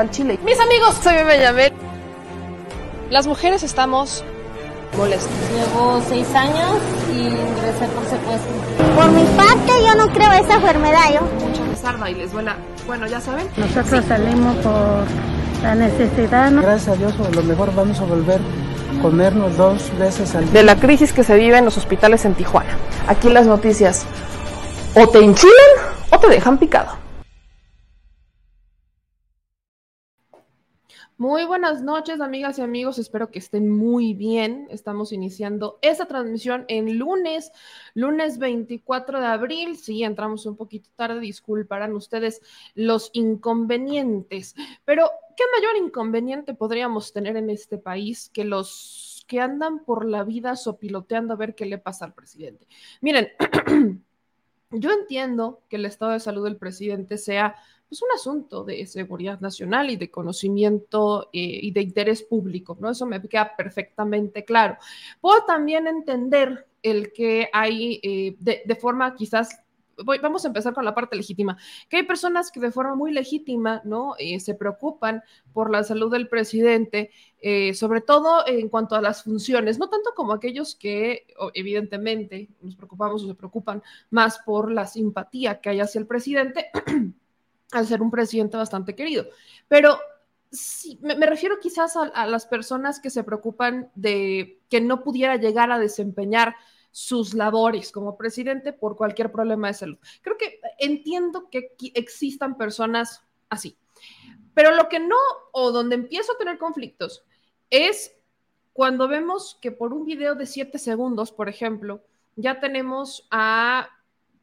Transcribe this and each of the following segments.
al Chile. Mis amigos, soy Benjamín. Las mujeres estamos molestas. Llevo seis años y ingresé por secuestro. Por mi parte, yo no creo esa enfermedad. Yo. Mucha les y les duela. Bueno, ya saben. Nosotros salimos por la necesidad. ¿no? Gracias a Dios, a lo mejor vamos a volver a comernos dos veces al día. De la crisis que se vive en los hospitales en Tijuana. Aquí las noticias o te enchilan o te dejan picado. Muy buenas noches, amigas y amigos. Espero que estén muy bien. Estamos iniciando esta transmisión en lunes, lunes 24 de abril. Sí, entramos un poquito tarde, disculparán ustedes los inconvenientes. Pero, ¿qué mayor inconveniente podríamos tener en este país que los que andan por la vida sopiloteando a ver qué le pasa al presidente? Miren, yo entiendo que el estado de salud del presidente sea es un asunto de seguridad nacional y de conocimiento eh, y de interés público, ¿no? Eso me queda perfectamente claro. Puedo también entender el que hay eh, de, forma quizás vamos a empezar con la parte legítima, que hay personas que de forma muy legítima, ¿no? Eh, se preocupan por la salud del presidente, sobre todo en cuanto a las funciones, no tanto como aquellos que evidentemente nos preocupamos o se preocupan más por la simpatía que hay hacia el presidente. al ser un presidente bastante querido. Pero me, refiero quizás a, las personas que se preocupan de que no pudiera llegar a desempeñar sus labores como presidente por cualquier problema de salud. Creo que entiendo que existan personas así. Pero lo que no, o donde empiezo a tener conflictos, es cuando vemos que por un video de siete segundos, por ejemplo, ya tenemos a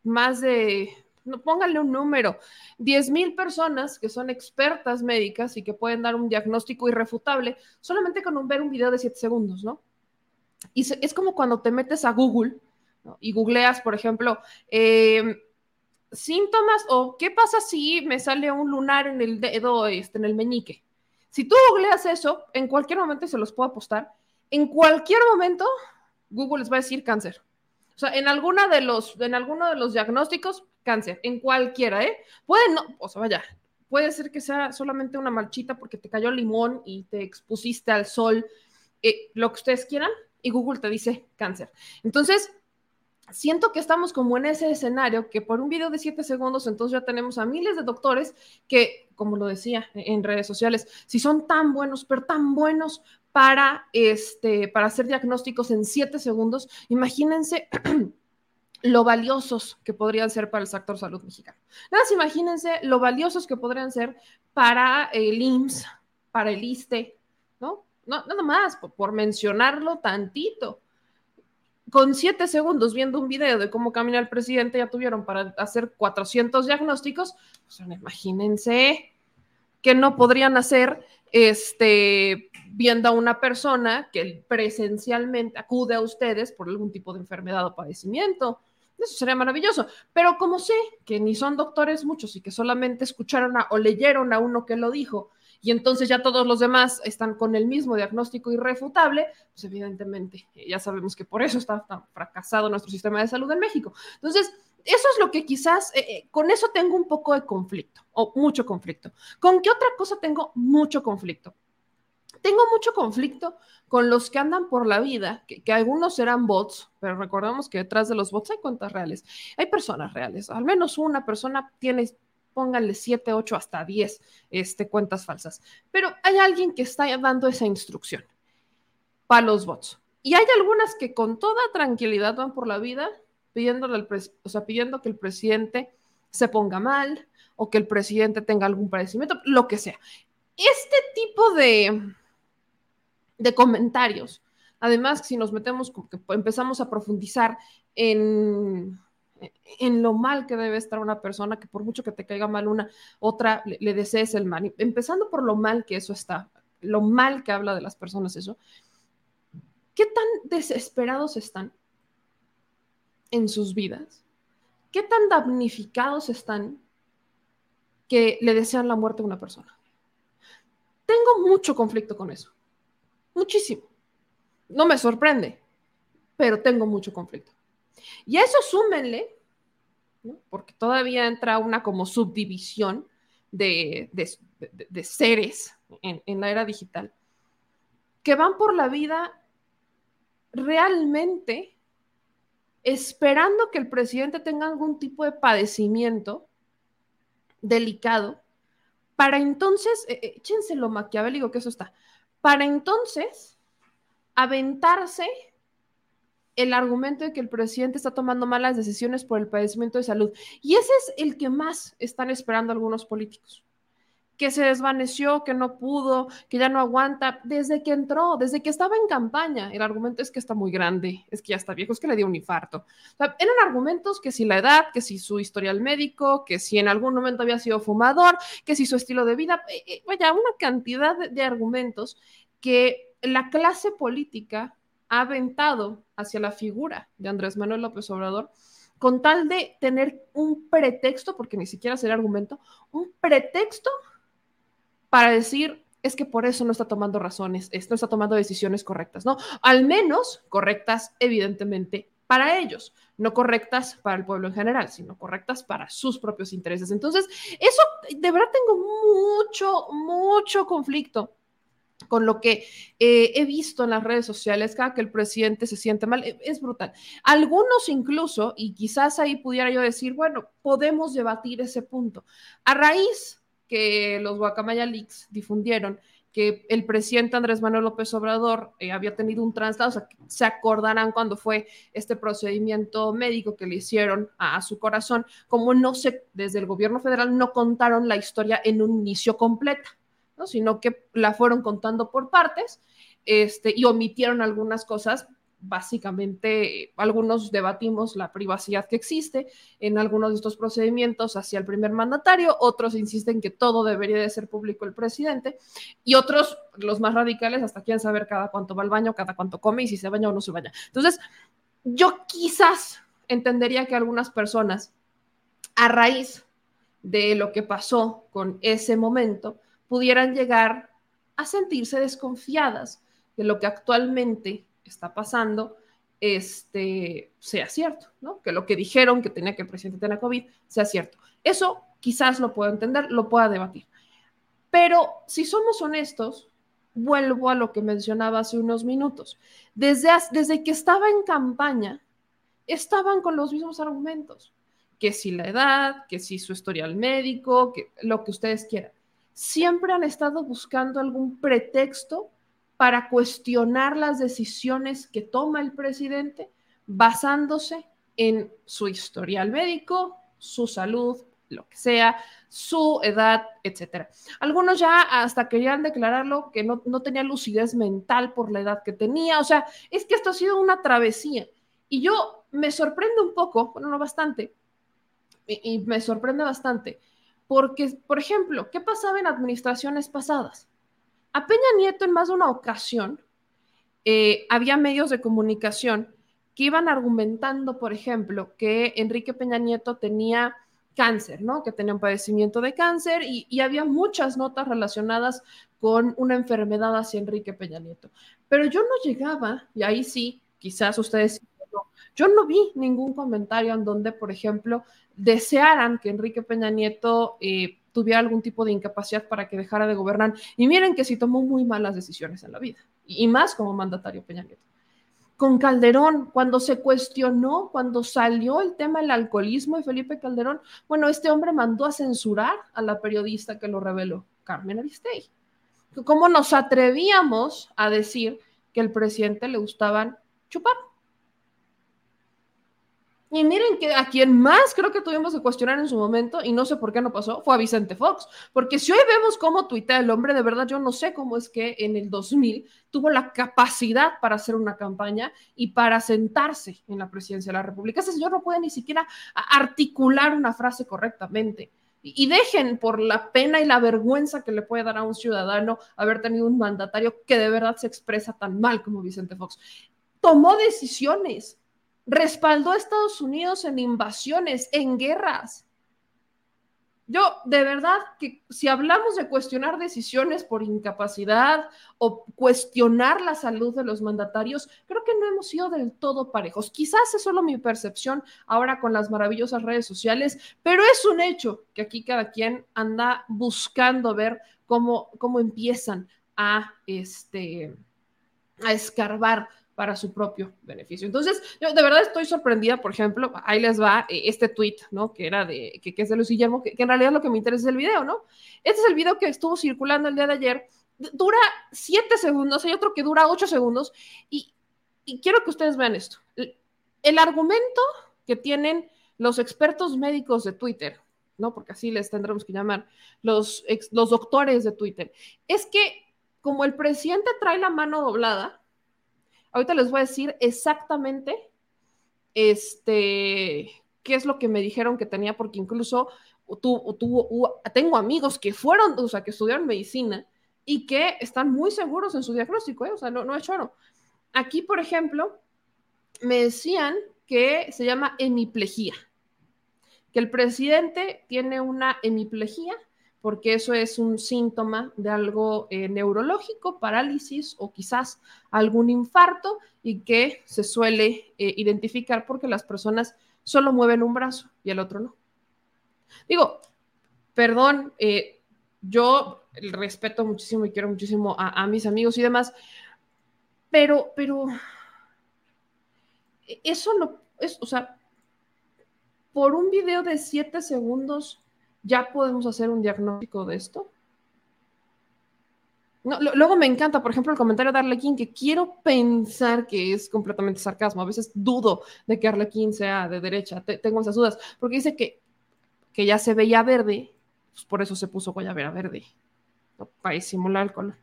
más de no, pónganle un número, 10 mil personas que son expertas médicas y que pueden dar un diagnóstico irrefutable solamente con un, ver un video de 7 segundos, ¿no? Y es como cuando te metes a Google y googleas, por ejemplo, em, síntomas o qué pasa si me sale un lunar en el dedo, este, en el meñique. Si tú googleas eso, en cualquier momento, se los puedo apostar, en cualquier momento Google les va a decir cáncer. O sea, en, alguna de los, en alguno de los diagnósticos cáncer, en cualquiera, ¿eh? Puede no, o sea, vaya, puede ser que sea solamente una marchita porque te cayó limón y te expusiste al sol, eh, lo que ustedes quieran, y Google te dice cáncer. Entonces, siento que estamos como en ese escenario que por un video de siete segundos, entonces ya tenemos a miles de doctores que, como lo decía en redes sociales, si son tan buenos, pero tan buenos para, este, para hacer diagnósticos en siete segundos, imagínense lo valiosos que podrían ser para el sector salud mexicano. Nada más imagínense lo valiosos que podrían ser para el IMSS, para el ISTE, ¿no? no nada más, por, mencionarlo tantito. Con siete segundos viendo un video de cómo camina el presidente, ya tuvieron para hacer 400 diagnósticos. Pues, imagínense que no podrían hacer este, viendo a una persona que presencialmente acude a ustedes por algún tipo de enfermedad o padecimiento. Eso sería maravilloso. Pero como sé que ni son doctores muchos y que solamente escucharon o leyeron a uno que lo dijo, y entonces ya todos los demás están con el mismo diagnóstico irrefutable, pues evidentemente eh, ya sabemos que por eso está tan fracasado nuestro sistema de salud en México. Entonces, eso es lo que quizás, eh, eh, con eso tengo un poco de conflicto, o mucho conflicto. ¿Con qué otra cosa tengo mucho conflicto? Tengo mucho conflicto con los que andan por la vida, que, algunos serán bots, pero recordemos que detrás de los bots hay cuentas reales, hay personas reales, al menos una persona tiene, pónganle 7, 8, hasta 10 este, cuentas falsas, pero hay alguien que está dando esa instrucción para los bots. Y hay algunas que con toda tranquilidad van por la vida pidiéndole al o sea, pidiendo que el presidente se ponga mal o que el presidente tenga algún padecimiento, lo que sea. Este tipo de, de comentarios. Además, si nos metemos, que empezamos a profundizar en, en lo mal que debe estar una persona, que por mucho que te caiga mal una, otra le, desees el mal. Empezando por lo mal que eso está, lo mal que habla de las personas eso. ¿Qué tan desesperados están en sus vidas? ¿Qué tan damnificados están que le desean la muerte a una persona? Tengo mucho conflicto con eso. Muchísimo. No me sorprende, pero tengo mucho conflicto. Y a eso súmenle, porque todavía entra una como subdivisión de, seres en, en la era digital que van por la vida realmente esperando que el presidente tenga algún tipo de padecimiento delicado, para entonces, eh, eh, échense lo maquiavélico que eso está, para entonces aventarse el argumento de que el presidente está tomando malas decisiones por el padecimiento de salud. Y ese es el que más están esperando algunos políticos que se desvaneció, que no pudo, que ya no aguanta, desde que entró, desde que estaba en campaña. El argumento es que está muy grande, es que ya está viejo, es que le dio un infarto. eran argumentos que si la edad, que si su historial médico, que si en algún momento había sido fumador, que si su estilo de vida, eh, eh, vaya, una cantidad de argumentos que la clase política ha aventado hacia la figura de Andrés Manuel López Obrador con tal de tener un pretexto, porque ni siquiera será argumento, un pretexto para decir, es que por eso no está tomando razones, no está tomando decisiones correctas, ¿no? Al menos correctas, evidentemente, para ellos, no correctas para el pueblo en general, sino correctas para sus propios intereses. Entonces, eso, de verdad tengo mucho, mucho conflicto con lo que eh, he visto en las redes sociales, cada que el presidente se siente mal, e, es brutal. Algunos incluso, y quizás ahí pudiera yo decir, bueno, podemos debatir ese punto. A raíz que los Guacamaya Leaks difundieron que el presidente Andrés Manuel López Obrador eh, había tenido un traslado, o sea, se acordarán cuando fue este procedimiento médico que le hicieron a, su corazón, como no sé, desde el gobierno federal no contaron la historia en un inicio completa, ¿no? sino que la fueron contando por partes este, y omitieron algunas cosas básicamente algunos debatimos la privacidad que existe en algunos de estos procedimientos hacia el primer mandatario, otros insisten que todo debería de ser público el presidente y otros, los más radicales, hasta quieren saber cada cuánto va al baño, cada cuánto come y si se baña o no se baña. Entonces, yo quizás entendería que algunas personas, a raíz de lo que pasó con ese momento, pudieran llegar a sentirse desconfiadas de lo que actualmente está pasando este, sea cierto, ¿no? Que lo que dijeron que tenía que el presidente tener COVID sea cierto. Eso quizás lo puedo entender, lo pueda debatir. Pero si somos honestos, vuelvo a lo que mencionaba hace unos minutos. Desde, desde que estaba en campaña, estaban con los mismos argumentos, que si la edad, que si su historial médico, que lo que ustedes quieran. Siempre han estado buscando algún pretexto para cuestionar las decisiones que toma el presidente basándose en su historial médico, su salud, lo que sea, su edad, etcétera. Algunos ya hasta querían declararlo que no, tenía lucidez mental por la edad que tenía. O sea, es que esto ha sido una travesía. Y yo me sorprende un poco, bueno, no bastante, y me sorprende bastante, porque, por ejemplo, ¿qué pasaba en administraciones pasadas? A Peña Nieto en más de una ocasión eh, había medios de comunicación que iban argumentando, por ejemplo, que Enrique Peña Nieto tenía cáncer, ¿no? Que tenía un padecimiento de cáncer y, había muchas notas relacionadas con una enfermedad hacia Enrique Peña Nieto. Pero yo no llegaba, y ahí sí, quizás ustedes, yo no vi ningún comentario en donde, por ejemplo, desearan que Enrique Peña Nieto eh, tuviera algún tipo de incapacidad para que dejara de gobernar. Y miren que sí tomó muy malas decisiones en la vida, y más como mandatario Peña Nieto. Con Calderón, cuando se cuestionó, cuando salió el tema del alcoholismo de Felipe Calderón, bueno, este hombre mandó a censurar a la periodista que lo reveló, Carmen Aristegui. ¿Cómo nos atrevíamos a decir que el presidente le gustaban chupar? Y miren que a quien más creo que tuvimos que cuestionar en su momento, y no sé por qué no pasó, fue a Vicente Fox. Porque si hoy vemos cómo tuitea el hombre, de verdad yo no sé cómo es que en el 2000 tuvo la capacidad para hacer una campaña y para sentarse en la presidencia de la República. Ese señor no puede ni siquiera articular una frase correctamente. Y dejen por la pena y la vergüenza que le puede dar a un ciudadano haber tenido un mandatario que de verdad se expresa tan mal como Vicente Fox. Tomó decisiones respaldó a Estados Unidos en invasiones, en guerras. Yo, de verdad, que si hablamos de cuestionar decisiones por incapacidad o cuestionar la salud de los mandatarios, creo que no hemos sido del todo parejos. Quizás es solo mi percepción ahora con las maravillosas redes sociales, pero es un hecho que aquí cada quien anda buscando ver cómo, cómo empiezan a, este, a escarbar para su propio beneficio. Entonces, yo de verdad estoy sorprendida, por ejemplo, ahí les va eh, este tweet, ¿no? Que era de, que, es de Luis Guillermo, que, en realidad lo que me interesa es el video, ¿no? Este es el video que estuvo circulando el día de ayer, dura siete segundos, hay otro que dura ocho segundos, y, quiero que ustedes vean esto. El, argumento que tienen los expertos médicos de Twitter, ¿no? Porque así les tendremos que llamar, los, los doctores de Twitter, es que como el presidente trae la mano doblada, Ahorita les voy a decir exactamente este, qué es lo que me dijeron que tenía, porque incluso tengo amigos que fueron, o sea, que estudiaron medicina y que están muy seguros en su diagnóstico, ¿eh? o sea, no, no es choro. Aquí, por ejemplo, me decían que se llama hemiplegia, que el presidente tiene una hemiplegia porque eso es un síntoma de algo eh, neurológico, parálisis o quizás algún infarto y que se suele eh, identificar porque las personas solo mueven un brazo y el otro no. Digo, perdón, eh, yo respeto muchísimo y quiero muchísimo a, mis amigos y demás, pero, pero eso no es, o sea, por un video de siete segundos ¿ya podemos hacer un diagnóstico de esto? luego me encanta, por ejemplo, el comentario de Arlequín, que quiero pensar que es completamente sarcasmo. A veces dudo de que Arlequín sea de derecha. tengo esas dudas, porque dice que, que ya se veía verde, pues por eso se puso guayabera verde, para disimular el color.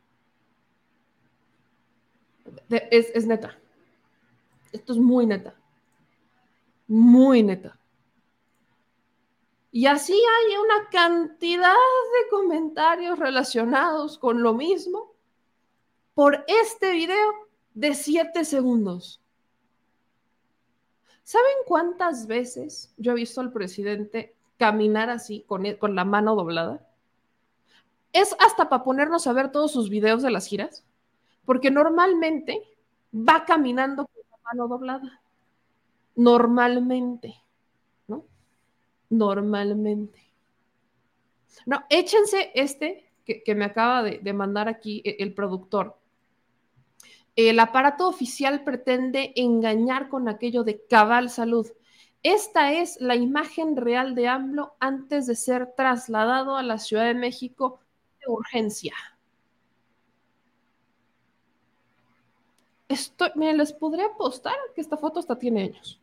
es, es neta. Esto es muy neta. Muy neta. Y así hay una cantidad de comentarios relacionados con lo mismo por este video de 7 segundos. ¿Saben cuántas veces yo he visto al presidente caminar así con, e, con la mano doblada? Es hasta para ponernos a ver todos sus videos de las giras, porque normalmente va caminando con la mano doblada. Normalmente normalmente. No, échense este que, me acaba de, mandar aquí e, el, productor. El aparato oficial pretende engañar con aquello de cabal salud. Esta es la imagen real de AMLO antes de ser trasladado a la Ciudad de México de urgencia. Estoy, miren, les podría apostar que esta foto hasta tiene años.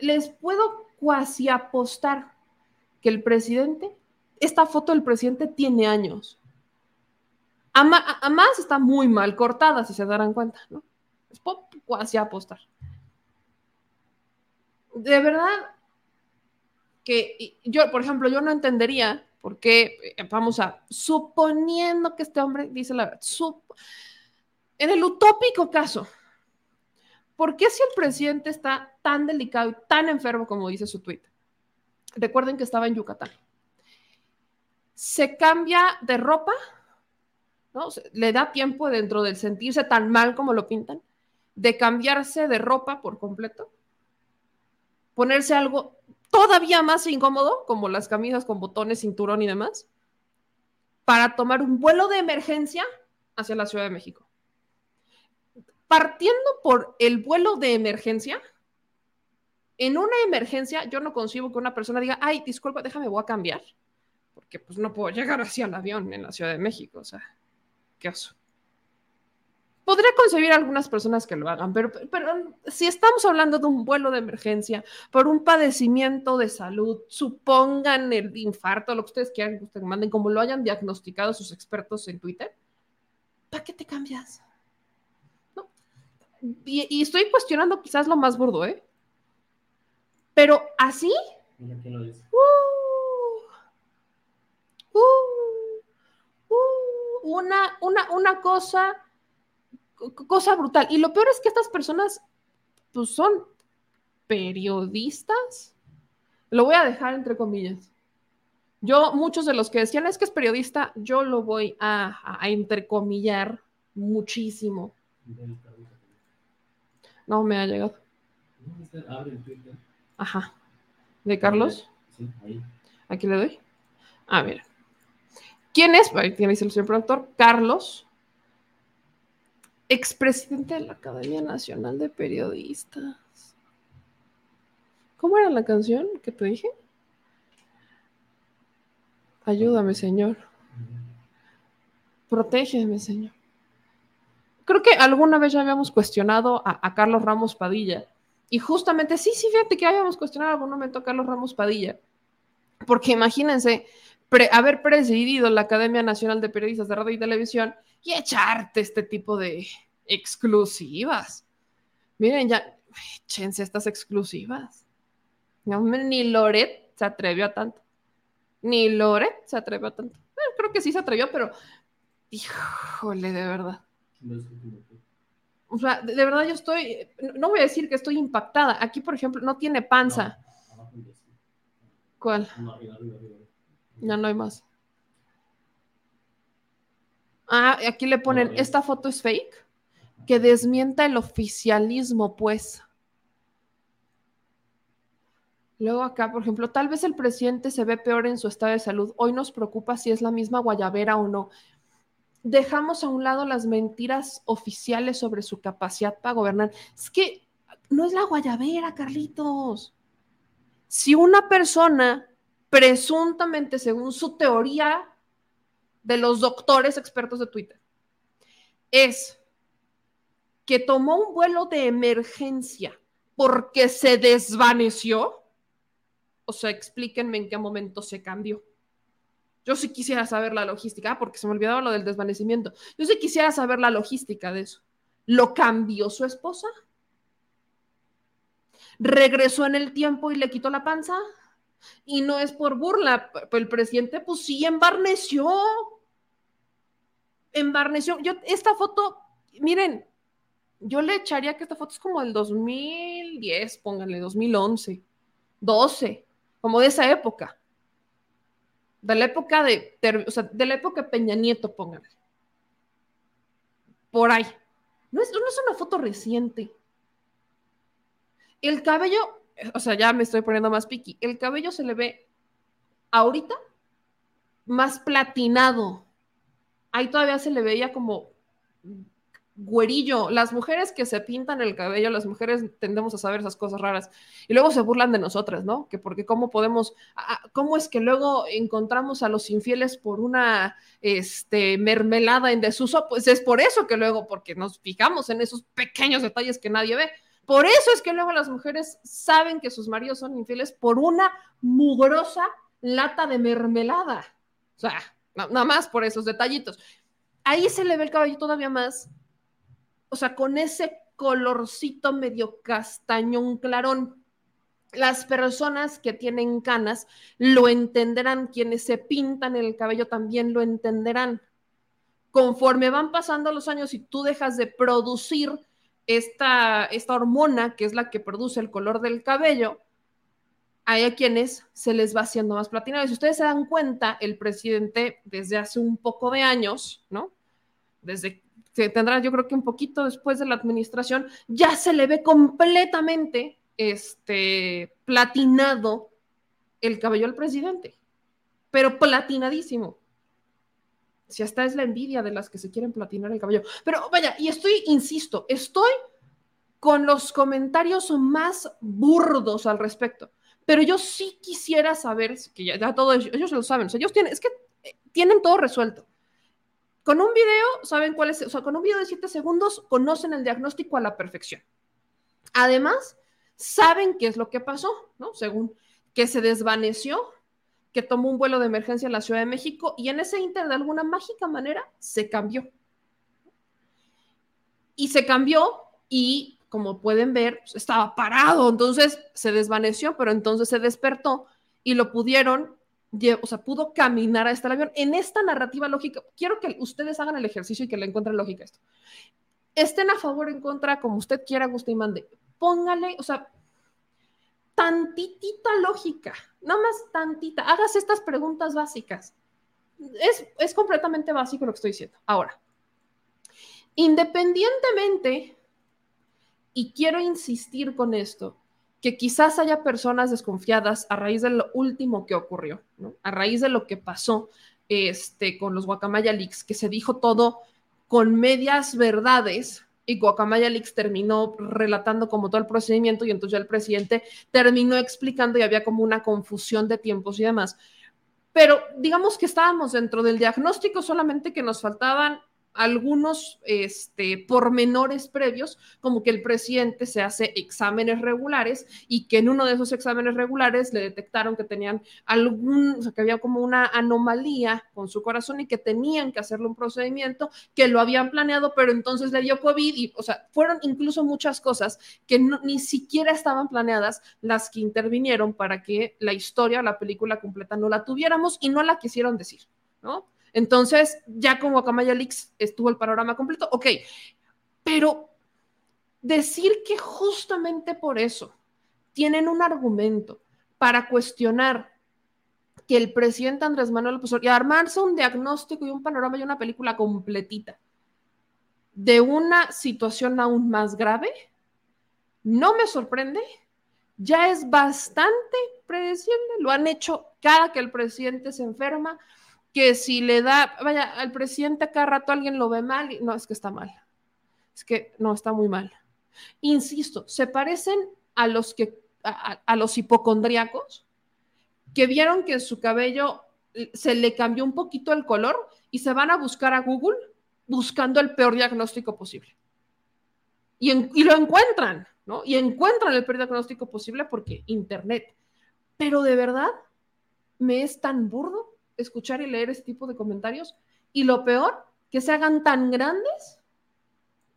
Les puedo cuasi apostar que el presidente, esta foto del presidente tiene años. Además está muy mal cortada, si se darán cuenta, ¿no? Es cuasi apostar. De verdad que yo, por ejemplo, yo no entendería por qué, eh, vamos a, suponiendo que este hombre dice la verdad, en el utópico caso ¿Por qué si el presidente está tan delicado y tan enfermo como dice su tweet? Recuerden que estaba en Yucatán. Se cambia de ropa, ¿no? Le da tiempo dentro del sentirse tan mal como lo pintan, de cambiarse de ropa por completo, ponerse algo todavía más incómodo, como las camisas con botones, cinturón y demás, para tomar un vuelo de emergencia hacia la Ciudad de México partiendo por el vuelo de emergencia, en una emergencia yo no concibo que una persona diga, ay, disculpa, déjame, voy a cambiar, porque pues no puedo llegar hacia el avión en la Ciudad de México, o sea, qué oso. Podría concebir algunas personas que lo hagan, pero, pero si estamos hablando de un vuelo de emergencia por un padecimiento de salud, supongan el infarto, lo que ustedes quieran que ustedes manden, como lo hayan diagnosticado sus expertos en Twitter, ¿para qué te cambias? Y, estoy cuestionando quizás lo más burdo, ¿eh? Pero así. Mira quién lo dice. Uh, uh, uh, una, una, una cosa, cosa brutal. Y lo peor es que estas personas, pues son periodistas. Lo voy a dejar entre comillas. Yo, muchos de los que decían es que es periodista, yo lo voy a, a, a entrecomillar muchísimo. No me ha llegado. Ajá. ¿De Carlos? Sí, ahí. Aquí le doy. Ah, mira. ¿Quién es? Ahí tiene dice el señor productor. Carlos, expresidente de la Academia Nacional de Periodistas. ¿Cómo era la canción que te dije? Ayúdame, Señor. Protégeme, Señor. Creo que alguna vez ya habíamos cuestionado a, Carlos Ramos Padilla. Y justamente, sí, sí, fíjate que habíamos cuestionado en algún momento a Carlos Ramos Padilla. Porque imagínense haber presidido la Academia Nacional de Periodistas de Radio y Televisión y echarte este tipo de exclusivas. Miren, ya, échense estas exclusivas. Ni Loret se atrevió a tanto. Ni Loret se atrevió a tanto. Creo que sí se atrevió, pero híjole, de verdad. O sea, de, verdad yo estoy, no- voy a decir que estoy impactada. Aquí, por ejemplo, no tiene panza. ¿Cuál? Ya no hay más. Ah, aquí le ponen, esta foto es fake, que desmienta el oficialismo, pues. Luego acá, por ejemplo, tal vez el presidente se ve peor en su estado de salud. Hoy nos preocupa si es la misma guayabera o no. Dejamos a un lado las mentiras oficiales sobre su capacidad para gobernar. Es que no es la guayabera, Carlitos. Si una persona presuntamente, según su teoría de los doctores expertos de Twitter, es que tomó un vuelo de emergencia porque se desvaneció, o sea, explíquenme en qué momento se cambió. Yo sí quisiera saber la logística, ah, porque se me olvidaba lo del desvanecimiento. Yo sí quisiera saber la logística de eso. ¿Lo cambió su esposa? ¿Regresó en el tiempo y le quitó la panza? Y no es por burla, el presidente pues sí embarneció. Embarneció. Yo, esta foto, miren, yo le echaría que esta foto es como del 2010, pónganle, 2011, 12, como de esa época. De la época de, o sea, de la época Peña Nieto, pónganle. Por ahí. No es, no es una foto reciente. El cabello, o sea, ya me estoy poniendo más piqui. El cabello se le ve ahorita más platinado. Ahí todavía se le veía como güerillo. Las mujeres que se pintan el cabello, las mujeres tendemos a saber esas cosas raras. Y luego se burlan de nosotras, ¿no? Que porque cómo podemos, cómo es que luego encontramos a los infieles por una este, mermelada en desuso. Pues es por eso que luego, porque nos fijamos en esos pequeños detalles que nadie ve. Por eso es que luego las mujeres saben que sus maridos son infieles por una mugrosa lata de mermelada. O sea, na- nada más por esos detallitos. Ahí se le ve el cabello todavía más, o sea, con ese colorcito medio castañón clarón. Las personas que tienen canas lo entenderán, quienes se pintan el cabello también lo entenderán. Conforme van pasando los años y tú dejas de producir esta, esta hormona, que es la que produce el color del cabello, hay a quienes se les va haciendo más platinado. Y si ustedes se dan cuenta, el presidente desde hace un poco de años, ¿no? Desde que tendrá, yo creo que un poquito después de la administración, ya se le ve completamente este, platinado el cabello al presidente, pero platinadísimo. Si hasta es la envidia de las que se quieren platinar el cabello. Pero vaya, y estoy, insisto, estoy con los comentarios más burdos al respecto. Pero yo sí quisiera saber, que ya, todo ellos, lo saben, ellos tienen, es que eh, tienen todo resuelto. Con un video, saben cuál es, o sea, con un video de 7 segundos, conocen el diagnóstico a la perfección. Además, saben qué es lo que pasó, ¿no? Según que se desvaneció, que tomó un vuelo de emergencia en la Ciudad de México y en ese inter, de alguna mágica manera, se cambió. Y se cambió y, como pueden ver, estaba parado, entonces se desvaneció, pero entonces se despertó y lo pudieron o sea, pudo caminar a este avión. En esta narrativa lógica, quiero que ustedes hagan el ejercicio y que le encuentren lógica esto. Estén a favor o en contra, como usted quiera, guste y mande. Póngale, o sea, tantitita lógica, nada más tantita. Hagas estas preguntas básicas. Es, es completamente básico lo que estoy diciendo. Ahora, independientemente, y quiero insistir con esto, que quizás haya personas desconfiadas a raíz de lo último que ocurrió, a raíz de lo que pasó este, con los Guacamaya Leaks, que se dijo todo con medias verdades y Guacamaya Leaks terminó relatando como todo el procedimiento y entonces ya el presidente terminó explicando y había como una confusión de tiempos y demás. Pero digamos que estábamos dentro del diagnóstico, solamente que nos faltaban algunos este, pormenores previos, como que el presidente se hace exámenes regulares y que en uno de esos exámenes regulares le detectaron que tenían algún, o sea, que había como una anomalía con su corazón y que tenían que hacerle un procedimiento, que lo habían planeado, pero entonces le dio COVID y, o sea, fueron incluso muchas cosas que ni siquiera estaban planeadas las que intervinieron para que la historia, la película completa no la tuviéramos y no la quisieron decir, ¿no? Entonces, ya con Guacamaya Leaks estuvo el panorama completo, ok, pero decir que justamente por eso tienen un argumento para cuestionar que el presidente Andrés Manuel López y armarse un diagnóstico y un panorama y una película completita de una situación aún más grave, no me sorprende, ya es bastante predecible, lo han hecho cada que el presidente se enferma, que si le da, vaya, al presidente cada rato alguien lo ve mal, y no, es que está mal. Es que no, está muy mal. Insisto, se parecen a los que, a, los hipocondríacos que vieron que su cabello se le cambió un poquito el color y se van a buscar a Google buscando el peor diagnóstico posible. Y, y, lo encuentran, ¿no? Y encuentran el peor diagnóstico posible porque Internet. Pero de verdad, me es tan burdo escuchar y leer este tipo de comentarios. Y lo peor, que se hagan tan grandes,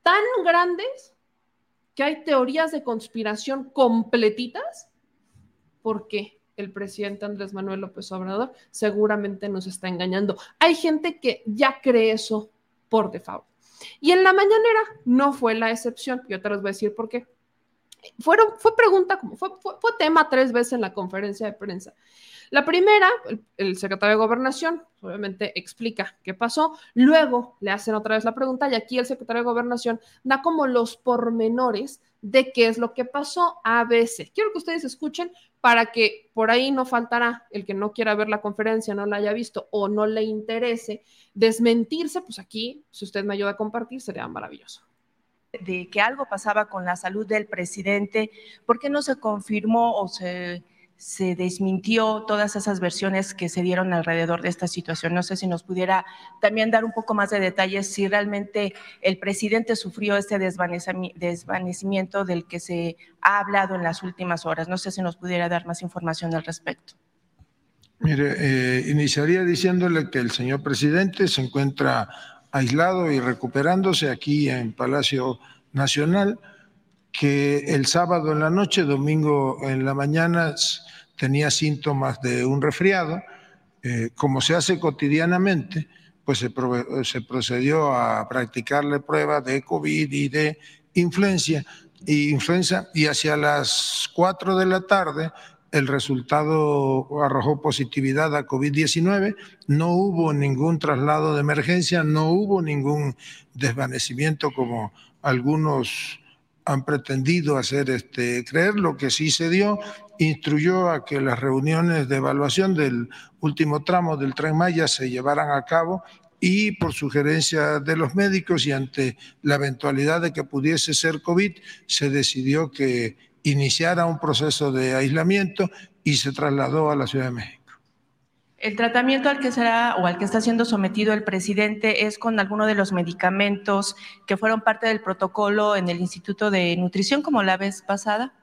tan grandes, que hay teorías de conspiración completitas, porque el presidente Andrés Manuel López Obrador seguramente nos está engañando. Hay gente que ya cree eso por default. Y en la mañanera no fue la excepción. Yo te los voy a decir por qué. Fueron, fue pregunta, fue, fue, fue tema tres veces en la conferencia de prensa. La primera, el, secretario de Gobernación, obviamente explica qué pasó, luego le hacen otra vez la pregunta y aquí el secretario de Gobernación da como los pormenores de qué es lo que pasó a veces. Quiero que ustedes escuchen para que por ahí no faltará el que no quiera ver la conferencia, no la haya visto o no le interese desmentirse, pues aquí, si usted me ayuda a compartir, sería maravilloso de que algo pasaba con la salud del presidente, ¿por qué no se confirmó o se se desmintió todas esas versiones que se dieron alrededor de esta situación. No sé si nos pudiera también dar un poco más de detalles si realmente el presidente sufrió este desvanecimiento del que se ha hablado en las últimas horas. No sé si nos pudiera dar más información al respecto. Mire, eh, iniciaría diciéndole que el señor presidente se encuentra aislado y recuperándose aquí en Palacio Nacional, que el sábado en la noche, domingo en la mañana, tenía síntomas de un resfriado, eh, como se hace cotidianamente, pues se, procedió a practicarle pruebas de COVID y de influencia, y influenza, y hacia las 4 de la tarde el resultado arrojó positividad a COVID-19, no hubo ningún traslado de emergencia, no hubo ningún desvanecimiento como algunos han pretendido hacer este, creer. Lo que sí se dio, instruyó a que las reuniones de evaluación del último tramo del tren Maya se llevaran a cabo y por sugerencia de los médicos y ante la eventualidad de que pudiese ser COVID, se decidió que iniciara un proceso de aislamiento y se trasladó a la Ciudad de México. El tratamiento al que será o al que está siendo sometido el presidente es con alguno de los medicamentos que fueron parte del protocolo en el Instituto de Nutrición, como la vez pasada.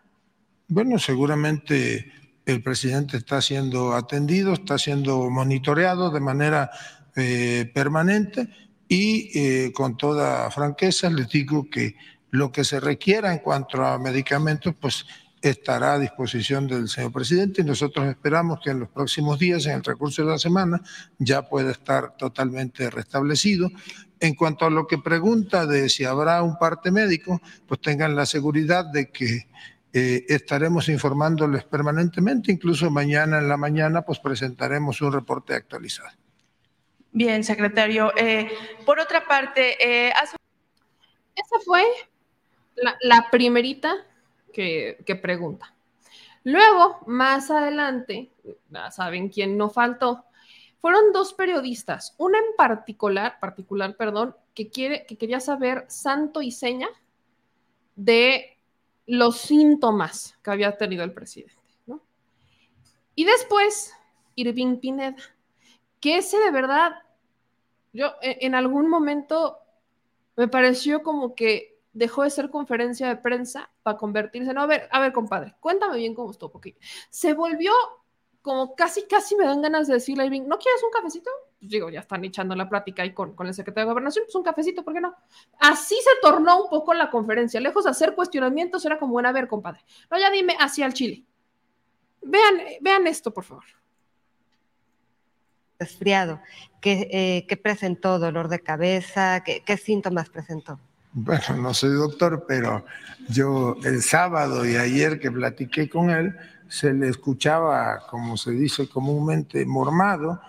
Bueno, seguramente el presidente está siendo atendido, está siendo monitoreado de manera eh, permanente y eh, con toda franqueza les digo que lo que se requiera en cuanto a medicamentos, pues estará a disposición del señor presidente y nosotros esperamos que en los próximos días, en el recurso de la semana, ya pueda estar totalmente restablecido. En cuanto a lo que pregunta de si habrá un parte médico, pues tengan la seguridad de que eh, estaremos informándoles permanentemente, incluso mañana en la mañana pues presentaremos un reporte actualizado. Bien, secretario. Eh, por otra parte, eh, hace... Esa fue la, la primerita que, que pregunta. Luego, más adelante, ya saben quién no faltó, fueron dos periodistas, una en particular, particular, perdón, que, quiere, que quería saber santo y seña de los síntomas que había tenido el presidente, ¿no? Y después, Irving Pineda, que ese de verdad, yo e, en algún momento me pareció como que dejó de ser conferencia de prensa para convertirse, no, a ver, a ver, compadre, cuéntame bien cómo estuvo, porque se volvió como casi, casi me dan ganas de decirle a Irving, ¿no quieres un cafecito? Pues digo, ya están echando la plática ahí con, con el secretario de Gobernación, pues un cafecito, ¿por qué no? Así se tornó un poco la conferencia, lejos de hacer cuestionamientos, era como, bueno, a ver, compadre, no, ya dime, hacia el Chile. Vean, vean esto, por favor. Resfriado, ¿qué, eh, ¿qué presentó? ¿Dolor de cabeza? ¿Qué, ¿Qué síntomas presentó? Bueno, no soy doctor, pero yo el sábado y ayer que platiqué con él, se le escuchaba, como se dice comúnmente, mormado,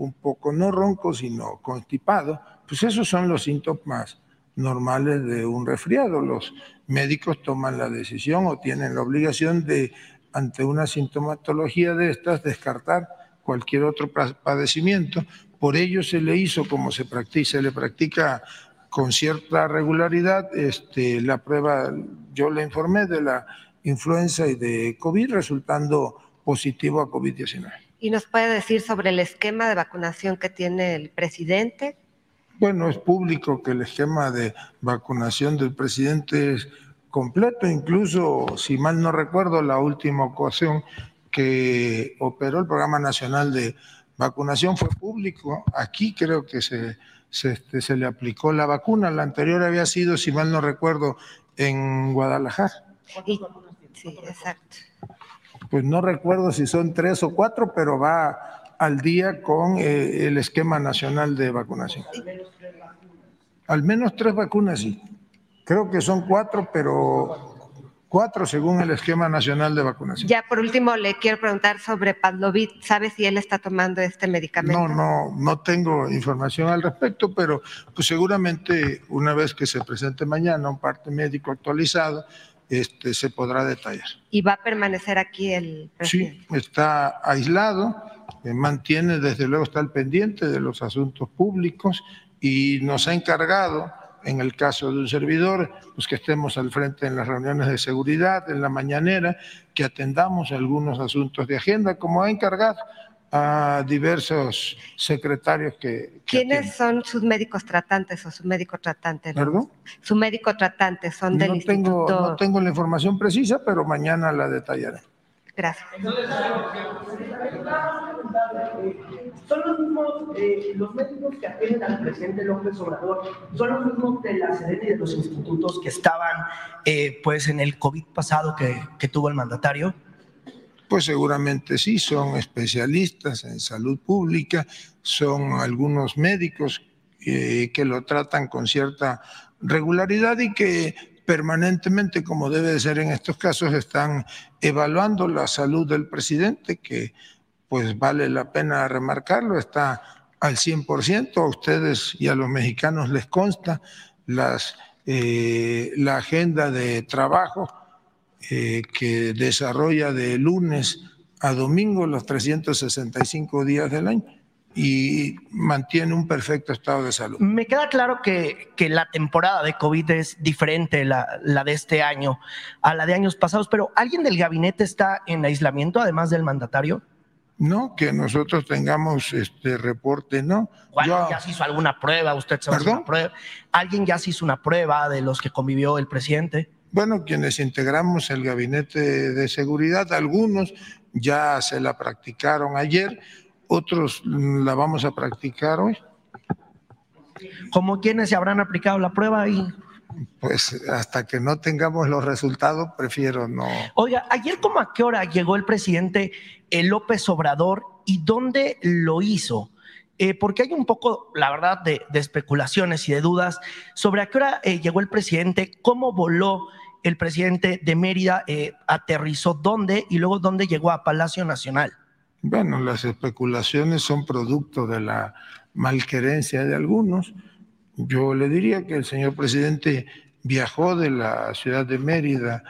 un poco no ronco, sino constipado. Pues esos son los síntomas normales de un resfriado. Los médicos toman la decisión o tienen la obligación de, ante una sintomatología de estas, descartar cualquier otro padecimiento. Por ello se le hizo, como se, practica, se le practica con cierta regularidad, este, la prueba, yo le informé de la influenza y de COVID, resultando positivo a COVID-19. ¿Y nos puede decir sobre el esquema de vacunación que tiene el presidente? Bueno, es público que el esquema de vacunación del presidente es completo, incluso, si mal no recuerdo, la última ocasión que operó el Programa Nacional de Vacunación fue público. Aquí creo que se, se, este, se le aplicó la vacuna. La anterior había sido, si mal no recuerdo, en Guadalajara. Y- sí, exacto. Pues no recuerdo si son tres o cuatro, pero va al día con eh, el esquema nacional de vacunación. Al menos tres vacunas, sí. Creo que son cuatro, pero cuatro según el esquema nacional de vacunación. Ya por último le quiero preguntar sobre Pavlovit. ¿Sabe si él está tomando este medicamento? No, no, no tengo información al respecto, pero pues seguramente una vez que se presente mañana un parte médico actualizado, este, se podrá detallar. ¿Y va a permanecer aquí el presidente? Sí, está aislado, mantiene, desde luego está al pendiente de los asuntos públicos y nos ha encargado, en el caso de un servidor, pues que estemos al frente en las reuniones de seguridad, en la mañanera, que atendamos algunos asuntos de agenda, como ha encargado a diversos secretarios que... que ¿Quiénes atienden. son sus médicos tratantes o su médico tratante? ¿Perdón? Su médico tratante son del No tengo, instituto. no tengo la información precisa, pero mañana la detallaré. Gracias. Son los mismos, eh, los médicos que atienden al presidente López Obrador, son los mismos de la sede y de los institutos que estaban eh, pues en el COVID pasado que, que tuvo el mandatario. Pues seguramente sí, son especialistas en salud pública, son algunos médicos eh, que lo tratan con cierta regularidad y que permanentemente, como debe de ser en estos casos, están evaluando la salud del presidente, que pues vale la pena remarcarlo, está al 100%, a ustedes y a los mexicanos les consta las, eh, la agenda de trabajo eh, que desarrolla de lunes a domingo los 365 días del año y mantiene un perfecto estado de salud. Me queda claro que, que la temporada de COVID es diferente, la, la de este año, a la de años pasados, pero ¿alguien del gabinete está en aislamiento además del mandatario? No, que nosotros tengamos este reporte, no. ¿O ¿Alguien Yo- ya se hizo alguna prueba? ¿Usted se ¿Perdón? una prueba? ¿Alguien ya se hizo una prueba de los que convivió el presidente? Bueno, quienes integramos el gabinete de seguridad, algunos ya se la practicaron ayer, otros la vamos a practicar hoy. ¿Como quienes se habrán aplicado la prueba? Y, Pues hasta que no tengamos los resultados, prefiero no. oiga, ayer como a qué hora llegó el presidente eh, López Obrador y dónde lo hizo? Eh, porque hay un poco, la verdad, de, de especulaciones y de dudas sobre a qué hora eh, llegó el presidente, cómo voló el presidente de Mérida eh, aterrizó dónde y luego dónde llegó a Palacio Nacional. Bueno, las especulaciones son producto de la malquerencia de algunos. Yo le diría que el señor presidente viajó de la ciudad de Mérida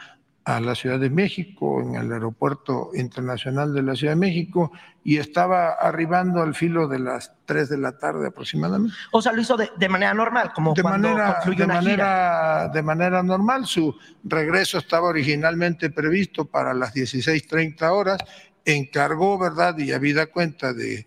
a la Ciudad de México, en el Aeropuerto Internacional de la Ciudad de México, y estaba arribando al filo de las 3 de la tarde aproximadamente. O sea, lo hizo de, de manera normal, como de cuando manera, de, una gira. de manera normal. Su regreso estaba originalmente previsto para las 16.30 horas. Encargó, ¿verdad? Y habida cuenta de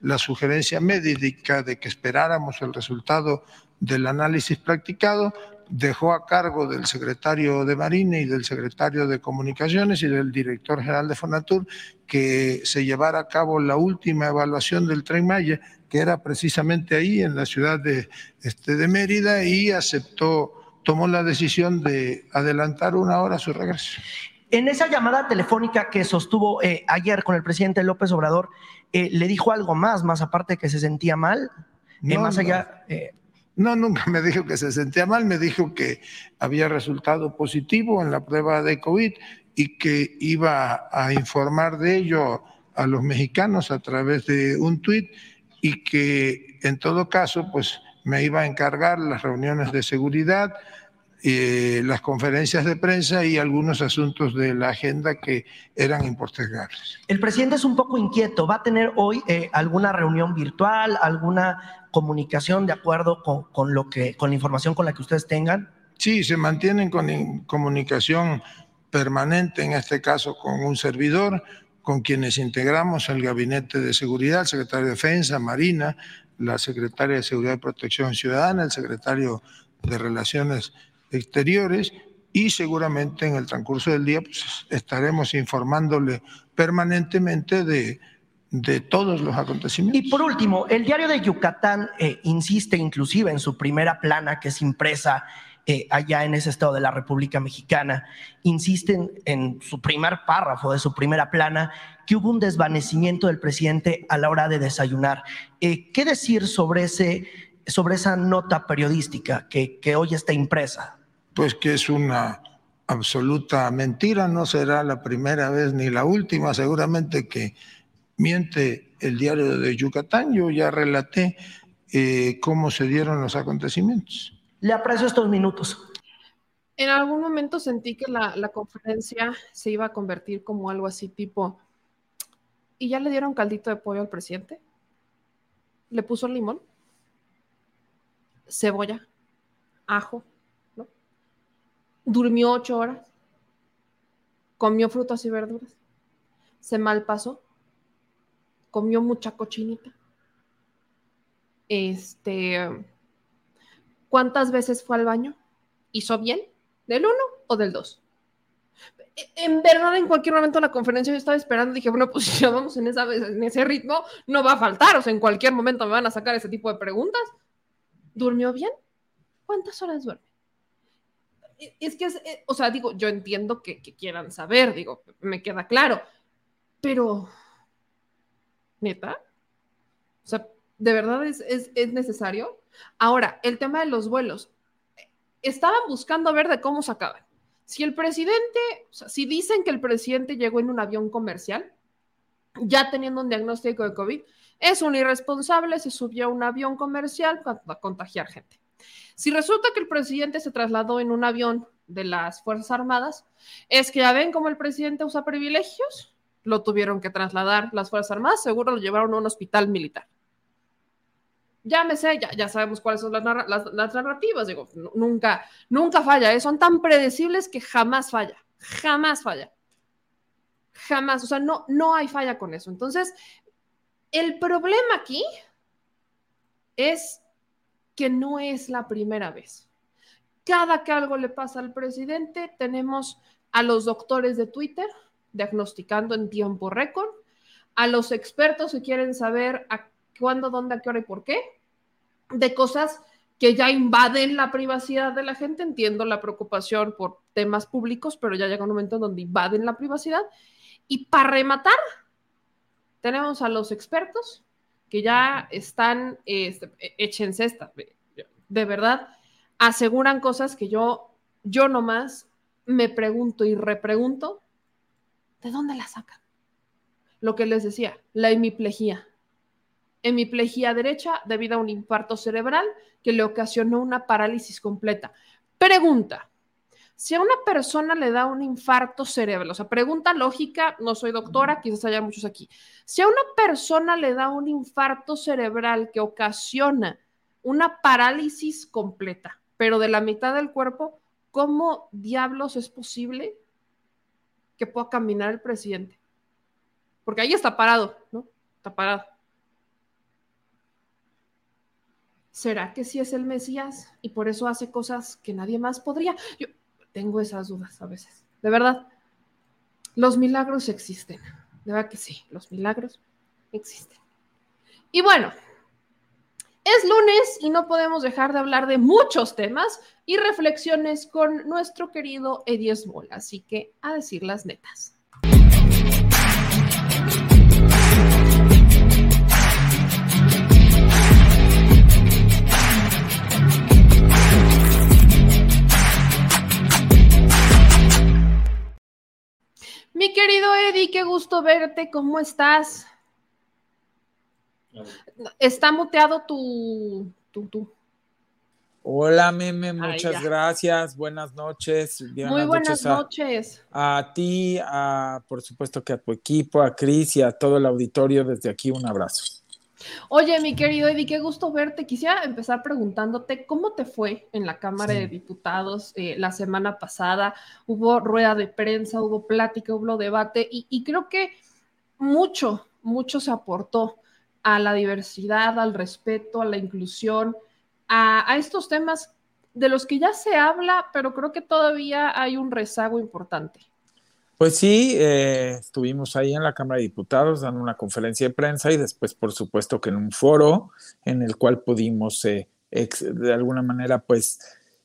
la sugerencia médica de que esperáramos el resultado del análisis practicado, dejó a cargo del secretario de Marina y del secretario de Comunicaciones y del director general de Fonatur que se llevara a cabo la última evaluación del Tren Maya, que era precisamente ahí en la ciudad de, este, de Mérida, y aceptó, tomó la decisión de adelantar una hora su regreso. En esa llamada telefónica que sostuvo eh, ayer con el presidente López Obrador, eh, ¿le dijo algo más, más aparte de que se sentía mal? Eh, No, más no. allá, eh, No, nunca me dijo que se sentía mal, me dijo que había resultado positivo en la prueba de COVID y que iba a informar de ello a los mexicanos a través de un tuit y que en todo caso, pues me iba a encargar las reuniones de seguridad, eh, las conferencias de prensa y algunos asuntos de la agenda que eran impostergables. el presidente es un poco inquieto. ¿Va a tener hoy eh, alguna reunión virtual, alguna comunicación de acuerdo con, con lo que, con la información con la que ustedes tengan? Sí, se mantienen con in- comunicación permanente, en este caso con un servidor, con quienes integramos el Gabinete de Seguridad, el secretario de Defensa, Marina, la secretaria de Seguridad y Protección Ciudadana, el secretario de Relaciones Exteriores y seguramente en el transcurso del día pues, estaremos informándole permanentemente de, de todos los acontecimientos. Y por último, el diario de Yucatán eh, insiste inclusive en su primera plana, que es impresa eh, allá en ese estado de la República Mexicana, insisten en su primer párrafo de su primera plana que hubo un desvanecimiento del presidente a la hora de desayunar. Eh, ¿Qué decir sobre, ese, sobre esa nota periodística que, que hoy está impresa? Pues que es una absoluta mentira, no será la primera vez ni la última, seguramente que miente el diario de Yucatán, yo ya relaté eh, cómo se dieron los acontecimientos. Le aprecio estos minutos. En algún momento sentí que la, la conferencia se iba a convertir como algo así tipo, ¿y ya le dieron caldito de pollo al presidente? ¿Le puso limón? Cebolla, ajo. Durmió ocho horas, comió frutas y verduras, se malpasó, comió mucha cochinita. Este, ¿cuántas veces fue al baño? ¿Hizo bien? ¿Del 1 o del 2? En verdad, en cualquier momento de la conferencia yo estaba esperando, dije, bueno, pues si ya vamos en, esa, en ese ritmo, no va a faltar, o sea, en cualquier momento me van a sacar ese tipo de preguntas. ¿Durmió bien? ¿Cuántas horas duerme? Es que, es, eh, o sea, digo, yo entiendo que, quieran saber, digo, me queda claro, pero, neta, o sea, ¿de verdad es, es, es necesario? Ahora, el tema de los vuelos, estaban buscando ver de cómo se acaban. Si el presidente, o sea, si dicen que el presidente llegó en un avión comercial, ya teniendo un diagnóstico de COVID, es un irresponsable, se subió a un avión comercial para contagiar gente. Si resulta que el presidente se trasladó en un avión de las Fuerzas Armadas, es que ya ven cómo el presidente usa privilegios, lo tuvieron que trasladar las Fuerzas Armadas, seguro lo llevaron a un hospital militar llámese, ya, ya sabemos cuáles son las, las, las narrativas, digo, nunca, nunca falla, ¿eh? son tan predecibles que jamás falla, jamás falla, jamás, o sea, no, no hay falla con eso. Entonces, el problema aquí es que no es la primera vez. Cada que algo le pasa al presidente, tenemos a los doctores de Twitter diagnosticando en tiempo récord, a los expertos que quieren saber a cuándo, dónde, a qué hora y por qué, de cosas que ya invaden la privacidad de la gente. Entiendo la preocupación por temas públicos, pero ya llega un momento en donde invaden la privacidad. Y para rematar, tenemos a los expertos que ya están, este, échense esta, de verdad, aseguran cosas que yo, yo nomás me pregunto y repregunto, ¿de dónde la sacan? Lo que les decía, la hemiplegia. Hemiplegia derecha debido a un infarto cerebral que le ocasionó una parálisis completa. Pregunta, si a una persona le da un infarto cerebral, o sea, pregunta lógica, no soy doctora, quizás haya muchos aquí. Si a una persona le da un infarto cerebral que ocasiona una parálisis completa, pero de la mitad del cuerpo, ¿cómo diablos es posible que pueda caminar el presidente? Porque ahí está parado, ¿no? Está parado. ¿Será que sí es el Mesías y por eso hace cosas que nadie más podría? Yo tengo esas dudas a veces. De verdad, los milagros existen. De verdad que sí, los milagros existen. Y bueno, es lunes y no podemos dejar de hablar de muchos temas y reflexiones con nuestro querido Ediesmol, así que a decir las netas. Mi querido Eddie, qué gusto verte, ¿cómo estás? Está muteado tu, tu, Hola, Meme, muchas gracias. Buenas noches. Muy buenas noches. A, ti, a, por supuesto que a tu equipo, a Cris y a todo el auditorio. Desde aquí, un abrazo. Oye, mi querido Eddie, qué gusto verte. Quisiera empezar preguntándote cómo te fue en la Cámara de Diputados eh, la semana pasada. Hubo rueda de prensa, hubo plática, hubo debate y, y creo que mucho, mucho se aportó a la diversidad, al respeto, a la inclusión, a, estos temas de los que ya se habla, pero creo que todavía hay un rezago importante. Pues sí, eh, estuvimos ahí en la Cámara de Diputados dando una conferencia de prensa y después, por supuesto, que en un foro en el cual pudimos, eh, de alguna manera, pues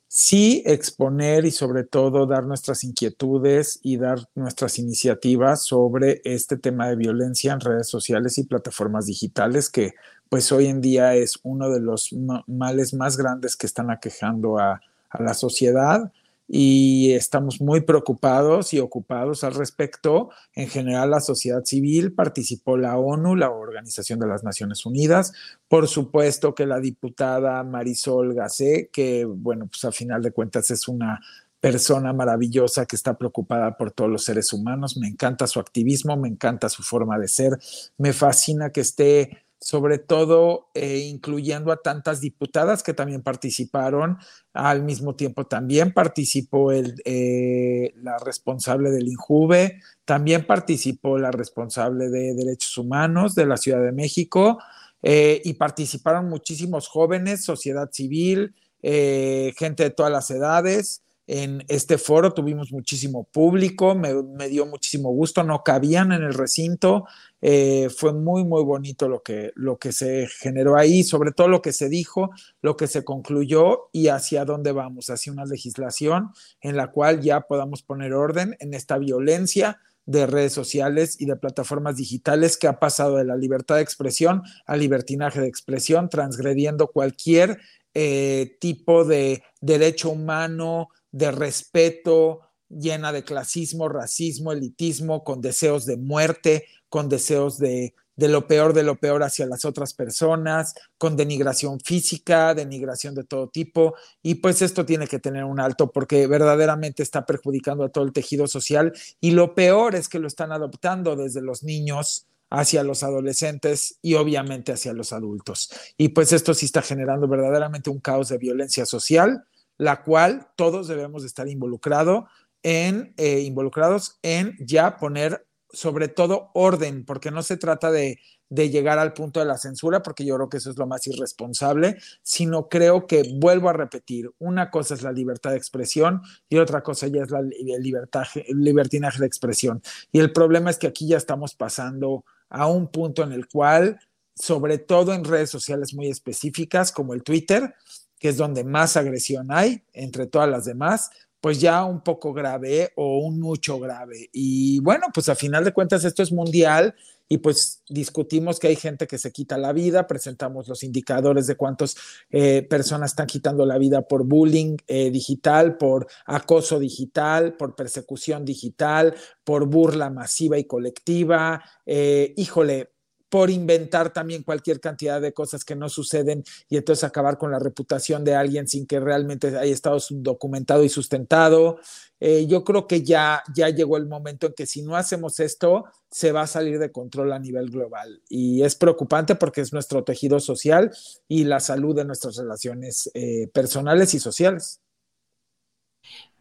sí exponer y sobre todo dar nuestras inquietudes y dar nuestras iniciativas sobre este tema de violencia en redes sociales y plataformas digitales que pues hoy en día es uno de los males más grandes que están aquejando a, a la sociedad y estamos muy preocupados y ocupados al respecto. En general, la sociedad civil participó la ONU, la Organización de las Naciones Unidas, por supuesto que la diputada Marisol Gacé, que bueno, pues a final de cuentas es una persona maravillosa que está preocupada por todos los seres humanos. Me encanta su activismo, me encanta su forma de ser, me fascina que esté sobre todo eh, incluyendo a tantas diputadas que también participaron. Al mismo tiempo también participó el, eh, la responsable del INJUVE, también participó la responsable de Derechos Humanos de la Ciudad de México eh, y participaron muchísimos jóvenes, sociedad civil, gente de todas las edades en este foro tuvimos muchísimo público, me, dio muchísimo gusto, no cabían en el recinto, eh, fue muy, muy bonito lo que, lo que se generó ahí, sobre todo lo que se dijo, lo que se concluyó y hacia dónde vamos, hacia una legislación en la cual ya podamos poner orden en esta violencia de redes sociales y de plataformas digitales que ha pasado de la libertad de expresión al libertinaje de expresión, transgrediendo cualquier eh, tipo de derecho humano, de respeto, llena de clasismo, racismo, elitismo, con deseos de muerte, con deseos de, de lo peor de lo peor hacia las otras personas, con denigración física, denigración de todo tipo. Y pues esto tiene que tener un alto porque verdaderamente está perjudicando a todo el tejido social. Y lo peor es que lo están adoptando desde los niños hacia los adolescentes y obviamente hacia los adultos. Y pues esto sí está generando verdaderamente un caos de violencia social la cual todos debemos estar involucrado en, eh, involucrados en ya poner sobre todo orden, porque no se trata de, de, llegar al punto de la censura, porque yo creo que eso es lo más irresponsable, sino creo que, vuelvo a repetir, una cosa es la libertad de expresión y otra cosa ya es la el libertinaje de expresión. Y el problema es que aquí ya estamos pasando a un punto en el cual, sobre todo en redes sociales muy específicas como el Twitter, que es donde más agresión hay entre todas las demás, pues ya un poco grave o un mucho grave. Y bueno, pues a final de cuentas esto es mundial y pues discutimos que hay gente que se quita la vida, presentamos los indicadores de cuántas eh, personas están quitando la vida por bullying eh, digital, por acoso digital, por persecución digital, por burla masiva y colectiva. Eh, híjole, por inventar también cualquier cantidad de cosas que no suceden y entonces acabar con la reputación de alguien sin que realmente haya estado documentado y sustentado. Eh, yo creo que ya, ya llegó el momento en que si no hacemos esto, se va a salir de control a nivel global. Y es preocupante porque es nuestro tejido social y la salud de nuestras relaciones eh, personales y sociales.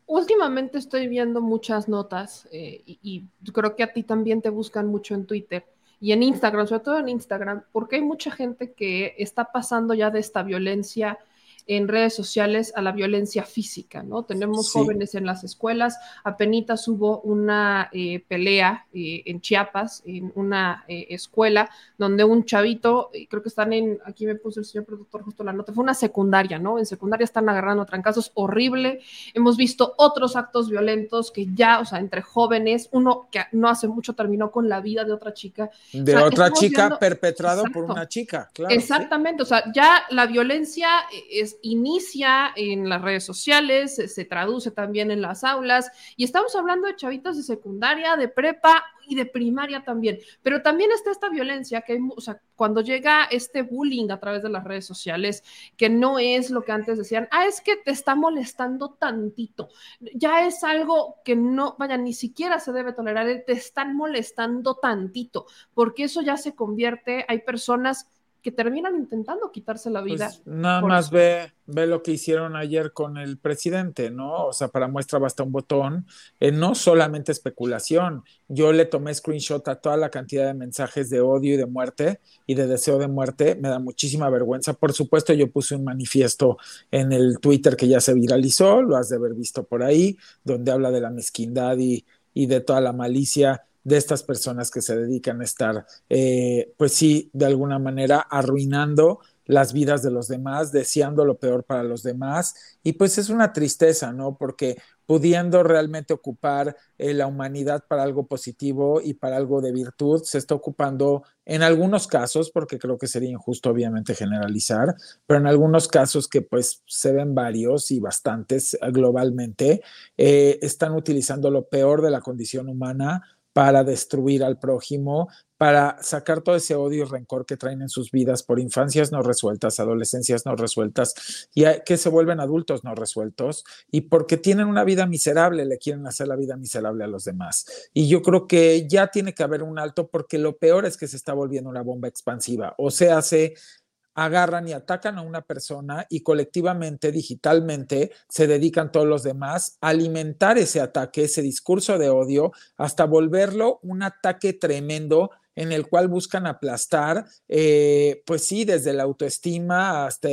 Últimamente estoy viendo muchas notas eh, y, y creo que a ti también te buscan mucho en Twitter y en Instagram, sobre todo en Instagram, porque hay mucha gente que está pasando ya de esta violencia en redes sociales a la violencia física, ¿no? Tenemos jóvenes en las escuelas, apenas hubo una eh, pelea eh, en Chiapas, en una eh, escuela, donde un chavito, creo que están en, aquí me puso el señor productor justo la nota, fue una secundaria, ¿no? En secundaria están agarrando trancazos, horrible. Hemos visto otros actos violentos que ya, o sea, entre jóvenes, uno que no hace mucho terminó con la vida de otra chica. De otra chica perpetrado por una chica, claro. Exactamente, o sea, ya la violencia es inicia en las redes sociales, se, traduce también en las aulas y estamos hablando de chavitos de secundaria, de prepa y de primaria también, pero también está esta violencia que cuando llega este bullying a través de las redes sociales, que no es lo que antes decían, ah, es que te está molestando tantito, ya es algo que no, vaya, ni siquiera se debe tolerar, te están molestando tantito, porque eso ya se convierte, hay personas que terminan intentando quitarse la vida. Pues nada más ve, ve lo que hicieron ayer con el presidente, ¿no? O sea, para muestra basta un botón. Eh, no solamente especulación. Yo le tomé screenshot a toda la cantidad de mensajes de odio y de muerte y de deseo de muerte. Me da muchísima vergüenza. Por supuesto, yo puse un manifiesto en el Twitter que ya se viralizó, lo has de haber visto por ahí, donde habla de la mezquindad y, y de toda la malicia de estas personas que se dedican a estar, eh, pues sí, de alguna manera arruinando las vidas de los demás, deseando lo peor para los demás. Y pues es una tristeza, ¿no? Porque pudiendo realmente ocupar eh, la humanidad para algo positivo y para algo de virtud, se está ocupando en algunos casos, porque creo que sería injusto obviamente generalizar, pero en algunos casos que pues se ven varios y bastantes globalmente, eh, están utilizando lo peor de la condición humana para destruir al prójimo, para sacar todo ese odio y rencor que traen en sus vidas por infancias no resueltas, adolescencias no resueltas y que se vuelven adultos no resueltos y porque tienen una vida miserable le quieren hacer la vida miserable a los demás. Y yo creo que ya tiene que haber un alto porque lo peor es que se está volviendo una bomba expansiva. O sea, hace agarran y atacan a una persona y colectivamente, digitalmente, se dedican todos los demás a alimentar ese ataque, ese discurso de odio, hasta volverlo un ataque tremendo en el cual buscan aplastar, eh, pues sí, desde la autoestima hasta,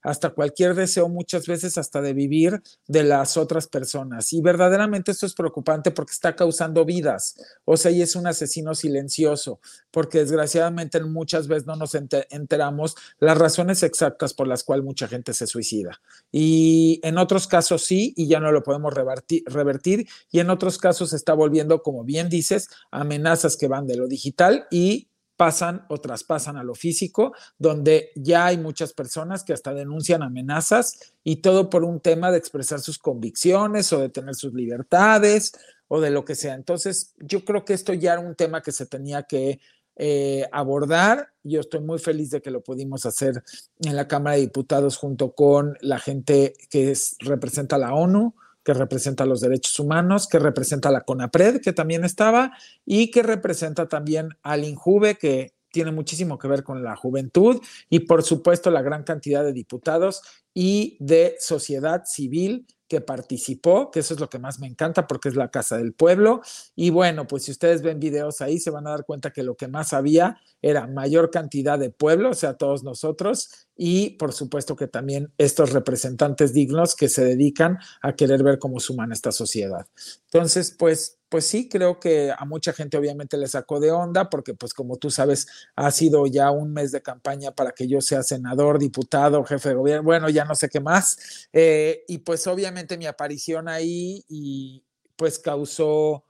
hasta cualquier deseo, muchas veces hasta de vivir de las otras personas. Y verdaderamente esto es preocupante porque está causando vidas, o sea, y es un asesino silencioso, porque desgraciadamente muchas veces no nos enteramos las razones exactas por las cuales mucha gente se suicida. Y en otros casos sí, y ya no lo podemos revertir, revertir y en otros casos está volviendo, como bien dices, amenazas que van de lo digital y pasan o traspasan a lo físico, donde ya hay muchas personas que hasta denuncian amenazas y todo por un tema de expresar sus convicciones o de tener sus libertades o de lo que sea. Entonces, yo creo que esto ya era un tema que se tenía que eh, abordar. Yo estoy muy feliz de que lo pudimos hacer en la Cámara de Diputados junto con la gente que representa la ONU, que representa los derechos humanos, que representa la CONAPRED, que también estaba, y que representa también al INJUVE, que tiene muchísimo que ver con la juventud, y por supuesto la gran cantidad de diputados y de sociedad civil que participó, que eso es lo que más me encanta porque es la casa del pueblo. Y bueno, pues si ustedes ven videos ahí, se van a dar cuenta que lo que más había era mayor cantidad de pueblo, o sea, todos nosotros, y por supuesto que también estos representantes dignos que se dedican a querer ver cómo suma esta sociedad. Entonces, pues pues sí, creo que a mucha gente obviamente le sacó de onda porque pues como tú sabes, ha sido ya un mes de campaña para que yo sea senador, diputado, jefe de gobierno, bueno, ya no sé qué más. Eh, y pues obviamente mi aparición ahí y pues causó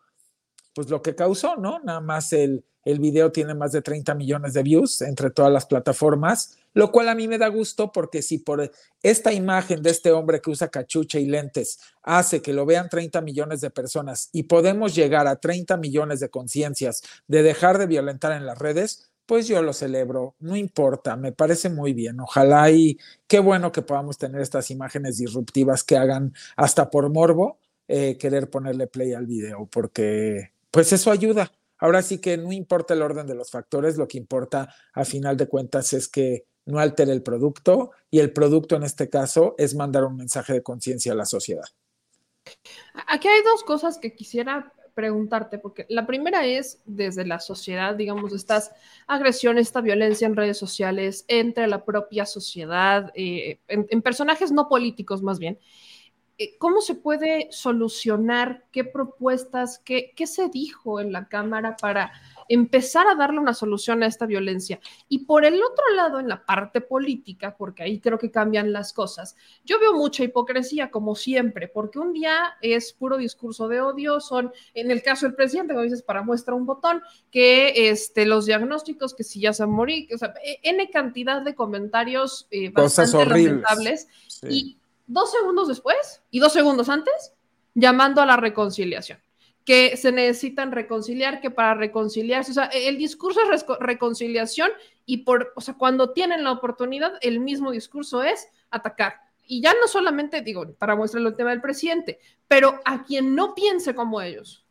pues lo que causó, ¿no? Nada más el, el video tiene más de 30 millones de views entre todas las plataformas, lo cual a mí me da gusto porque si por esta imagen de este hombre que usa cachucha y lentes hace que lo vean 30 millones de personas y podemos llegar a 30 millones de conciencias de dejar de violentar en las redes, pues yo lo celebro, no importa, me parece muy bien. Ojalá y qué bueno que podamos tener estas imágenes disruptivas que hagan hasta por morbo eh, querer ponerle play al video, porque pues eso ayuda. Ahora sí que no importa el orden de los factores, lo que importa a final de cuentas es que no altere el producto y el producto en este caso es mandar un mensaje de conciencia a la sociedad. Aquí hay dos cosas que quisiera preguntarte, porque la primera es desde la sociedad, digamos, estas agresiones, esta violencia en redes sociales, entre la propia sociedad, eh, en, en, personajes no políticos más bien. Eh, ¿Cómo se puede solucionar? ¿Qué propuestas? Qué, ¿Qué se dijo en la Cámara para empezar a darle una solución a esta violencia. Y por el otro lado, en la parte política, porque ahí creo que cambian las cosas, yo veo mucha hipocresía, como siempre, porque un día es puro discurso de odio, son, en el caso del presidente, como dices, para muestra un botón, que este, los diagnósticos, que si ya se han morido, o sea, N cantidad de comentarios eh, bastante lamentables. Sí. Y dos segundos después y dos segundos antes, llamando a la reconciliación que se necesitan reconciliar, que para reconciliarse, o sea, el discurso es reconciliación y por, o sea, cuando tienen la oportunidad, el mismo discurso es atacar. Y ya no solamente, digo, para mostrar el tema del presidente, pero a quien no piense como ellos.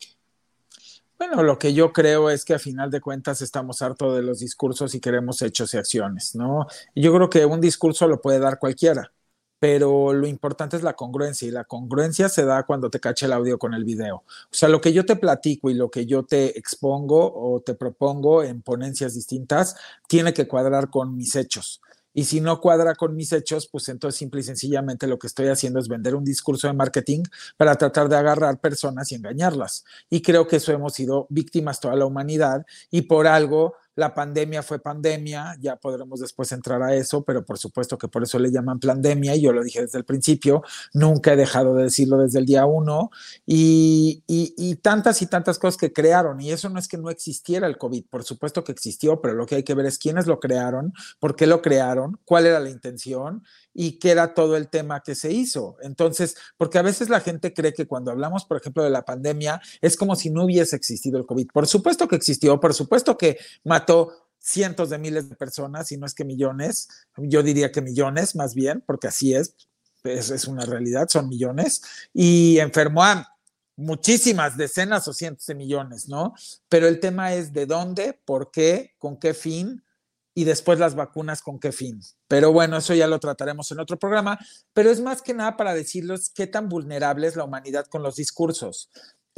Bueno, lo que yo creo es que a final de cuentas estamos hartos de los discursos y queremos hechos y acciones, ¿no? Yo creo que un discurso lo puede dar cualquiera pero lo importante es la congruencia y la congruencia se da cuando te cache el audio con el video. O sea, lo que yo te platico y lo que yo te expongo o te propongo en ponencias distintas tiene que cuadrar con mis hechos. Y si no cuadra con mis hechos, pues entonces simple y sencillamente lo que estoy haciendo es vender un discurso de marketing para tratar de agarrar personas y engañarlas. Y creo que eso hemos sido víctimas toda la humanidad y por algo la pandemia fue pandemia, ya podremos después entrar a eso, pero por supuesto que por eso le llaman pandemia y yo lo dije desde el principio, nunca he dejado de decirlo desde el día uno y, y, y, tantas y tantas cosas que crearon y eso no es que no existiera el COVID, por supuesto que existió, pero lo que hay que ver es quiénes lo crearon, por qué lo crearon, cuál era la intención y qué era todo el tema que se hizo. Entonces, porque a veces la gente cree que cuando hablamos, por ejemplo, de la pandemia, es como si no hubiese existido el COVID. Por supuesto que existió, por supuesto que mató cientos de miles de personas, y no es que millones, yo diría que millones más bien, porque así es, es, es una realidad, son millones, y enfermó a muchísimas decenas o cientos de millones, ¿no? Pero el tema es de dónde, por qué, con qué fin, y después las vacunas con qué fin. Pero bueno, eso ya lo trataremos en otro programa, pero es más que nada para decirles qué tan vulnerable es la humanidad con los discursos.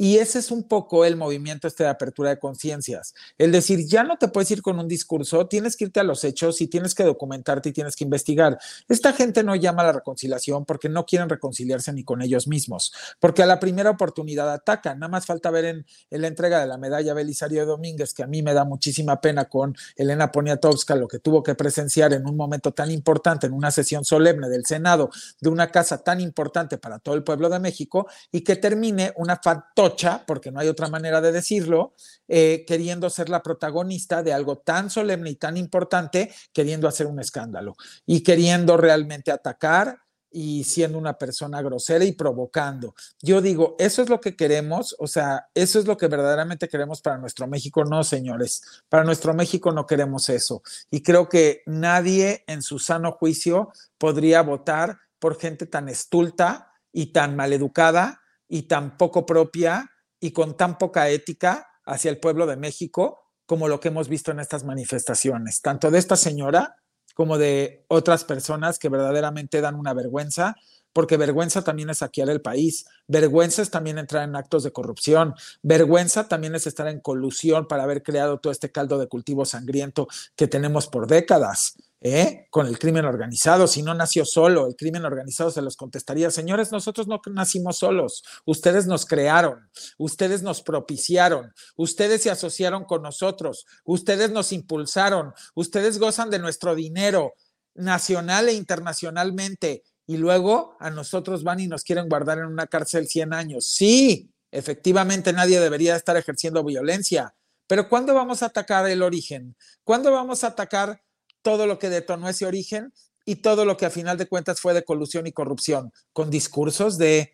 Y ese es un poco el movimiento este de apertura de conciencias. El decir, ya no te puedes ir con un discurso, tienes que irte a los hechos y tienes que documentarte y tienes que investigar. Esta gente no llama a la reconciliación porque no quieren reconciliarse ni con ellos mismos, porque a la primera oportunidad atacan. Nada más falta ver en, la entrega de la medalla Belisario Domínguez, que a mí me da muchísima pena con Elena Poniatowska, lo que tuvo que presenciar en un momento tan importante, en una sesión solemne del Senado, de una casa tan importante para todo el pueblo de México, y que termine una fantoche porque no hay otra manera de decirlo, eh, queriendo ser la protagonista de algo tan solemne y tan importante, queriendo hacer un escándalo y queriendo realmente atacar y siendo una persona grosera y provocando. Yo digo, eso es lo que queremos, o sea, eso es lo que verdaderamente queremos para nuestro México. No, señores, para nuestro México no queremos eso. Y creo que nadie en su sano juicio podría votar por gente tan estulta y tan maleducada y tan poco propia y con tan poca ética hacia el pueblo de México como lo que hemos visto en estas manifestaciones, tanto de esta señora como de otras personas que verdaderamente dan una vergüenza, porque vergüenza también es saquear el país, vergüenza es también entrar en actos de corrupción, vergüenza también es estar en colusión para haber creado todo este caldo de cultivo sangriento que tenemos por décadas. ¿Eh? con el crimen organizado. Si no nació solo, el crimen organizado se los contestaría, señores, nosotros no nacimos solos, ustedes nos crearon, ustedes nos propiciaron, ustedes se asociaron con nosotros, ustedes nos impulsaron, ustedes gozan de nuestro dinero nacional e internacionalmente y luego a nosotros van y nos quieren guardar en una cárcel 100 años. Sí, Efectivamente, nadie debería estar ejerciendo violencia. Pero ¿cuándo vamos a atacar el origen? ¿Cuándo vamos a atacar todo lo que detonó ese origen y todo lo que a final de cuentas fue de colusión y corrupción? Con discursos de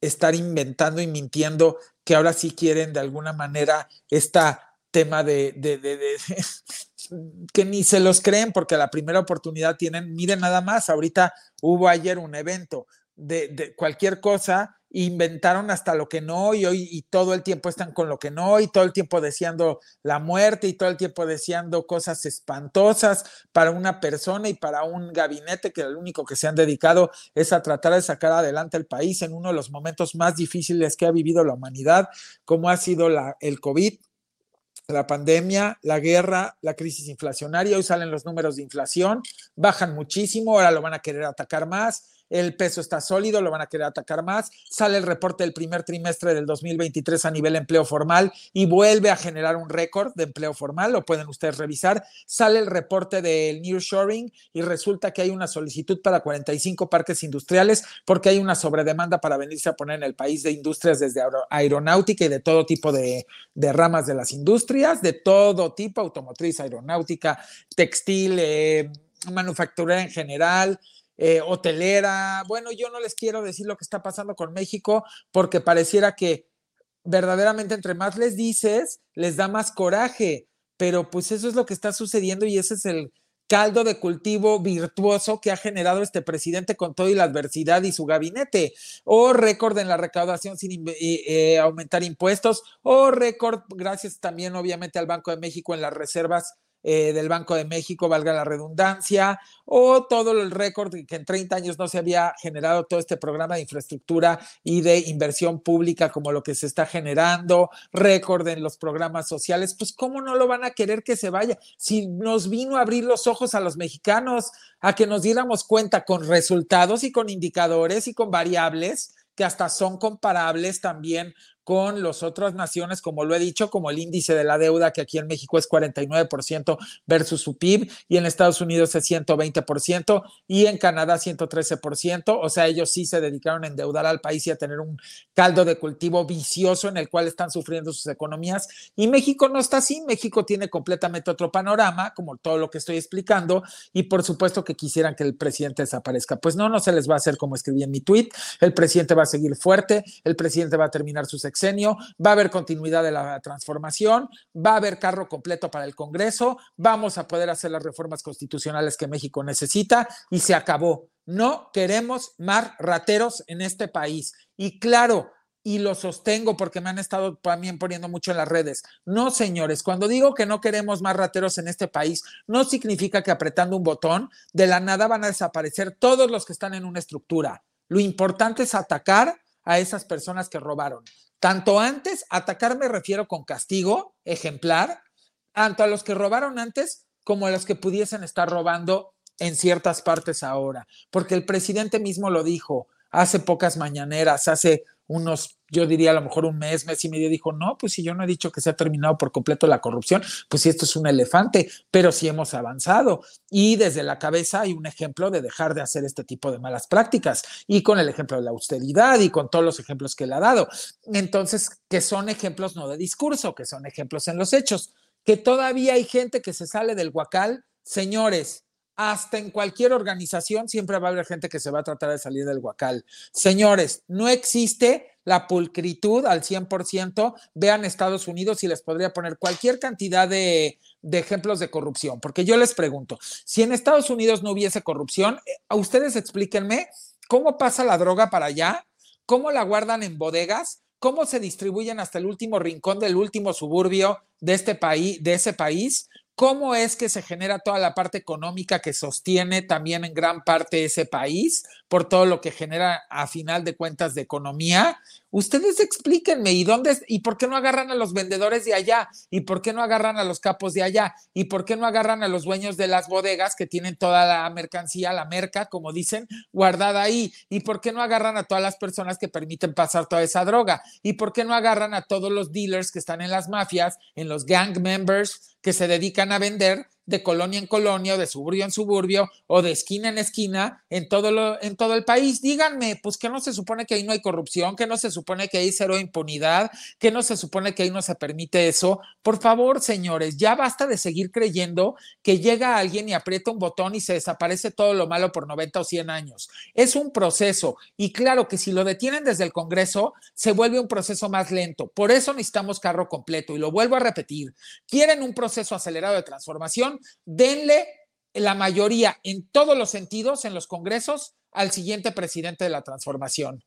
estar inventando y mintiendo que ahora sí quieren de alguna manera esta tema de, de, de, de que ni se los creen porque la primera oportunidad tienen, miren nada más, ahorita hubo ayer un evento de, cualquier cosa, inventaron hasta lo que no y hoy y todo el tiempo están con lo que no y todo el tiempo deseando la muerte y todo el tiempo deseando cosas espantosas para una persona y para un gabinete que lo único que se han dedicado es a tratar de sacar adelante el país en uno de los momentos más difíciles que ha vivido la humanidad, como ha sido la, el COVID la pandemia, la guerra, la crisis inflacionaria, hoy salen los números de inflación, bajan muchísimo, ahora lo van a querer atacar más el peso está sólido, lo van a querer atacar más. Sale el reporte del primer trimestre del 2023 a nivel empleo formal y vuelve a generar un récord de empleo formal, lo pueden ustedes revisar. Sale el reporte del Nearshoring y resulta que hay una solicitud para 45 parques industriales porque hay una sobredemanda para venirse a poner en el país de industrias desde aeronáutica y de todo tipo de, ramas de las industrias, de todo tipo, automotriz, aeronáutica, textil, eh, manufacturera en general, eh, hotelera. Bueno, yo no les quiero decir lo que está pasando con México porque pareciera que verdaderamente entre más les dices, les da más coraje, pero pues eso es lo que está sucediendo y ese es el caldo de cultivo virtuoso que ha generado este presidente con todo y la adversidad y su gabinete, o récord en la recaudación sin eh, aumentar impuestos, o récord gracias también obviamente al Banco de México en las reservas eh, del Banco de México, valga la redundancia, o todo el récord que en 30 años no se había generado todo este programa de infraestructura y de inversión pública como lo que se está generando, récord en los programas sociales, pues cómo no lo van a querer que se vaya. Si nos vino a abrir los ojos a los mexicanos, a que nos diéramos cuenta con resultados y con indicadores y con variables que hasta son comparables también con las otras naciones, como lo he dicho, como el índice de la deuda, que aquí en México es 49% versus su PIB, y en Estados Unidos es 120%, y en Canadá 113%. O sea, ellos sí se dedicaron a endeudar al país y a tener un caldo de cultivo vicioso en el cual están sufriendo sus economías. Y México no está así. México tiene completamente otro panorama, como todo lo que estoy explicando, y por supuesto que quisieran que el presidente desaparezca. Pues no, no se les va a hacer como escribí en mi tweet. El presidente va a seguir fuerte, el presidente va a terminar sus va a haber continuidad de la transformación, va a haber carro completo para el Congreso, vamos a poder hacer las reformas constitucionales que México necesita y se acabó. No queremos más rateros en este país. Y claro, y lo sostengo porque me han estado también poniendo mucho en las redes. No, señores, cuando digo que no queremos más rateros en este país, no significa que apretando un botón de la nada van a desaparecer todos los que están en una estructura. Lo importante es atacar a esas personas que robaron. Tanto antes, atacar me refiero con castigo ejemplar, tanto a los que robaron antes como a los que pudiesen estar robando en ciertas partes ahora, porque el presidente mismo lo dijo hace pocas mañaneras, hace unos, yo diría a lo mejor un mes, mes y medio, dijo, no, pues si yo no he dicho que se ha terminado por completo la corrupción, pues si esto es un elefante, pero sí hemos avanzado. Y desde la cabeza hay un ejemplo de dejar de hacer este tipo de malas prácticas, y con el ejemplo de la austeridad y con todos los ejemplos que él ha dado. Entonces, que son ejemplos no de discurso, que son ejemplos en los hechos, que todavía hay gente que se sale del huacal, señores, hasta en cualquier organización siempre va a haber gente que se va a tratar de salir del huacal. Señores, no existe la pulcritud al 100%. Vean Estados Unidos y les podría poner cualquier cantidad de, de, ejemplos de corrupción, porque yo les pregunto, si en Estados Unidos no hubiese corrupción, eh, a ustedes explíquenme cómo pasa la droga para allá, cómo la guardan en bodegas, cómo se distribuyen hasta el último rincón del último suburbio de este país, de ese país, cómo es que se genera toda la parte económica que sostiene también en gran parte ese país, por todo lo que genera a final de cuentas de economía. Ustedes explíquenme, ¿y dónde y por qué no agarran a los vendedores de allá? ¿Y por qué no agarran a los capos de allá? ¿Y por qué no agarran a los dueños de las bodegas que tienen toda la mercancía, la merca, como dicen, guardada ahí? ¿Y por qué no agarran a todas las personas que permiten pasar toda esa droga? ¿Y por qué no agarran a todos los dealers que están en las mafias, en los gang members que se dedican a vender de colonia en colonia o de suburbio en suburbio o de esquina en esquina en todo, lo, en todo el país. Díganme, pues que no se supone que ahí no hay corrupción, que no se supone que hay cero impunidad, que no se supone que ahí no se permite eso. Por favor, señores, ya basta de seguir creyendo que llega alguien y aprieta un botón y se desaparece todo lo malo por 90 o 100 años. Es un proceso y claro que si lo detienen desde el Congreso, se vuelve un proceso más lento. Por eso necesitamos carro completo y lo vuelvo a repetir. ¿Quieren un proceso acelerado de transformación? Denle la mayoría en todos los sentidos en los congresos al siguiente presidente de la transformación.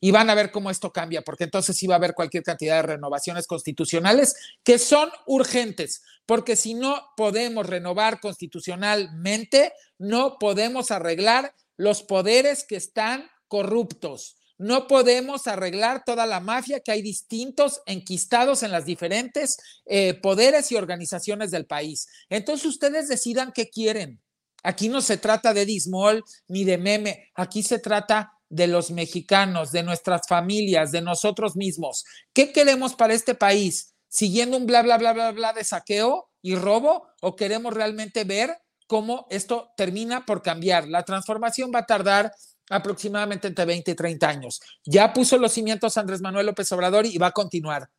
Y van a ver cómo esto cambia, porque entonces sí va a haber cualquier cantidad de renovaciones constitucionales que son urgentes, porque si no podemos renovar constitucionalmente, no podemos arreglar los poderes que están corruptos. No podemos arreglar toda la mafia que hay distintos enquistados en las diferentes eh, poderes y organizaciones del país. Entonces ustedes decidan qué quieren. Aquí no se trata de dismol ni de meme, aquí se trata de los mexicanos, de nuestras familias, de nosotros mismos. ¿Qué queremos para este país? ¿Siguiendo un bla, bla, bla, bla, bla de saqueo y robo? ¿O queremos realmente ver cómo esto termina por cambiar? La transformación va a tardar aproximadamente entre 20 y 30 años. Ya puso los cimientos Andrés Manuel López Obrador y va a continuar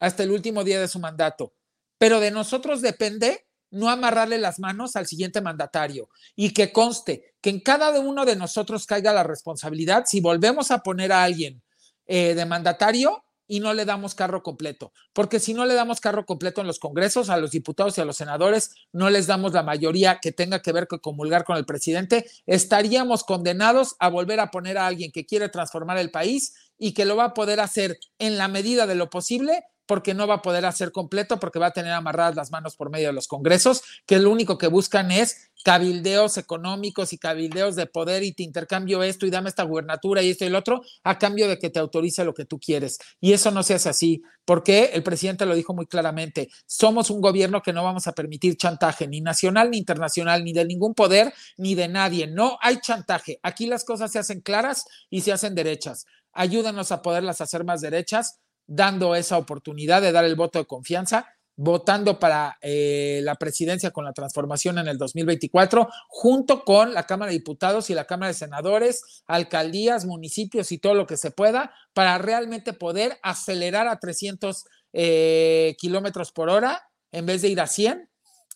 hasta el último día de su mandato. Pero de nosotros depende no amarrarle las manos al siguiente mandatario y que conste que en cada uno de nosotros caiga la responsabilidad si volvemos a poner a alguien eh, de mandatario y no le damos carro completo. Porque si no le damos carro completo en los congresos, a los diputados y a los senadores, no les damos la mayoría que tenga que ver con comulgar con el presidente, estaríamos condenados a volver a poner a alguien que quiere transformar el país y que lo va a poder hacer en la medida de lo posible porque no va a poder hacer completo, porque va a tener amarradas las manos por medio de los congresos, que lo único que buscan es cabildeos económicos y cabildeos de poder y te intercambio esto y dame esta gubernatura y esto y el otro a cambio de que te autorice lo que tú quieres. Y eso no se hace así, porque el presidente lo dijo muy claramente, somos un gobierno que no vamos a permitir chantaje ni nacional ni internacional, ni de ningún poder, ni de nadie. No hay chantaje. Aquí las cosas se hacen claras y se hacen derechas. Ayúdanos a poderlas hacer más derechas dando esa oportunidad de dar el voto de confianza, votando para eh, la presidencia con la transformación en el 2024, junto con la Cámara de Diputados y la Cámara de Senadores, alcaldías, municipios y todo lo que se pueda, para realmente poder acelerar a 300 eh, kilómetros por hora en vez de ir a 100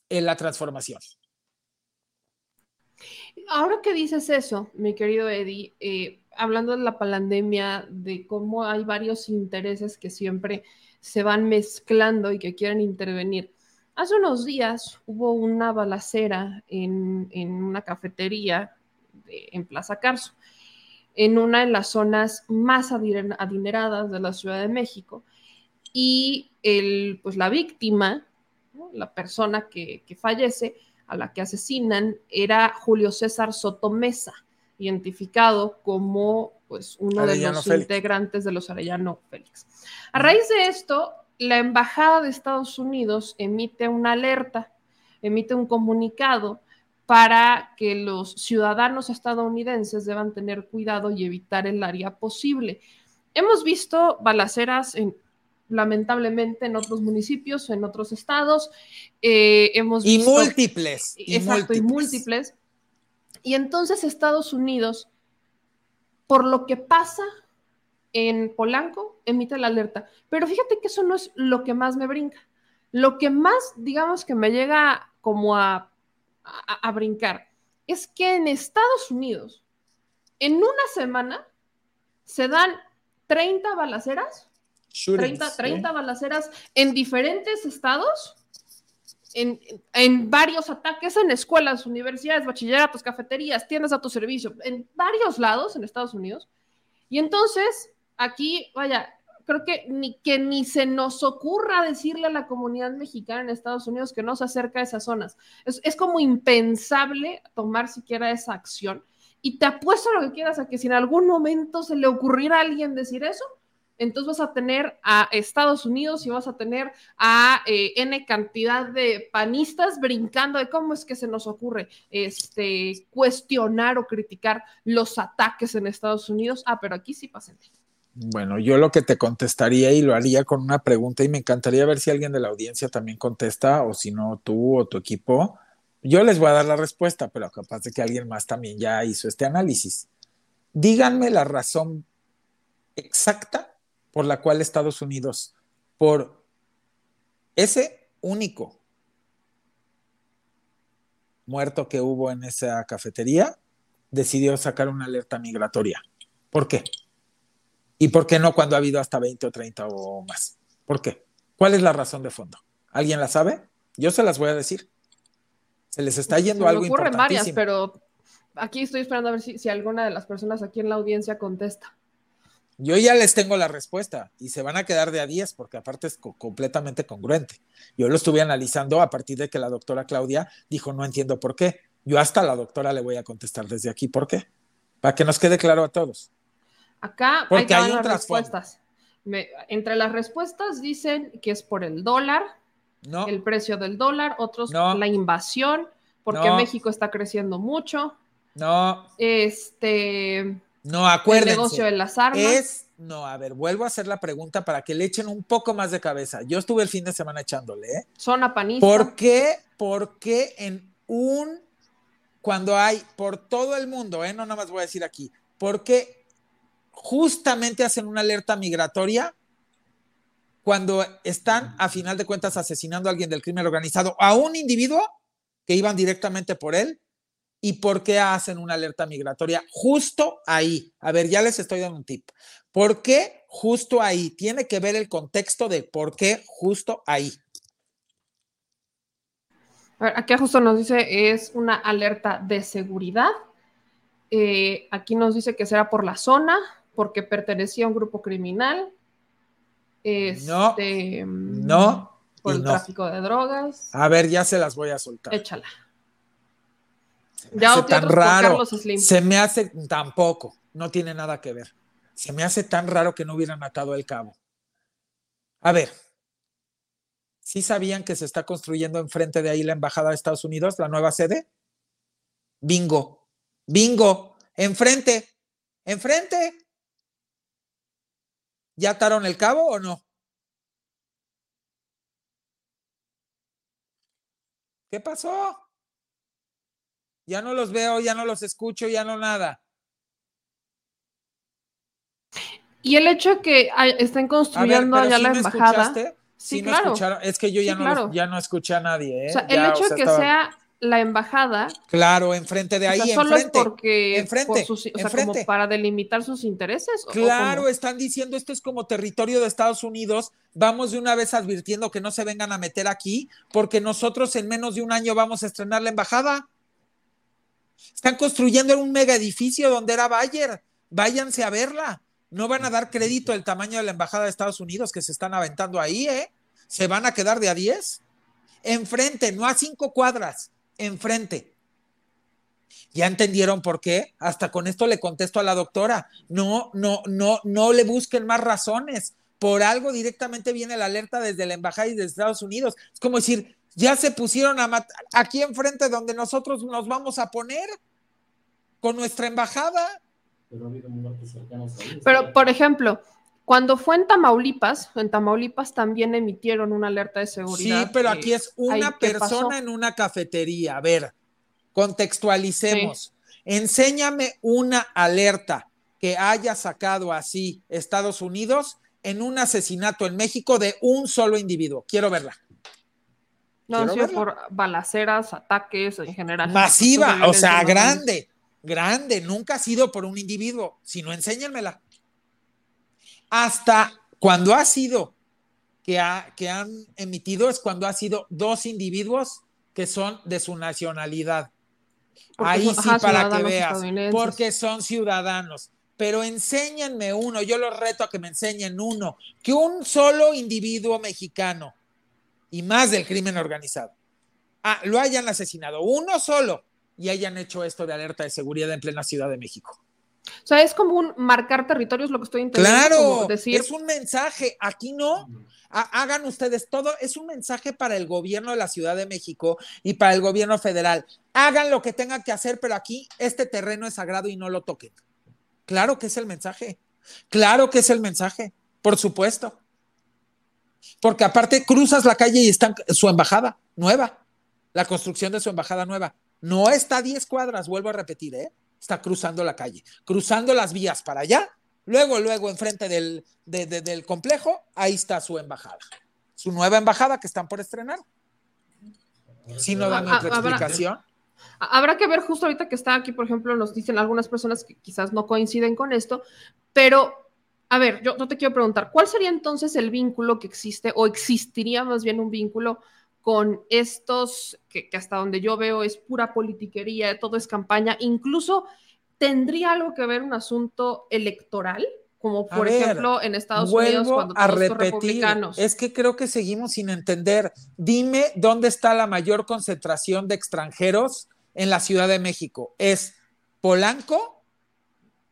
en la transformación. Ahora que dices eso, mi querido Eddie, eh, hablando de la pandemia, de cómo hay varios intereses que siempre se van mezclando y que quieren intervenir. Hace unos días hubo una balacera en, una cafetería en Plaza Carso, en una de las zonas más adineradas de la Ciudad de México. Y el, pues la víctima, la persona que, que fallece, a la que asesinan, era Julio César Sotomesa identificado como pues, uno de los integrantes de los Arellano Félix. A raíz de esto, la Embajada de Estados Unidos emite una alerta, emite un comunicado para que los ciudadanos estadounidenses deban tener cuidado y evitar el área posible. Hemos visto balaceras en, lamentablemente en otros municipios, en otros estados. Eh, hemos y múltiples. Exacto, y múltiples. Y entonces Estados Unidos, por lo que pasa en Polanco, emite la alerta. Pero fíjate que eso no es lo que más me brinca. Lo que más, digamos, que me llega como a, a, brincar es que en Estados Unidos, en una semana, se dan 30 balaceras, 30, 30 balaceras en diferentes estados en, varios ataques en escuelas, universidades, bachilleratos, cafeterías, tiendas a tu servicio, en varios lados en Estados Unidos. Y entonces, aquí, vaya, creo que ni, que ni se nos ocurra decirle a la comunidad mexicana en Estados Unidos que no se acerca a esas zonas. Es, es como impensable tomar siquiera esa acción. Y te apuesto lo que quieras a que si en algún momento se le ocurriera a alguien decir eso, entonces vas a tener a Estados Unidos y vas a tener a eh, N cantidad de panistas brincando de cómo es que se nos ocurre este, cuestionar o criticar los ataques en Estados Unidos. Ah, pero aquí sí pasen. Bueno, yo lo que te contestaría y lo haría con una pregunta y me encantaría ver si alguien de la audiencia también contesta o si no tú o tu equipo. Yo les voy a dar la respuesta, pero capaz de que alguien más también ya hizo este análisis. Díganme la razón exacta por la cual Estados Unidos, por ese único muerto que hubo en esa cafetería, decidió sacar una alerta migratoria. ¿Por qué? ¿Y por qué no cuando ha habido hasta 20 o 30 o más? ¿Por qué? ¿Cuál es la razón de fondo? ¿Alguien la sabe? Yo se las voy a decir. Se les está yendo Se me algo ocurren varias, pero aquí estoy esperando a ver si, si alguna de las personas aquí en la audiencia contesta. Yo ya les tengo la respuesta y se van a quedar de a 10 porque aparte es co- completamente congruente. Yo lo estuve analizando a partir de que la doctora Claudia dijo no entiendo por qué. Yo hasta la doctora le voy a contestar desde aquí por qué. Para que nos quede claro a todos. Acá Porque hay un las respuestas. Me- entre las respuestas dicen que es por el dólar, No, el precio del dólar, otros No. la invasión, porque No. México está creciendo mucho, no, este, no, el acuérdense. negocio de las armas. Es, no, a ver, vuelvo a hacer la pregunta para que le echen un poco más de cabeza. Yo estuve el fin de semana echándole, ¿eh? zona panista. ¿Por qué, por qué en un, cuando hay por todo el mundo, eh, no nada más voy a decir aquí, por qué justamente hacen una alerta migratoria cuando están a final de cuentas asesinando a alguien del crimen organizado, a un individuo que iban directamente por él? ¿Y por qué hacen una alerta migratoria justo ahí? A ver, ya les estoy dando un tip. ¿Por qué justo ahí? Tiene que ver el contexto de por qué justo ahí. A ver, aquí justo nos dice es una alerta de seguridad. Eh, aquí nos dice que será por la zona, porque pertenecía a un grupo criminal. No, Este, mm, No, Por y el no. tráfico de drogas. A ver, ya se las voy a soltar. Échala. Ya hace tan raro. Se me hace tampoco, no tiene nada que ver. Se me hace tan raro que no hubieran atado el cabo. A ver, ¿sí sabían que se está construyendo enfrente de ahí la embajada de Estados Unidos, la nueva sede? Bingo, bingo, enfrente, enfrente. ¿Ya ataron el cabo o no? ¿Qué pasó? Ya no los veo, ya no los escucho, ya no nada. Y el hecho de que hay- estén ver, construyendo allá ¿sí la me embajada. escuchaste? Sí, Sí, me claro. escucharon. Es que yo ya, Sí, no, claro. ya no escuché a nadie. ¿eh? O sea, el Ya, hecho o de sea, que estaba- sea la embajada, Claro, enfrente de o ahí, sea, solo es enfrente. porque enfrente, por sus- o sea, como para delimitar sus intereses. ¿o- o Claro, están diciendo esto es como territorio de Estados Unidos. Vamos de una vez advirtiendo que no se vengan a meter aquí, porque nosotros en menos de un año vamos a estrenar la embajada. Están construyendo un mega edificio donde era Bayer. Váyanse a verla. No van a dar crédito el tamaño de la embajada de Estados Unidos que se están aventando ahí, ¿eh? Se van a quedar de a 10. Enfrente, no a cinco cuadras, enfrente. ¿Ya entendieron por qué? Hasta con esto le contesto a la doctora. No, no, no, no le busquen más razones. Por algo directamente viene la alerta desde la embajada y de Estados Unidos. Es como decir, ya se pusieron a matar aquí enfrente donde nosotros nos vamos a poner con nuestra embajada. Pero, por ejemplo, cuando fue en Tamaulipas, en Tamaulipas también emitieron una alerta de seguridad. Sí, pero aquí es ahí, una persona en una cafetería. A ver, contextualicemos. Enséñame una alerta que haya sacado así Estados Unidos en un asesinato en México de un solo individuo. Quiero verla. No, han sido verla. por balaceras, ataques en general. Masiva, o sea, grande, grande. Nunca ha sido por un individuo, sino enséñenmela. Hasta cuando ha sido que, ha- que han emitido es cuando ha sido dos individuos que son de su nacionalidad. Porque Ahí son- sí ajá, para que veas, porque son ciudadanos. Pero enséñenme uno, yo los reto a que me enseñen uno, que un solo individuo mexicano y más del crimen organizado ah, lo hayan asesinado, uno solo, y hayan hecho esto de alerta de seguridad en plena Ciudad de México. O sea, es como un marcar territorios, lo que estoy entendiendo. Claro, decir, es un mensaje. Aquí no. Ha- Hagan ustedes todo. Es un mensaje para el gobierno de la Ciudad de México y para el gobierno federal. Hagan lo que tengan que hacer, pero aquí este terreno es sagrado y no lo toquen. Claro que es el mensaje. Claro que es el mensaje, por supuesto. Porque aparte cruzas la calle y está su embajada nueva, la construcción de su embajada nueva. No está a 10 cuadras, vuelvo a repetir, ¿eh? Está cruzando la calle, cruzando las vías para allá. Luego, luego, enfrente del, del complejo, ahí está su embajada. Su nueva embajada que están por estrenar. Si no dan otra explicación. Habrá que ver justo ahorita que está aquí, por ejemplo, nos dicen algunas personas que quizás no coinciden con esto, pero a ver, yo no te quiero preguntar, ¿cuál sería entonces el vínculo que existe o existiría más bien un vínculo con estos que, hasta donde yo veo es pura politiquería, todo es campaña, incluso tendría algo que ver un asunto electoral? como por ejemplo en Estados Unidos cuando a repetir, republicanos. Es que creo que seguimos sin entender. Dime dónde está la mayor concentración de extranjeros en la Ciudad de México. Es Polanco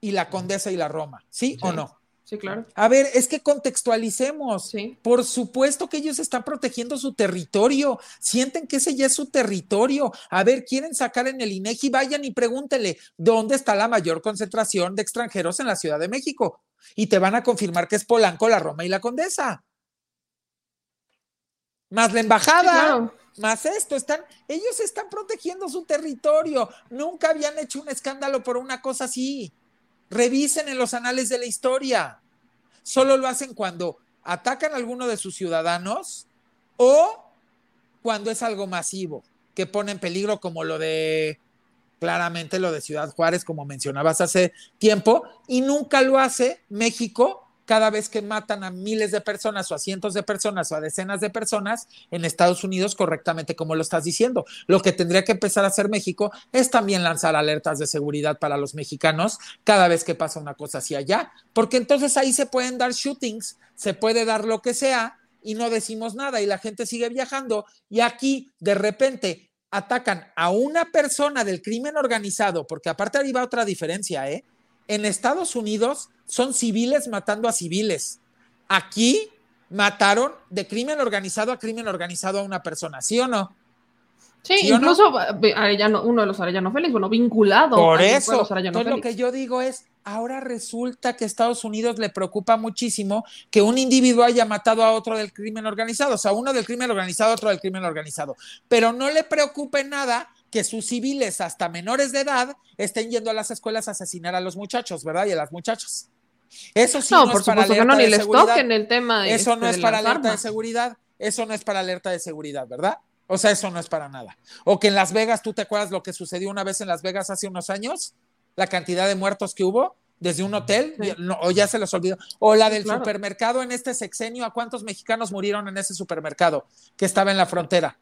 y la Condesa y la Roma, ¿sí, o no? Sí, claro. A ver, es que contextualicemos. Sí. Por supuesto que ellos están protegiendo su territorio. Sienten que ese ya es su territorio. A ver, quieren sacar en el INEGI, vayan y pregúntele dónde está la mayor concentración de extranjeros en la Ciudad de México. Y te van a confirmar que es Polanco, la Roma y la Condesa. Más la embajada. Más esto, están, ellos están protegiendo su territorio. Nunca habían hecho un escándalo por una cosa así. Revisen en los anales de la historia. Solo lo hacen cuando atacan a alguno de sus ciudadanos o cuando es algo masivo, que pone en peligro como lo de, claramente lo de Ciudad Juárez, como mencionabas hace tiempo, y nunca lo hace México cada vez que matan a miles de personas o a cientos de personas o a decenas de personas en Estados Unidos correctamente como lo estás diciendo. Lo que tendría que empezar a hacer México es también lanzar alertas de seguridad para los mexicanos cada vez que pasa una cosa así allá, porque entonces ahí se pueden dar shootings, se puede dar lo que sea y no decimos nada y la gente sigue viajando y aquí de repente atacan a una persona del crimen organizado, porque aparte arriba otra diferencia, ¿eh? En Estados Unidos son civiles matando a civiles. Aquí mataron de crimen organizado a crimen organizado a una persona, ¿sí o no? Sí, incluso uno de los Arellano Félix, bueno, vinculado. Por eso, lo que yo digo es, ahora resulta que a Estados Unidos le preocupa muchísimo que un individuo haya matado a otro del crimen organizado, o sea, uno del crimen organizado, otro del crimen organizado, pero no le preocupe nada que sus civiles hasta menores de edad estén yendo a las escuelas a asesinar a los muchachos, ¿verdad? Y a las muchachas. Eso sí no, por es para alerta no, ni les toquen el tema. Eso no este, es para alerta de seguridad. Eso no es para alerta de seguridad, ¿verdad? O sea, eso no es para nada. O que en Las Vegas, ¿tú te acuerdas lo que sucedió una vez en Las Vegas hace unos años? La cantidad de muertos que hubo desde un hotel, o ya se les olvidó. O la del supermercado en este sexenio, ¿a cuántos mexicanos murieron en ese supermercado que estaba en la frontera?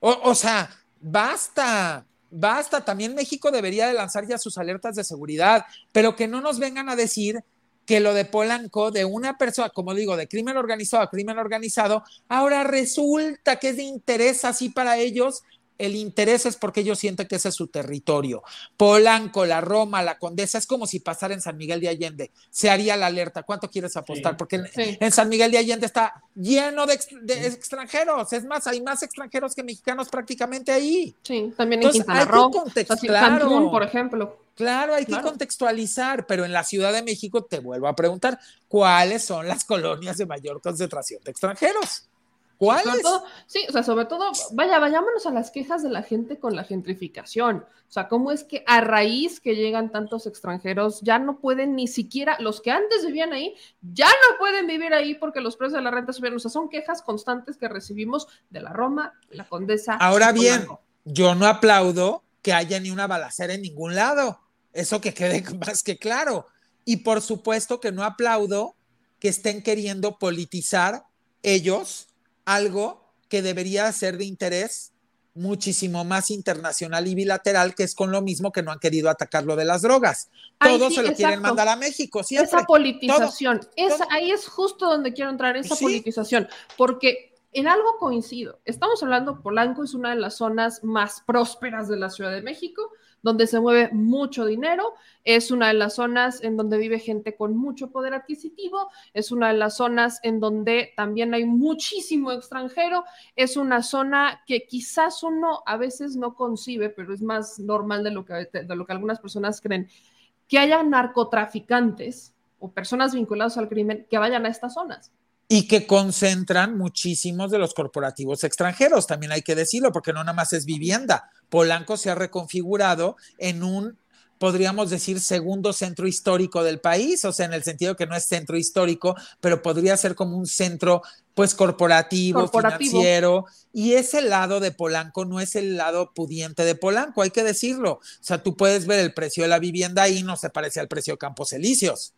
O, o sea, basta, basta. También México debería de lanzar ya sus alertas de seguridad, pero que no nos vengan a decir que lo de Polanco, de una persona, como digo, de crimen organizado a crimen organizado, ahora resulta que es de interés así para ellos el interés es porque ellos sienten que ese es su territorio. Polanco, la Roma, la Condesa, es como si pasara en San Miguel de Allende. Se haría la alerta. ¿Cuánto quieres apostar? Porque en, San Miguel de Allende está lleno de, extranjeros. Es más, hay más extranjeros que mexicanos prácticamente ahí. Sí, también en Quintana Roo. Claro, por ejemplo. Claro, hay que contextualizar, pero en la Ciudad de México te vuelvo a preguntar, ¿cuáles son las colonias de mayor concentración de extranjeros? ¿Cuáles? sí, o sea, sobre todo, vaya, vayámonos a las quejas de la gente con la gentrificación. O sea, ¿cómo es que a raíz que llegan tantos extranjeros ya no pueden ni siquiera, los que antes vivían ahí, ya no pueden vivir ahí porque los precios de la renta subieron? O sea, son quejas constantes que recibimos de la Roma, la Condesa. Ahora bien, yo no aplaudo que haya ni una balacera en ningún lado. Eso que quede más que claro. Y por supuesto que no aplaudo que estén queriendo politizar ellos algo que debería ser de interés muchísimo más internacional y bilateral, que es con lo mismo que no han querido atacar lo de las drogas. Todos se lo quieren mandar a México, Esa politización, ahí es justo donde quiero entrar, esa politización, porque en algo coincido. Estamos hablando, Polanco es una de las zonas más prósperas de la Ciudad de México, donde se mueve mucho dinero, es una de las zonas en donde vive gente con mucho poder adquisitivo, es una de las zonas en donde también hay muchísimo extranjero, es una zona que quizás uno a veces no concibe, pero es más normal de lo que, de lo que algunas personas creen, que haya narcotraficantes o personas vinculadas al crimen que vayan a estas zonas y que concentran muchísimos de los corporativos extranjeros, también hay que decirlo, porque no nada más es vivienda. Polanco se ha reconfigurado en un, podríamos decir, segundo centro histórico del país, o sea, en el sentido que no es centro histórico, pero podría ser como un centro, pues, corporativo, Corporativo. financiero, y ese lado de Polanco no es el lado pudiente de Polanco, hay que decirlo. O sea, tú puedes ver el precio de la vivienda ahí, no se parece al precio de Campos Elíseos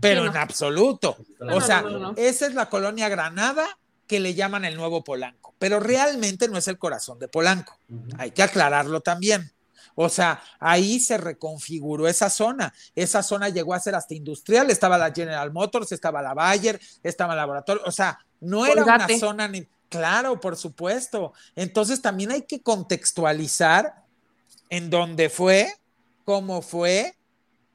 pero Sí, no. en absoluto. No, o sea, no, no, no. esa es la colonia Granada que le llaman el nuevo Polanco, pero realmente no es el corazón de Polanco. Hay que aclararlo también. O sea, ahí se reconfiguró esa zona. Esa zona llegó a ser hasta industrial. Estaba la General Motors, estaba la Bayer, estaba el laboratorio. O sea, no era Colgate. una zona ni. Claro, por supuesto. Entonces también hay que contextualizar en dónde fue, cómo fue,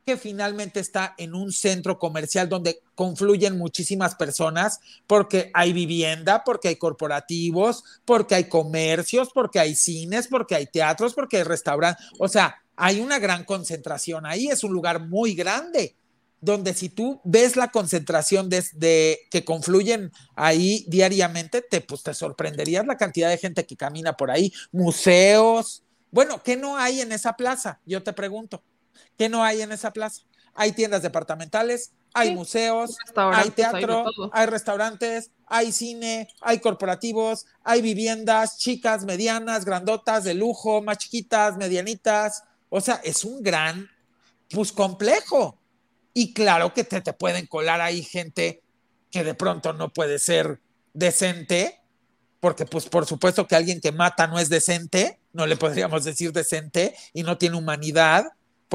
que finalmente está en un centro comercial donde confluyen muchísimas personas, porque hay vivienda, porque hay corporativos, porque hay comercios, porque hay cines, porque hay teatros, porque hay restaurantes. O sea, hay una gran concentración ahí, es un lugar muy grande, donde si tú ves la concentración de, que confluyen ahí diariamente, te, pues, te sorprenderías la cantidad de gente que camina por ahí, museos. Bueno, ¿qué no hay en esa plaza? Yo te pregunto. ¿Qué no hay en esa plaza? Hay tiendas departamentales, hay Sí, museos, hay hay teatro, todo. hay restaurantes, hay cine, hay corporativos, hay viviendas chicas, medianas, grandotas, de lujo, más chiquitas, medianitas. O sea, es un gran, pues complejo. Y claro que te, te pueden colar ahí gente que de pronto no puede ser decente, porque pues por supuesto que alguien que mata no es decente, no le podríamos decir decente y no tiene humanidad,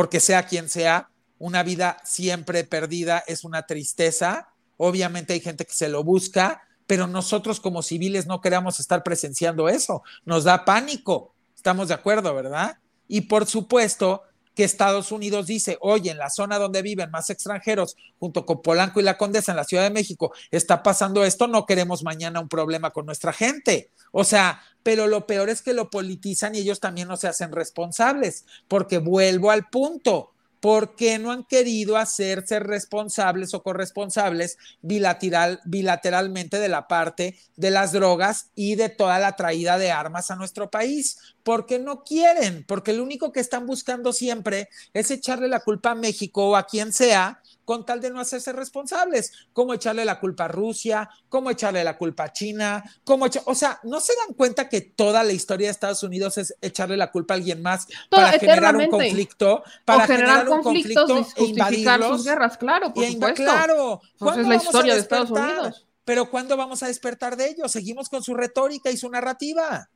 porque sea quien sea, una vida siempre perdida es una tristeza. Obviamente hay gente que se lo busca, pero nosotros como civiles no queremos estar presenciando eso. Nos da pánico. Estamos de acuerdo, ¿verdad? Y por supuesto que Estados Unidos dice, oye, en la zona donde viven más extranjeros, junto con Polanco y la Condesa en la Ciudad de México, está pasando esto, no queremos mañana un problema con nuestra gente. O sea, pero lo peor es que lo politizan y ellos también no se hacen responsables, porque vuelvo al punto. ¿Por qué no han querido hacerse responsables o corresponsables bilateral, bilateralmente de la parte de las drogas y de toda la traída de armas a nuestro país? Porque no quieren, porque lo único que están buscando siempre es echarle la culpa a México o a quien sea con tal de no hacerse responsables, como echarle la culpa a Rusia, como echarle la culpa a China, como echa- o sea, no se dan cuenta que toda la historia de Estados Unidos es echarle la culpa a alguien más Todo- para generar un conflicto, para o generar un conflictos y conflicto e justificar sus guerras, claro, por supuesto. claro, Pues ¿cuándo es la historia de Estados? Unidos. Pero ¿cuándo vamos a despertar de ellos? Seguimos con su retórica y su narrativa.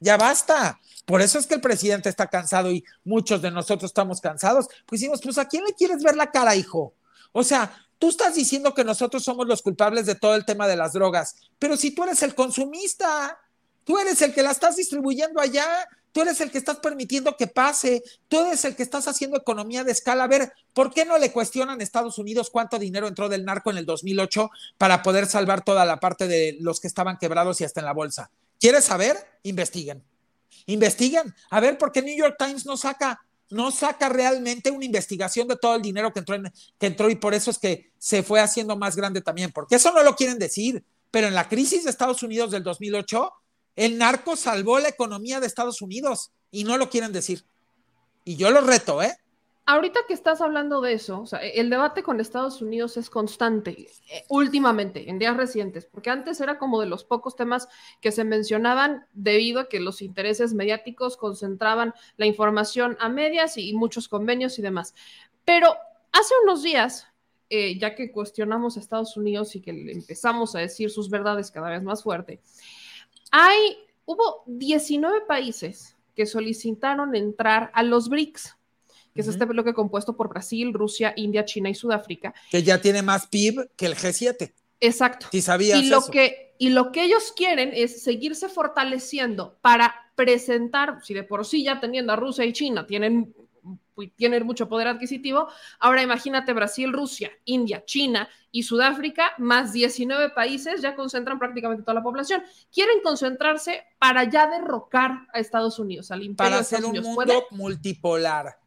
Ya basta. Por eso es que el presidente está cansado y muchos de nosotros estamos cansados. Pues decimos, pues ¿a quién le quieres ver la cara, hijo? O sea, tú estás diciendo que nosotros somos los culpables de todo el tema de las drogas, pero si tú eres el consumista, tú eres el que la estás distribuyendo allá, tú eres el que estás permitiendo que pase, tú eres el que estás haciendo economía de escala. A ver, ¿por qué no le cuestionan a Estados Unidos cuánto dinero entró del narco en el 2008 para poder salvar toda la parte de los que estaban quebrados y hasta en la bolsa? ¿Quieres saber? Investiguen. Investiguen. A ver, ¿por qué New York Times no saca, no saca realmente una investigación de todo el dinero que entró, y por eso es que se fue haciendo más grande también? Porque eso no lo quieren decir. Pero en la crisis de Estados Unidos del 2008, el narco salvó la economía de Estados Unidos y no lo quieren decir. Y yo lo reto, ¿eh? Ahorita que estás hablando de eso, sea, el debate con Estados Unidos es constante, eh, últimamente, en días recientes, porque antes era como de los pocos temas que se mencionaban debido a que los intereses mediáticos concentraban la información a medias y, muchos convenios y demás. Pero hace unos días, eh, ya que cuestionamos a Estados Unidos y que empezamos a decir sus verdades cada vez más fuerte, hay, hubo 19 países que solicitaron entrar a los BRICS que es este bloque compuesto por Brasil, Rusia, India, China y Sudáfrica. Que ya tiene más PIB que el G7. Exacto. Si sabías y lo eso. que y lo que ellos quieren es seguirse fortaleciendo para presentar, si de por sí ya teniendo a Rusia y China tienen tienen mucho poder adquisitivo, ahora imagínate Brasil, Rusia, India, China y Sudáfrica, más 19 países ya concentran prácticamente toda la población. Quieren concentrarse para ya derrocar a Estados Unidos, al imperio para de hacer Estados un Unidos. mundo multipolar.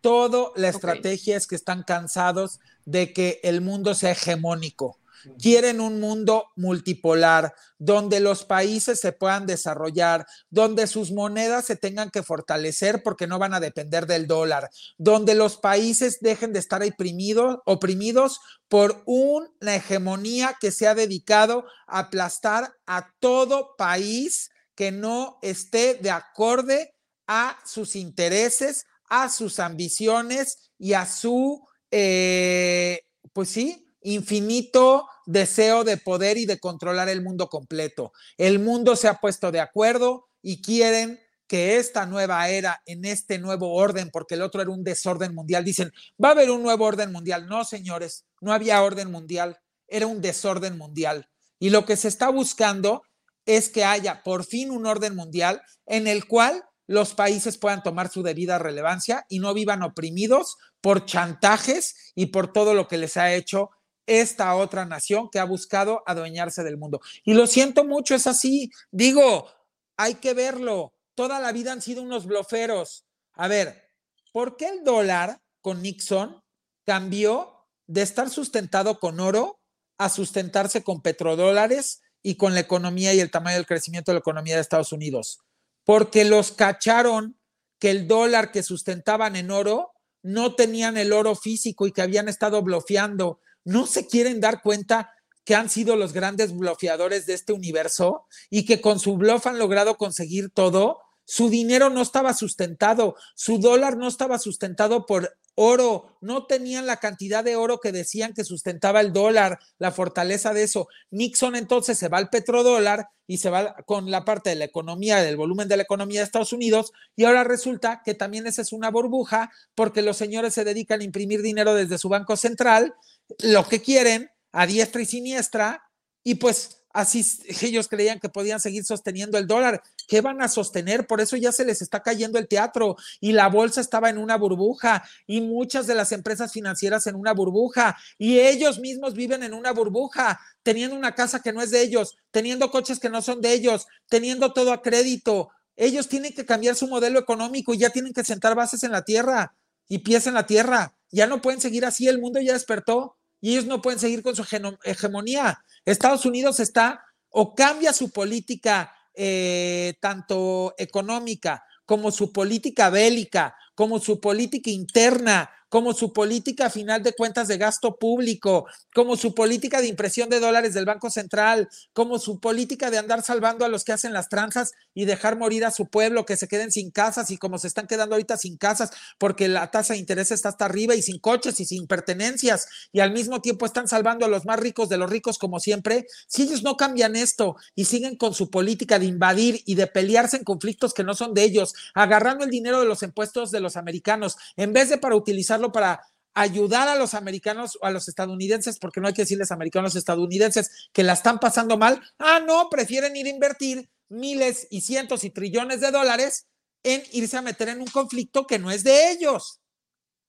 Todo la estrategia es que están cansados de que el mundo sea hegemónico. Quieren un mundo multipolar, donde los países se puedan desarrollar, donde sus monedas se tengan que fortalecer porque no van a depender del dólar, donde los países dejen de estar oprimidos, oprimidos por una hegemonía que se ha dedicado a aplastar a todo país que no esté de acorde a sus intereses, a sus ambiciones y a su, eh, pues sí, infinito deseo de poder y de controlar el mundo completo. El mundo se ha puesto de acuerdo y quieren que esta nueva era, en este nuevo orden, porque el otro era un desorden mundial, dicen, va a haber un nuevo orden mundial. No, señores, no había orden mundial, era un desorden mundial. Y lo que se está buscando es que haya por fin un orden mundial en el cual los países puedan tomar su debida relevancia y no vivan oprimidos por chantajes y por todo lo que les ha hecho esta otra nación que ha buscado adueñarse del mundo. Y lo siento mucho, es así. Digo, hay que verlo. Toda la vida han sido unos bloferos. A ver, ¿por qué el dólar con Nixon cambió de estar sustentado con oro a sustentarse con petrodólares y con la economía y el tamaño del crecimiento de la economía de Estados Unidos? Porque los cacharon que el dólar que sustentaban en oro no tenían el oro físico y que habían estado bloqueando no se quieren dar cuenta que han sido los grandes bloqueadores de este universo y que con su bluff han logrado conseguir todo. Su dinero no estaba sustentado, su dólar no estaba sustentado por oro, no tenían la cantidad de oro que decían que sustentaba el dólar, la fortaleza de eso. Nixon entonces se va al petrodólar y se va con la parte de la economía, del volumen de la economía de Estados Unidos, y ahora resulta que también esa es una burbuja porque los señores se dedican a imprimir dinero desde su banco central lo que quieren a diestra y siniestra y pues así ellos creían que podían seguir sosteniendo el dólar. ¿Qué van a sostener? Por eso ya se les está cayendo el teatro y la bolsa estaba en una burbuja y muchas de las empresas financieras en una burbuja y ellos mismos viven en una burbuja, teniendo una casa que no es de ellos, teniendo coches que no son de ellos, teniendo todo a crédito. Ellos tienen que cambiar su modelo económico y ya tienen que sentar bases en la tierra y pies en la tierra. Ya no pueden seguir así, el mundo ya despertó y ellos no pueden seguir con su hegemonía. Estados Unidos está o cambia su política eh, tanto económica como su política bélica, como su política interna, como su política final de cuentas de gasto público, como su política de impresión de dólares del Banco Central, como su política de andar salvando a los que hacen las tranzas y dejar morir a su pueblo, que se queden sin casas y como se están quedando ahorita sin casas porque la tasa de interés está hasta arriba y sin coches y sin pertenencias y al mismo tiempo están salvando a los más ricos de los ricos como siempre, si ellos no cambian esto y siguen con su política de invadir y de pelearse en conflictos que no son de ellos, agarrando el dinero de los impuestos de los americanos, en vez de para utilizar para ayudar a los americanos o a los estadounidenses, porque no hay que decirles americanos estadounidenses que la están pasando mal. Ah, no, prefieren ir a invertir miles y cientos y trillones de dólares en irse a meter en un conflicto que no es de ellos,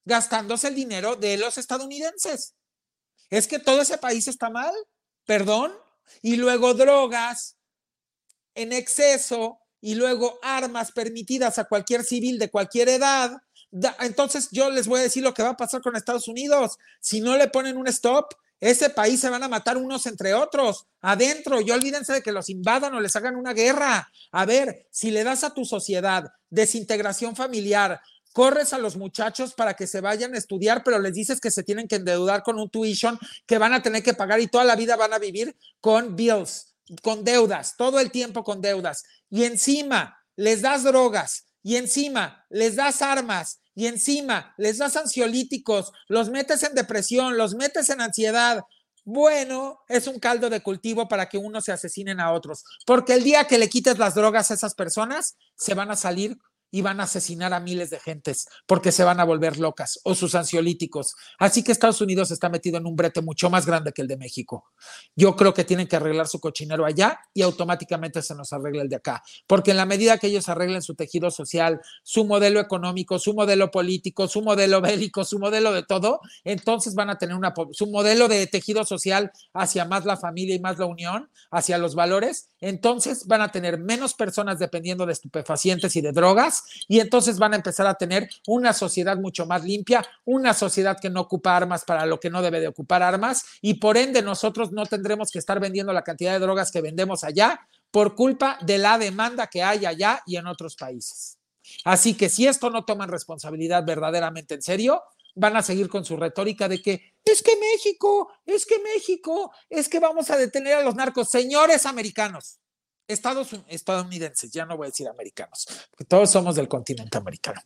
gastándose el dinero de los estadounidenses. Es que todo ese país está mal, perdón, y luego drogas en exceso y luego armas permitidas a cualquier civil de cualquier edad entonces yo les voy a decir lo que va a pasar con Estados Unidos. Si no le ponen un stop, ese país se van a matar unos entre otros adentro. Y olvídense de que los invadan o les hagan una guerra. A ver, si le das a tu sociedad desintegración familiar, corres a los muchachos para que se vayan a estudiar, pero les dices que se tienen que endeudar con un tuition que van a tener que pagar y toda la vida van a vivir con bills, con deudas, todo el tiempo con deudas. Y encima les das drogas, y encima les das armas y encima les das ansiolíticos, los metes en depresión, los metes en ansiedad. Bueno, es un caldo de cultivo para que unos se asesinen a otros, porque el día que le quites las drogas a esas personas, se van a salir y van a asesinar a miles de gentes porque se van a volver locas o sus ansiolíticos. Así que Estados Unidos está metido en un brete mucho más grande que el de México. Yo creo que tienen que arreglar su cochinero allá y automáticamente se nos arregla el de acá, porque en la medida que ellos arreglen su tejido social, su modelo económico, su modelo político, su modelo bélico, su modelo de todo, entonces van a tener una su modelo de tejido social hacia más la familia y más la unión, hacia los valores, entonces van a tener menos personas dependiendo de estupefacientes y de drogas y entonces van a empezar a tener una sociedad mucho más limpia, una sociedad que no ocupa armas para lo que no debe de ocupar armas y por ende nosotros no tendremos que estar vendiendo la cantidad de drogas que vendemos allá por culpa de la demanda que hay allá y en otros países. Así que si esto no toman responsabilidad verdaderamente en serio, van a seguir con su retórica de que es que México, es que México, es que vamos a detener a los narcos. Señores americanos, Estados, estadounidenses, ya no voy a decir americanos, porque todos somos del continente americano.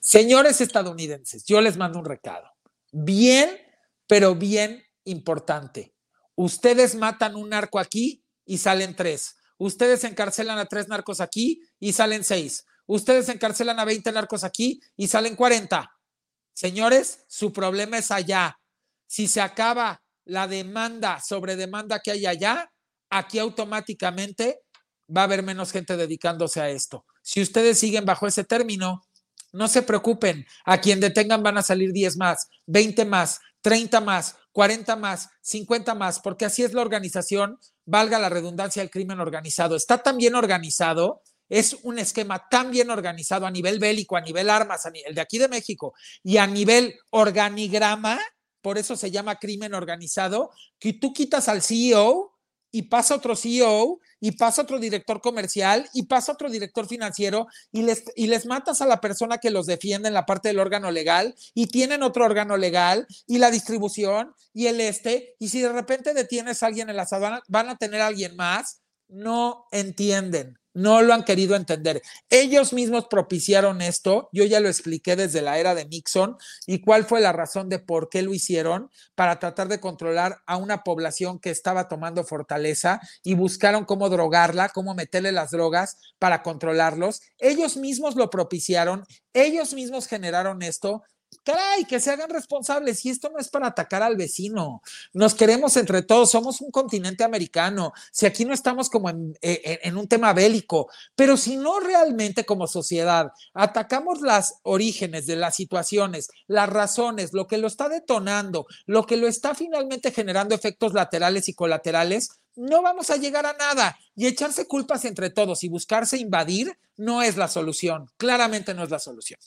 Señores estadounidenses, yo les mando un recado. Bien, pero bien importante. Ustedes matan un narco aquí y salen tres. Ustedes encarcelan a tres narcos aquí y salen seis. Ustedes encarcelan a 20 narcos aquí y salen 40. Señores, su problema es allá. Si se acaba la demanda sobre demanda que hay allá, aquí automáticamente va a haber menos gente dedicándose a esto. Si ustedes siguen bajo ese término, no se preocupen. A quien detengan van a salir 10 más, 20 más, 30 más, 40 más, 50 más, porque así es la organización, valga la redundancia del crimen organizado. Está tan bien organizado es un esquema tan bien organizado a nivel bélico, a nivel armas, el de aquí de México, y a nivel organigrama, por eso se llama crimen organizado, que tú quitas al CEO y pasa otro CEO y pasa otro director comercial y pasa otro director financiero y les, y les matas a la persona que los defiende en la parte del órgano legal y tienen otro órgano legal y la distribución y el este y si de repente detienes a alguien en la aduanas van a tener a alguien más, no entienden. No lo han querido entender. Ellos mismos propiciaron esto. Yo ya lo expliqué desde la era de Nixon y cuál fue la razón de por qué lo hicieron para tratar de controlar a una población que estaba tomando fortaleza y buscaron cómo drogarla, cómo meterle las drogas para controlarlos. Ellos mismos lo propiciaron, ellos mismos generaron esto caray, que se hagan responsables. Y esto no es para atacar al vecino. Nos queremos entre todos, somos un continente americano. Si aquí no estamos como en, eh, en, un tema bélico, pero si no realmente como sociedad atacamos las orígenes de las situaciones, las razones, lo que lo está detonando, lo que lo está finalmente generando efectos laterales y colaterales, no vamos a llegar a nada. Y echarse culpas entre todos y buscarse invadir no es la solución. Claramente no es la solución.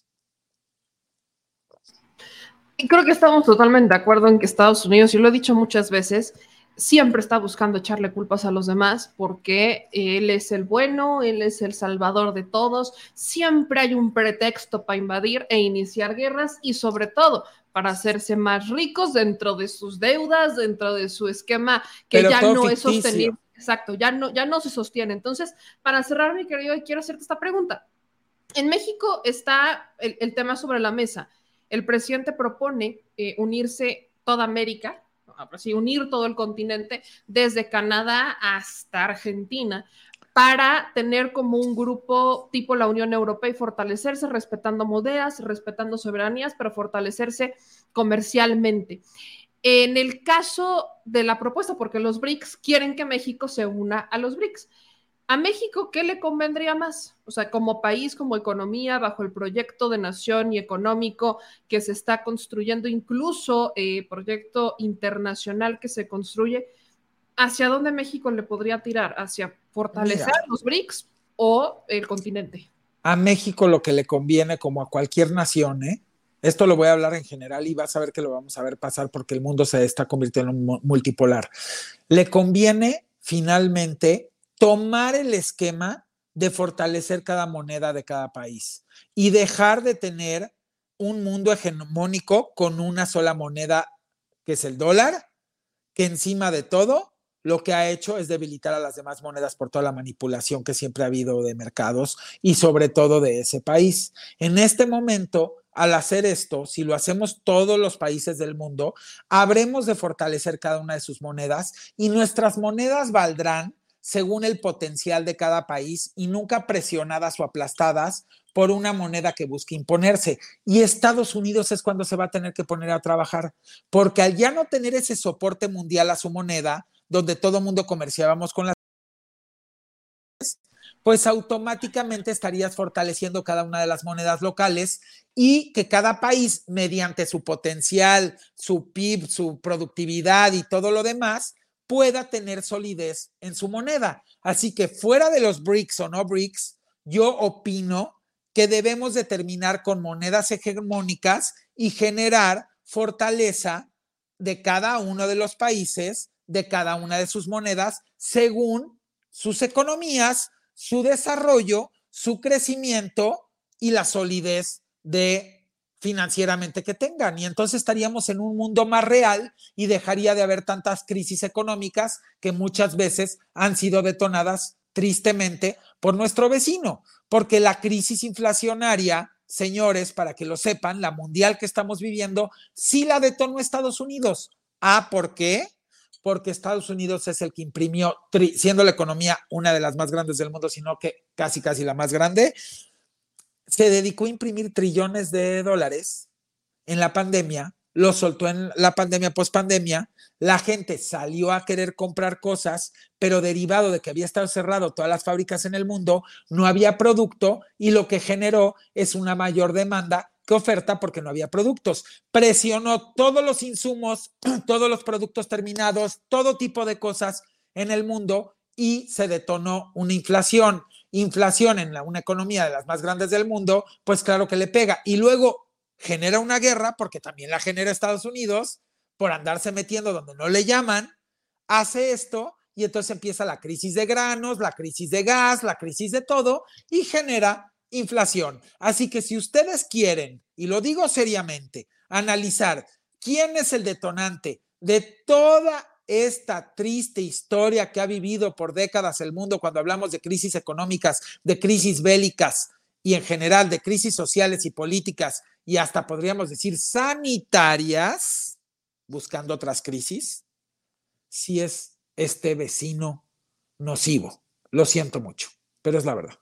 Y creo que estamos totalmente de acuerdo en que Estados Unidos, y lo he dicho muchas veces, siempre está buscando echarle culpas a los demás porque él es el bueno, él es el salvador de todos, siempre hay un pretexto para invadir e iniciar guerras y sobre todo para hacerse más ricos dentro de sus deudas, dentro de su esquema que ya no es sostenible. Exacto, ya no, ya no se sostiene. Entonces, para cerrar, mi querido, quiero hacerte esta pregunta. En México está el tema sobre la mesa el presidente propone eh, unirse toda América, unir todo el continente, desde Canadá hasta Argentina, para tener como un grupo tipo la Unión Europea y fortalecerse respetando monedas, respetando soberanías, pero fortalecerse comercialmente. En el caso de la propuesta, porque los BRICS quieren que México se una a los BRICS. ¿A México qué le convendría más? O sea, como país, como economía, bajo el proyecto de nación y económico que se está construyendo, incluso eh, proyecto internacional que se construye, ¿hacia dónde México le podría tirar? ¿Hacia fortalecer los BRICS o el continente? A México lo que le conviene, como a cualquier nación, ¿eh? Esto lo voy a hablar en general y vas a ver que lo vamos a ver pasar porque el mundo se está convirtiendo en multipolar. Le conviene finalmente tomar el esquema de fortalecer cada moneda de cada país y dejar de tener un mundo hegemónico con una sola moneda, que es el dólar, que encima de todo lo que ha hecho es debilitar a las demás monedas por toda la manipulación que siempre ha habido de mercados y sobre todo de ese país. En este momento, al hacer esto, si lo hacemos todos los países del mundo, habremos de fortalecer cada una de sus monedas y nuestras monedas valdrán según el potencial de cada país y nunca presionadas o aplastadas por una moneda que busque imponerse. Y Estados Unidos es cuando se va a tener que poner a trabajar, porque al ya no tener ese soporte mundial a su moneda, donde todo mundo comerciábamos con las pues automáticamente estarías fortaleciendo cada una de las monedas locales y que cada país, mediante su potencial, su PIB, su productividad y todo lo demás, pueda tener solidez en su moneda. Así que fuera de los BRICS o no BRICS, yo opino que debemos de terminar con monedas hegemónicas y generar fortaleza de cada uno de los países, de cada una de sus monedas, según sus economías, su desarrollo, su crecimiento y la solidez de financieramente que tengan. Y entonces estaríamos en un mundo más real y dejaría de haber tantas crisis económicas que muchas veces han sido detonadas tristemente por nuestro vecino, porque la crisis inflacionaria, señores, para que lo sepan, la mundial que estamos viviendo, sí la detonó Estados Unidos. Ah, ¿por qué? Porque Estados Unidos es el que imprimió, siendo la economía una de las más grandes del mundo, sino que casi, casi la más grande, se dedicó a imprimir trillones de dólares en la pandemia, lo soltó en la pandemia, post-pandemia, la gente salió a querer comprar cosas, pero derivado de que había estado cerrado todas las fábricas en el mundo, no había producto y lo que generó es una mayor demanda que oferta porque no había productos. Presionó todos los insumos, todos los productos terminados, todo tipo de cosas en el mundo y se detonó una inflación inflación en una economía de las más grandes del mundo, pues claro que le pega. Y luego genera una guerra, porque también la genera Estados Unidos, por andarse metiendo donde no le llaman, hace esto y entonces empieza la crisis de granos, la crisis de gas, la crisis de todo y genera inflación. Así que si ustedes quieren, y lo digo seriamente, analizar quién es el detonante de toda esta triste historia que ha vivido por décadas el mundo cuando hablamos de crisis económicas, de crisis bélicas y en general de crisis sociales y políticas y hasta podríamos decir sanitarias, buscando otras crisis, si es este vecino nocivo. Lo siento mucho, pero es la verdad.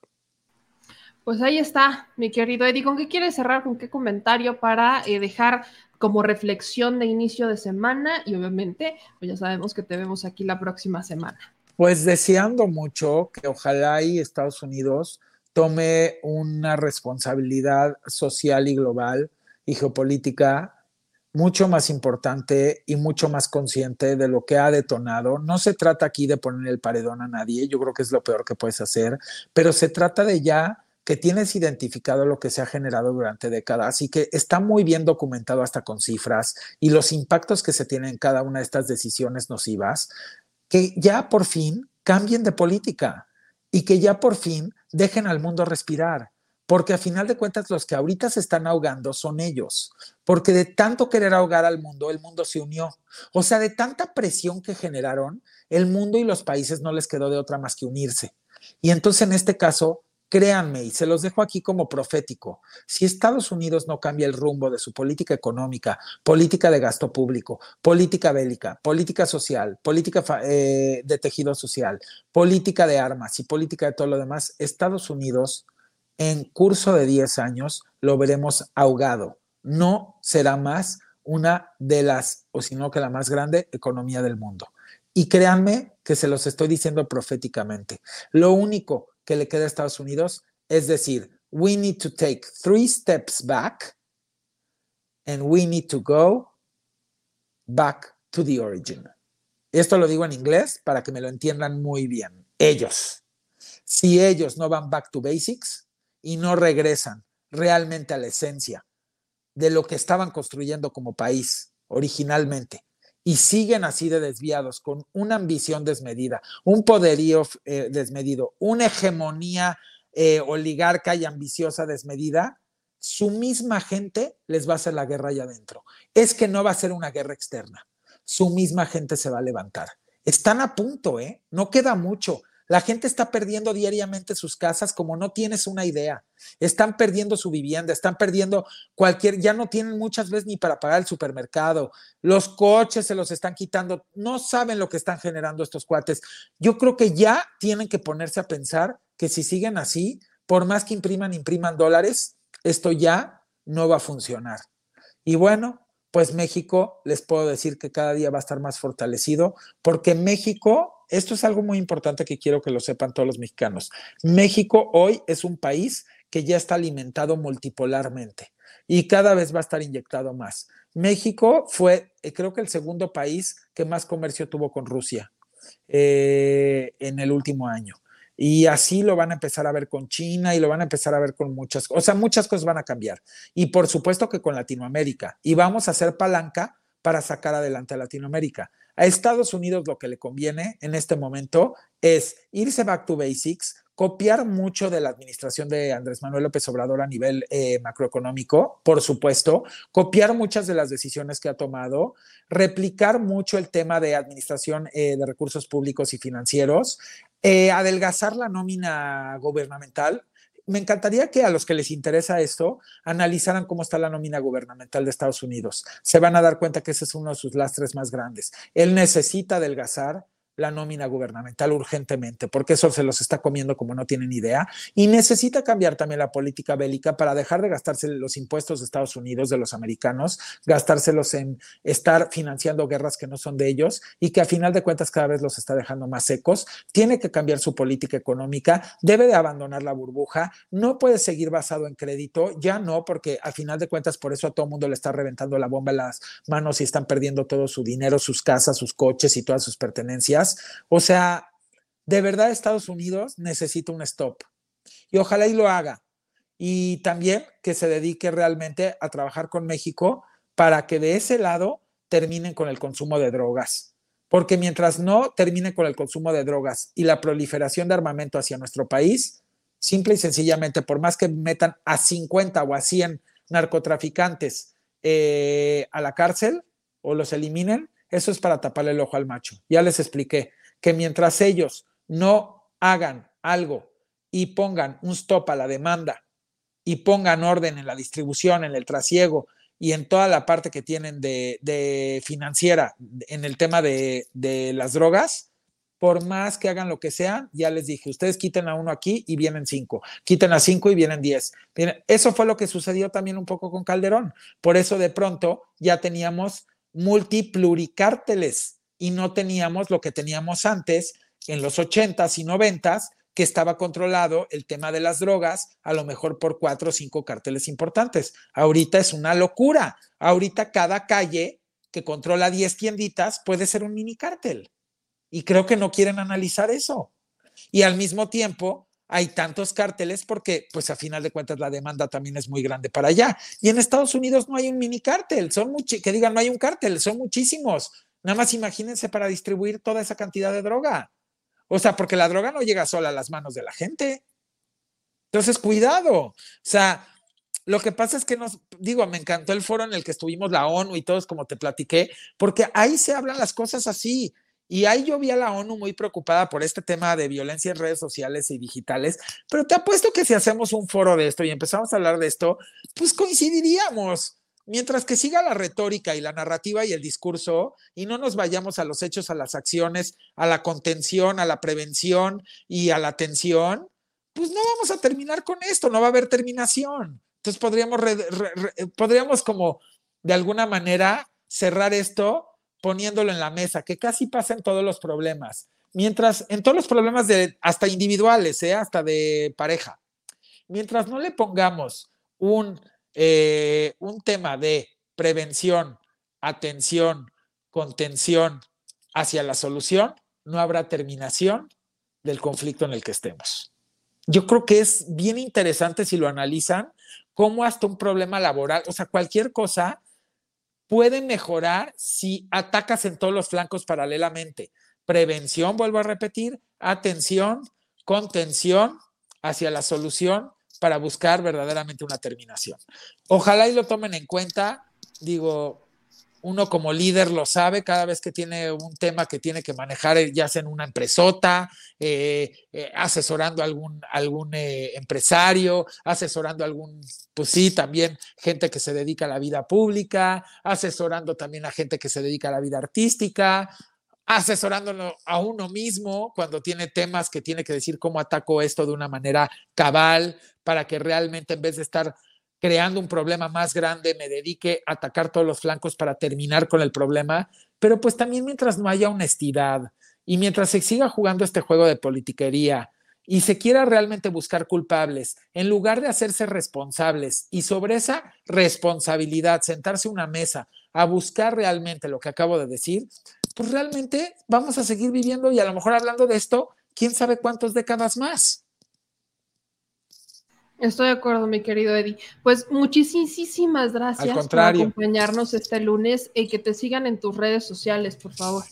Pues ahí está, mi querido Eddie. ¿Con qué quieres cerrar? ¿Con qué comentario para eh, dejar como reflexión de inicio de semana? Y obviamente, pues ya sabemos que te vemos aquí la próxima semana. Pues deseando mucho que ojalá Estados Unidos tome una responsabilidad social y global y geopolítica mucho más importante y mucho más consciente de lo que ha detonado. No se trata aquí de poner el paredón a nadie, yo creo que es lo peor que puedes hacer, pero se trata de ya que tienes identificado lo que se ha generado durante décadas y que está muy bien documentado hasta con cifras y los impactos que se tienen en cada una de estas decisiones nocivas, que ya por fin cambien de política y que ya por fin dejen al mundo respirar. Porque a final de cuentas los que ahorita se están ahogando son ellos. Porque de tanto querer ahogar al mundo, el mundo se unió. O sea, de tanta presión que generaron, el mundo y los países no les quedó de otra más que unirse. Y entonces en este caso Créanme, y se los dejo aquí como profético, si Estados Unidos no cambia el rumbo de su política económica, política de gasto público, política bélica, política social, política eh, de tejido social, política de armas y política de todo lo demás, Estados Unidos en curso de 10 años lo veremos ahogado. No será más una de las, o si no que la más grande economía del mundo. Y créanme que se los estoy diciendo proféticamente. Lo único que le queda a Estados Unidos es decir, we need to take three steps back and we need to go back to the origin. Esto lo digo en inglés para que me lo entiendan muy bien. Ellos. Si ellos no van back to basics y no regresan realmente a la esencia de lo que estaban construyendo como país originalmente, y siguen así de desviados, con una ambición desmedida, un poderío eh, desmedido, una hegemonía eh, oligarca y ambiciosa desmedida, su misma gente les va a hacer la guerra allá adentro. Es que no va a ser una guerra externa, su misma gente se va a levantar. Están a punto, ¿eh? No queda mucho. La gente está perdiendo diariamente sus casas como no tienes una idea. Están perdiendo su vivienda, están perdiendo cualquier, ya no tienen muchas veces ni para pagar el supermercado. Los coches se los están quitando. No saben lo que están generando estos cuates. Yo creo que ya tienen que ponerse a pensar que si siguen así, por más que impriman, impriman dólares, esto ya no va a funcionar. Y bueno, pues México, les puedo decir que cada día va a estar más fortalecido, porque México esto es algo muy importante que quiero que lo sepan todos los mexicanos. México hoy es un país que ya está alimentado multipolarmente y cada vez va a estar inyectado más. México fue, eh, creo que el segundo país que más comercio tuvo con Rusia eh, en el último año. Y así lo van a empezar a ver con China y lo van a empezar a ver con muchas cosas. O sea, muchas cosas van a cambiar. Y por supuesto que con Latinoamérica. Y vamos a hacer palanca para sacar adelante a Latinoamérica. A Estados Unidos lo que le conviene en este momento es irse back to basics, copiar mucho de la administración de Andrés Manuel López Obrador a nivel eh, macroeconómico, por supuesto, copiar muchas de las decisiones que ha tomado, replicar mucho el tema de administración eh, de recursos públicos y financieros, eh, adelgazar la nómina gubernamental. Me encantaría que a los que les interesa esto analizaran cómo está la nómina gubernamental de Estados Unidos. Se van a dar cuenta que ese es uno de sus lastres más grandes. Él necesita adelgazar la nómina gubernamental urgentemente, porque eso se los está comiendo como no tienen idea, y necesita cambiar también la política bélica para dejar de gastarse los impuestos de Estados Unidos, de los americanos, gastárselos en estar financiando guerras que no son de ellos y que a final de cuentas cada vez los está dejando más secos. Tiene que cambiar su política económica, debe de abandonar la burbuja, no puede seguir basado en crédito, ya no, porque a final de cuentas por eso a todo mundo le está reventando la bomba en las manos y están perdiendo todo su dinero, sus casas, sus coches y todas sus pertenencias o sea, de verdad Estados Unidos necesita un stop. Y ojalá y lo haga. Y también que se dedique realmente a trabajar con México para que de ese lado terminen con el consumo de drogas. Porque mientras no terminen con el consumo de drogas y la proliferación de armamento hacia nuestro país, simple y sencillamente, por más que metan a 50 o a 100 narcotraficantes eh, a la cárcel o los eliminen, eso es para taparle el ojo al macho. Ya les expliqué que mientras ellos no hagan algo y pongan un stop a la demanda y pongan orden en la distribución, en el trasiego y en toda la parte que tienen de, financiera en el tema de, las drogas, por más que hagan lo que sean, ya les dije, ustedes quiten a uno aquí y vienen cinco, quiten a cinco y vienen diez. Eso fue lo que sucedió también un poco con Calderón. Por eso de pronto ya teníamos multipluricárteles y no teníamos lo que teníamos antes en los 80s y 90s, que estaba controlado el tema de las drogas, a lo mejor por cuatro o cinco carteles importantes. Ahorita es una locura. Ahorita cada calle que controla 10 tienditas puede ser un mini cártel. Y creo que no quieren analizar eso. Y al mismo tiempo, hay tantos cárteles porque, pues a final de cuentas, la demanda también es muy grande para allá. Y en Estados Unidos no hay un mini cártel, son muchos, que digan no hay un cártel, son muchísimos. Nada más imagínense para distribuir toda esa cantidad de droga. O sea, porque la droga no llega sola a las manos de la gente. Entonces, cuidado. O sea, lo que pasa es que nos, digo, me encantó el foro en el que estuvimos la ONU y todos, como te platiqué, porque ahí se hablan las cosas así. Y ahí yo vi a la ONU muy preocupada por este tema de violencia en redes sociales y digitales, pero te apuesto que si hacemos un foro de esto y empezamos a hablar de esto, pues coincidiríamos. Mientras que siga la retórica y la narrativa y el discurso y no nos vayamos a los hechos, a las acciones, a la contención, a la prevención y a la atención, pues no vamos a terminar con esto, no va a haber terminación. Entonces podríamos, podríamos como de alguna manera cerrar esto poniéndolo en la mesa, que casi pasa en todos los problemas. Mientras, en todos los problemas de hasta individuales, ¿eh? hasta de pareja. Mientras no le pongamos un, eh, un tema de prevención, atención, contención hacia la solución, no habrá terminación del conflicto en el que estemos. Yo creo que es bien interesante si lo analizan, cómo hasta un problema laboral, o sea, cualquier cosa puede mejorar si atacas en todos los flancos paralelamente. Prevención, vuelvo a repetir, atención, contención hacia la solución para buscar verdaderamente una terminación. Ojalá y lo tomen en cuenta. Digo, uno como líder lo sabe cada vez que tiene un tema que tiene que manejar, eh, ya sea en una empresota, eh, eh, asesorando a algún, algún empresario, asesorando a algún, pues sí, también gente que se dedica a la vida pública, asesorando también a gente que se dedica a la vida artística, asesorándolo a uno mismo cuando tiene temas que tiene que decir cómo ataco esto de una manera cabal, para que realmente en vez de estar creando un problema más grande, me dedique a atacar todos los flancos para terminar con el problema, pero pues también mientras no haya honestidad y mientras se siga jugando este juego de politiquería y se quiera realmente buscar culpables, en lugar de hacerse responsables y sobre esa responsabilidad sentarse a una mesa a buscar realmente lo que acabo de decir, pues realmente vamos a seguir viviendo y a lo mejor hablando de esto, quién sabe cuántas décadas más. Estoy de acuerdo, mi querido Eddie. Pues muchísimas gracias por acompañarnos este lunes y que te sigan en tus redes sociales, por favor.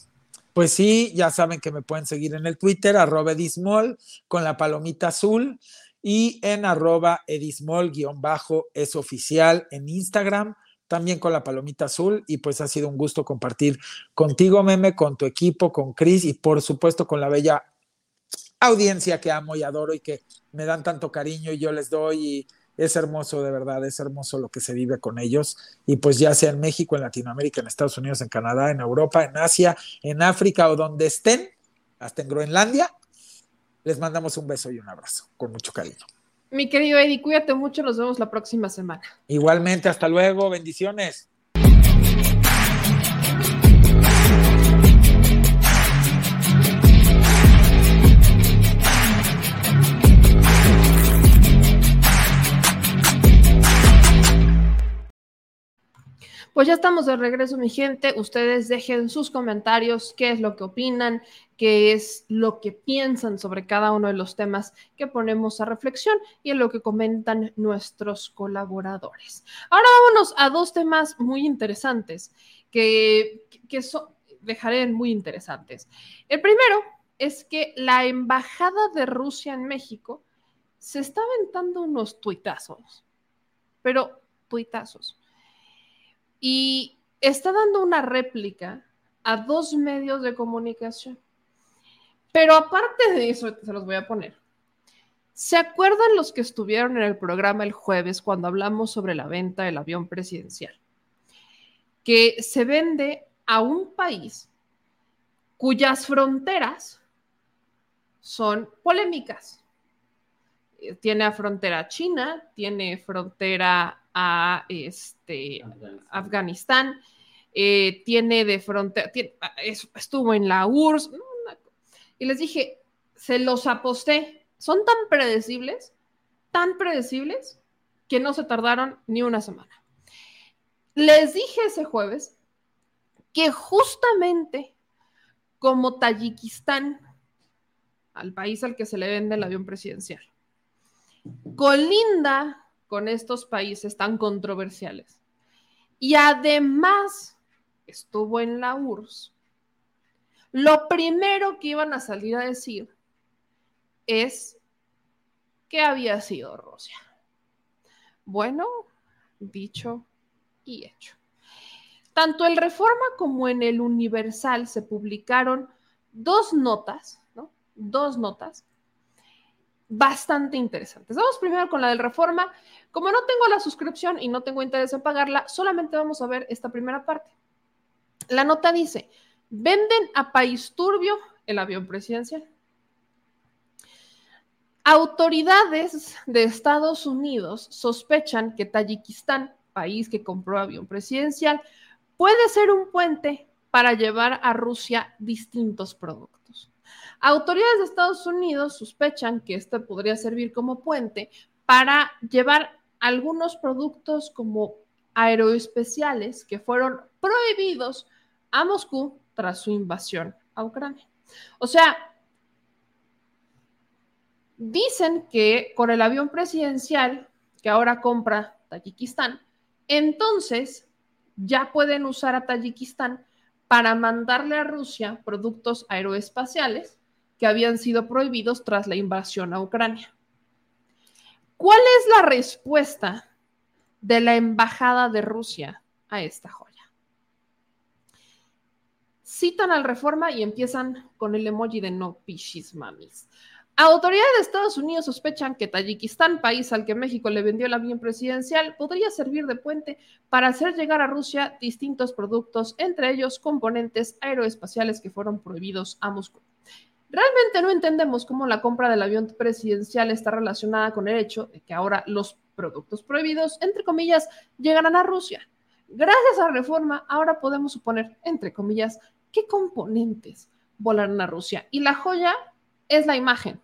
Pues sí, ya saben que me pueden seguir en el Twitter, arroba edismol, con la palomita azul, y en arroba edismol guion bajo es oficial en Instagram, también con la palomita azul, y pues ha sido un gusto compartir contigo, Meme, con tu equipo, con Cris y por supuesto con la bella audiencia que amo y adoro y que me dan tanto cariño y yo les doy y es hermoso de verdad, es hermoso lo que se vive con ellos y pues ya sea en México, en Latinoamérica, en Estados Unidos, en Canadá, en Europa, en Asia, en África o donde estén, hasta en Groenlandia, les mandamos un beso y un abrazo con mucho cariño. Mi querido Eddie, cuídate mucho, nos vemos la próxima semana. Igualmente, hasta luego, bendiciones. Pues ya estamos de regreso, mi gente. Ustedes dejen sus comentarios, qué es lo que opinan, qué es lo que piensan sobre cada uno de los temas que ponemos a reflexión y en lo que comentan nuestros colaboradores. Ahora vámonos a dos temas muy interesantes que, que dejaré muy interesantes. El primero es que la embajada de Rusia en México se está aventando unos tuitazos, pero tuitazos y está dando una réplica a dos medios de comunicación. Pero aparte de eso, se los voy a poner. ¿Se acuerdan los que estuvieron en el programa el jueves cuando hablamos sobre la venta del avión presidencial? Que se vende a un país cuyas fronteras son polémicas. Tiene a frontera China, tiene frontera a este, Afganistán, eh, tiene de frontera, estuvo en la URSS, y les dije, se los aposté, son tan predecibles, tan predecibles, que no se tardaron ni una semana. Les dije ese jueves que justamente como Tayikistán, al país al que se le vende el avión presidencial, colinda con estos países tan controversiales. Y además estuvo en la URSS. Lo primero que iban a salir a decir es que había sido Rusia. Bueno, dicho y hecho. Tanto el Reforma como en el Universal se publicaron dos notas, ¿no? Dos notas bastante interesantes. Vamos primero con la del Reforma. Como no tengo la suscripción y no tengo interés en pagarla, solamente vamos a ver esta primera parte. La nota dice, venden a país turbio el avión presidencial. Autoridades de Estados Unidos sospechan que Tayikistán, país que compró avión presidencial, puede ser un puente para llevar a Rusia distintos productos. Autoridades de Estados Unidos sospechan que esto podría servir como puente para llevar algunos productos como aeroespeciales que fueron prohibidos a Moscú tras su invasión a Ucrania. O sea, dicen que con el avión presidencial que ahora compra Tayikistán, entonces ya pueden usar a Tayikistán para mandarle a Rusia productos aeroespaciales que habían sido prohibidos tras la invasión a Ucrania. ¿Cuál es la respuesta de la embajada de Rusia a esta joya? Citan al Reforma y empiezan con el emoji de no pichis mamis. Autoridades de Estados Unidos sospechan que Tayikistán, país al que México le vendió el avión presidencial, podría servir de puente para hacer llegar a Rusia distintos productos, entre ellos componentes aeroespaciales que fueron prohibidos a Moscú. Realmente no entendemos cómo la compra del avión presidencial está relacionada con el hecho de que ahora los productos prohibidos, entre comillas, llegarán a Rusia. Gracias a la reforma, ahora podemos suponer, entre comillas, qué componentes volarán a Rusia. Y la joya es la imagen.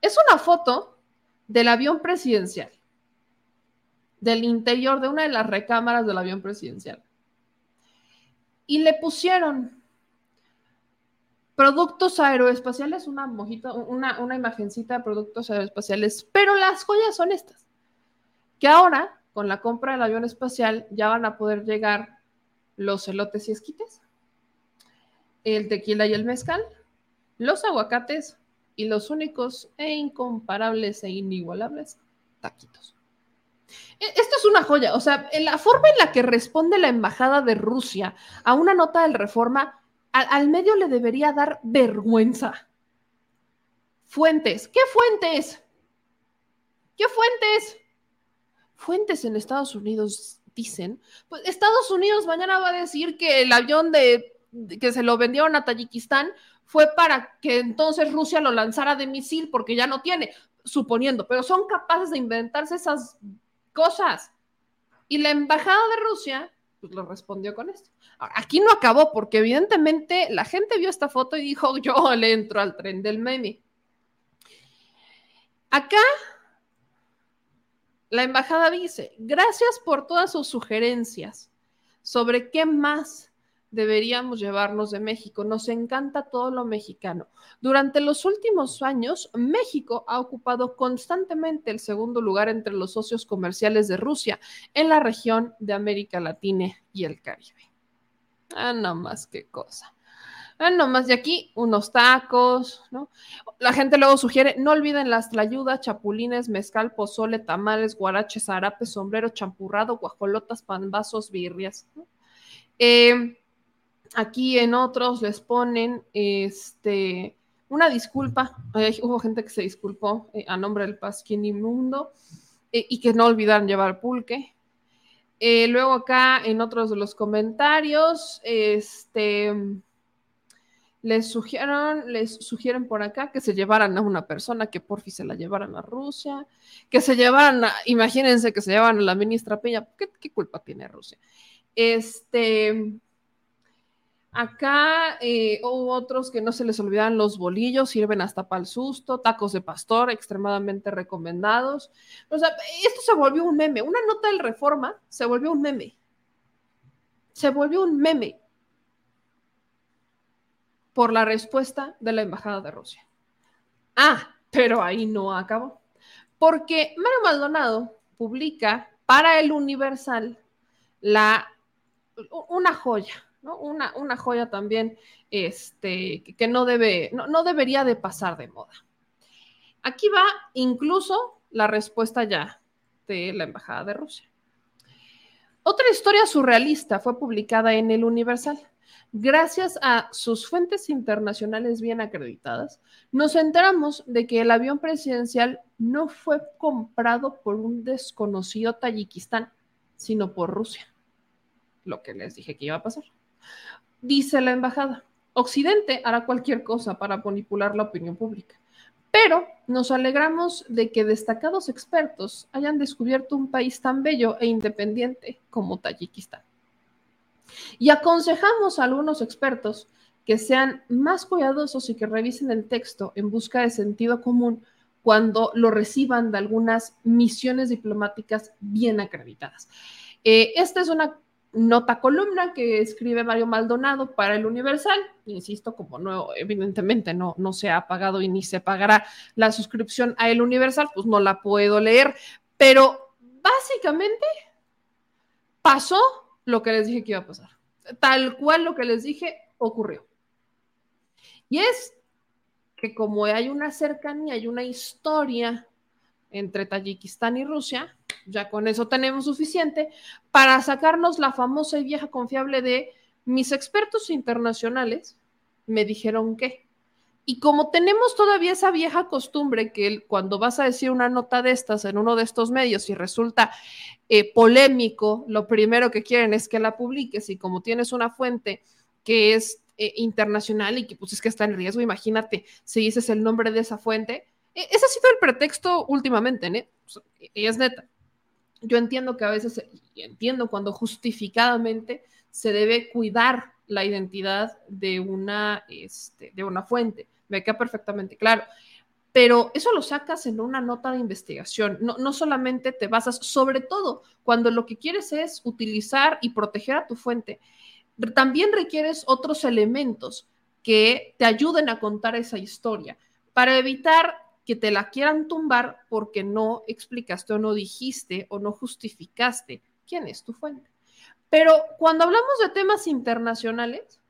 Es una foto del avión presidencial, del interior de una de las recámaras del avión presidencial. Y le pusieron productos aeroespaciales, una mojita, una, una imagencita de productos aeroespaciales, pero las joyas son estas, que ahora con la compra del avión espacial ya van a poder llegar los elotes y esquites, el tequila y el mezcal, los aguacates y los únicos e incomparables e inigualables taquitos. E, esto es una joya, o sea, la forma en la que responde la embajada de Rusia a una nota del Reforma, al, medio le debería dar vergüenza. Fuentes, ¿qué fuentes? ¿Qué fuentes? Fuentes en Estados Unidos dicen, pues Estados Unidos mañana va a decir que el avión de que se lo vendieron a Tayikistán fue para que entonces Rusia lo lanzara de misil porque ya no tiene, suponiendo, pero son capaces de inventarse esas cosas. Y la embajada de Rusia, pues lo respondió con esto. Aquí no acabó porque evidentemente la gente vio esta foto y dijo, yo le entro al tren del meme. Acá la embajada dice, gracias por todas sus sugerencias sobre qué más deberíamos llevarnos de México. Nos encanta todo lo mexicano. Durante los últimos años, México ha ocupado constantemente el segundo lugar entre los socios comerciales de Rusia en la región de América Latina y el Caribe. Ah, no más qué cosa. Ah, no más de aquí, unos tacos, ¿no? La gente luego sugiere, no olviden las tlayudas, chapulines, mezcal, pozole, tamales, guaraches, zarapes, sombrero, champurrado, guajolotas, pambazos, birrias. ¿no? Eh, aquí en otros les ponen este, una disculpa. Hubo gente que se disculpó eh, a nombre del Pasquín Inmundo eh, y que no olvidaron llevar pulque. Eh, luego acá en otros de los comentarios, este, les sugieron, les sugieren por acá que se llevaran a una persona, que por fin se la llevaran a Rusia, que se llevaran, a, imagínense que se llevaran a la ministra Peña, ¿qué, qué culpa tiene Rusia? Este, Acá eh, hubo otros que no se les olvidan los bolillos, sirven hasta para el susto, tacos de pastor, extremadamente recomendados. O sea, esto se volvió un meme. Una nota del Reforma se volvió un meme. Se volvió un meme por la respuesta de la Embajada de Rusia. Ah, pero ahí no acabó. Porque Mario Maldonado publica para el Universal la, una joya, Una, una, joya también este, que no, debe, no, no debería de pasar de moda. Aquí va incluso la respuesta ya de la Embajada de Rusia. Otra historia surrealista fue publicada en el Universal. Gracias a sus fuentes internacionales bien acreditadas, nos enteramos de que el avión presidencial no fue comprado por un desconocido Tayikistán, sino por Rusia. Lo que les dije que iba a pasar. Dice la embajada, Occidente hará cualquier cosa para manipular la opinión pública, pero nos alegramos de que destacados expertos hayan descubierto un país tan bello e independiente como Tayikistán. Y aconsejamos a algunos expertos que sean más cuidadosos y que revisen el texto en busca de sentido común cuando lo reciban de algunas misiones diplomáticas bien acreditadas. Eh, esta es una nota columna que escribe Mario Maldonado para el Universal. Insisto, como no, evidentemente no, no se ha pagado y ni se pagará la suscripción a el Universal, pues no la puedo leer. Pero básicamente pasó lo que les dije que iba a pasar. Tal cual lo que les dije ocurrió. Y es que como hay una cercanía, hay una historia entre Tayikistán y Rusia, ya con eso tenemos suficiente para sacarnos la famosa y vieja confiable de mis expertos internacionales me dijeron que. Y como tenemos todavía esa vieja costumbre que cuando vas a decir una nota de estas en uno de estos medios y resulta eh, polémico, lo primero que quieren es que la publiques y como tienes una fuente que es eh, internacional y que pues es que está en riesgo, imagínate si dices el nombre de esa fuente. E ese ha sido el pretexto últimamente, ¿eh? Y es neta. Yo entiendo que a veces, entiendo cuando justificadamente se debe cuidar la identidad de una, este, de una fuente. Me queda perfectamente claro. Pero eso lo sacas en una nota de investigación. No, no solamente te basas, sobre todo cuando lo que quieres es utilizar y proteger a tu fuente, también requieres otros elementos que te ayuden a contar esa historia para evitar que te la quieran tumbar porque no explicaste o no dijiste o no justificaste quién es tu fuente. Pero cuando hablamos de temas internacionales,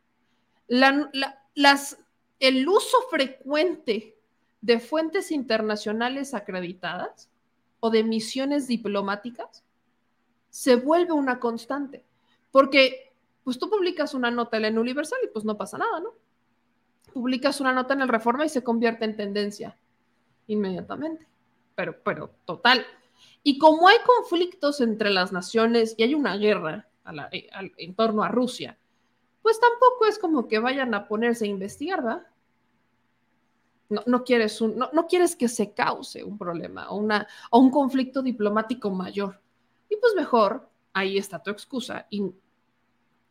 las, el uso frecuente de fuentes internacionales acreditadas o de misiones diplomáticas se vuelve una constante. Porque pues tú publicas una nota en el Universal y pues no pasa nada, ¿no? Publicas una nota en el Reforma y se convierte en tendencia inmediatamente. Pero, pero, total. Y como hay conflictos entre las naciones y hay una guerra eh, en torno a Rusia, pues tampoco es como que vayan a ponerse a investigar, ¿verdad? No, quieres, un, no, quieres que se cause un problema o, una, o un conflicto diplomático mayor. Y pues mejor, ahí está tu excusa y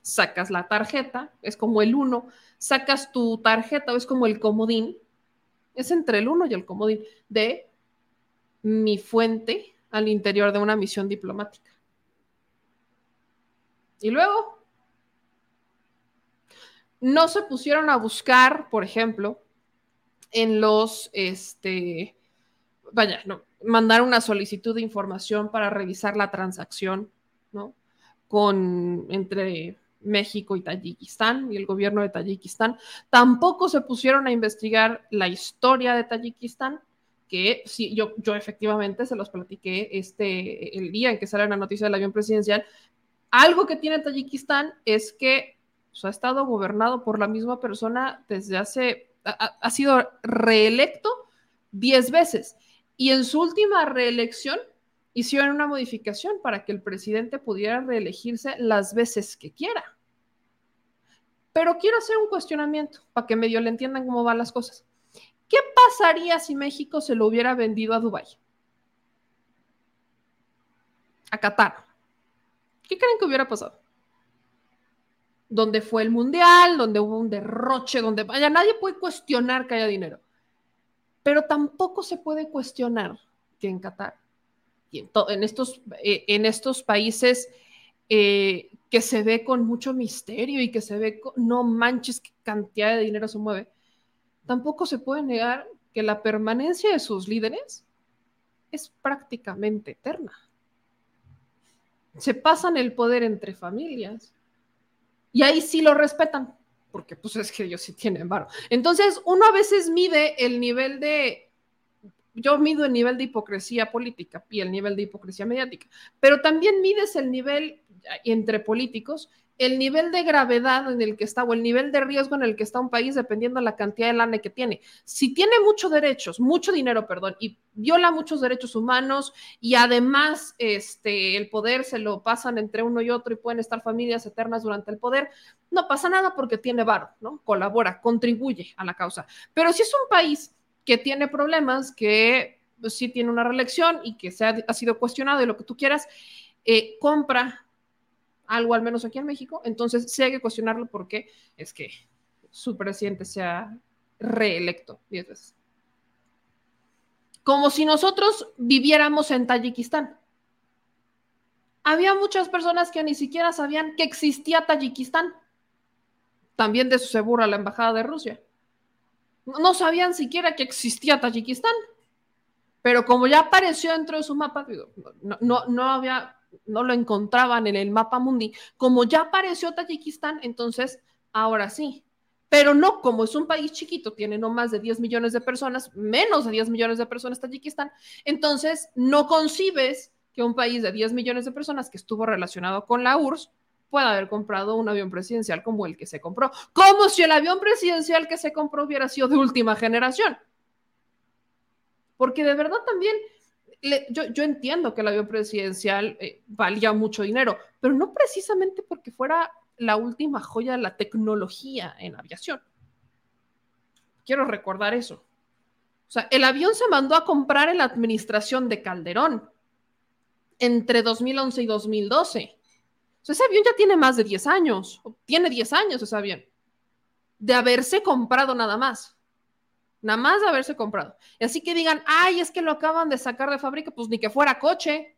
sacas la tarjeta, es como el uno, sacas tu tarjeta o es como el comodín, es entre el uno y el comodín de mi fuente al interior de una misión diplomática. Y luego, no se pusieron a buscar, por ejemplo, en los, este, vaya, no, mandar una solicitud de información para revisar la transacción, ¿no? Con, entre México y Tayikistán y el gobierno de Tayikistán. Tampoco se pusieron a investigar la historia de Tayikistán, que sí, yo, yo efectivamente se los platiqué este, el día en que sale la noticia del avión presidencial. Algo que tiene Tayikistán es que ha estado gobernado por la misma persona desde hace, ha, sido reelecto 10 veces y en su última reelección hicieron una modificación para que el presidente pudiera reelegirse las veces que quiera. Pero quiero hacer un cuestionamiento para que medio le entiendan cómo van las cosas. ¿Qué pasaría si México se lo hubiera vendido a Dubái? A Qatar. ¿Qué creen que hubiera pasado? Donde fue el mundial, donde hubo un derroche, donde nadie puede cuestionar que haya dinero. Pero tampoco se puede cuestionar que en Qatar y en, estos, eh, en estos países eh, que se ve con mucho misterio y que se ve, no manches qué cantidad de dinero se mueve, tampoco se puede negar que la permanencia de sus líderes es prácticamente eterna. Se pasan el poder entre familias y ahí sí lo respetan, porque pues es que ellos sí tienen varo. Entonces, uno a veces mide el nivel de yo mido el nivel de hipocresía política y el nivel de hipocresía mediática, pero también mides el nivel entre políticos, el nivel de gravedad en el que está o el nivel de riesgo en el que está un país dependiendo de la cantidad de lana que tiene. Si tiene muchos derechos, mucho dinero, perdón, y viola muchos derechos humanos y además este, el poder se lo pasan entre uno y otro y pueden estar familias eternas durante el poder, no pasa nada porque tiene varo, ¿no? Colabora, contribuye a la causa. Pero si es un país que tiene problemas, que pues, sí tiene una reelección y que ha, sido cuestionado y lo que tú quieras, eh, compra algo, al menos aquí en México, entonces sí hay que cuestionarlo porque es que su presidente sea reelecto diez veces. Como si nosotros viviéramos en Tayikistán. Había muchas personas que ni siquiera sabían que existía Tayikistán. También de su seguro a la embajada de Rusia. No sabían siquiera que existía Tayikistán. Pero como ya apareció dentro de su mapa, no, no, no había, no lo encontraban en el mapa mundi. Como ya apareció Tayikistán, entonces ahora sí. Pero no, como es un país chiquito, tiene no más de 10 millones de personas, menos de 10 millones de personas Tayikistán, entonces no concibes que un país de 10 millones de personas que estuvo relacionado con la URSS puede haber comprado un avión presidencial como el que se compró, como si el avión presidencial que se compró hubiera sido de última generación. Porque de verdad también, yo, entiendo que el avión presidencial eh, valía mucho dinero, pero no precisamente porque fuera la última joya de la tecnología en aviación. Quiero recordar eso. O sea, el avión se mandó a comprar en la administración de Calderón entre 2011 y 2012 ese avión ya tiene más de 10 años, tiene 10 años ese avión, de haberse comprado nada más. Nada más de haberse comprado. Y así que digan, ay, es que lo acaban de sacar de fábrica, pues ni que fuera coche.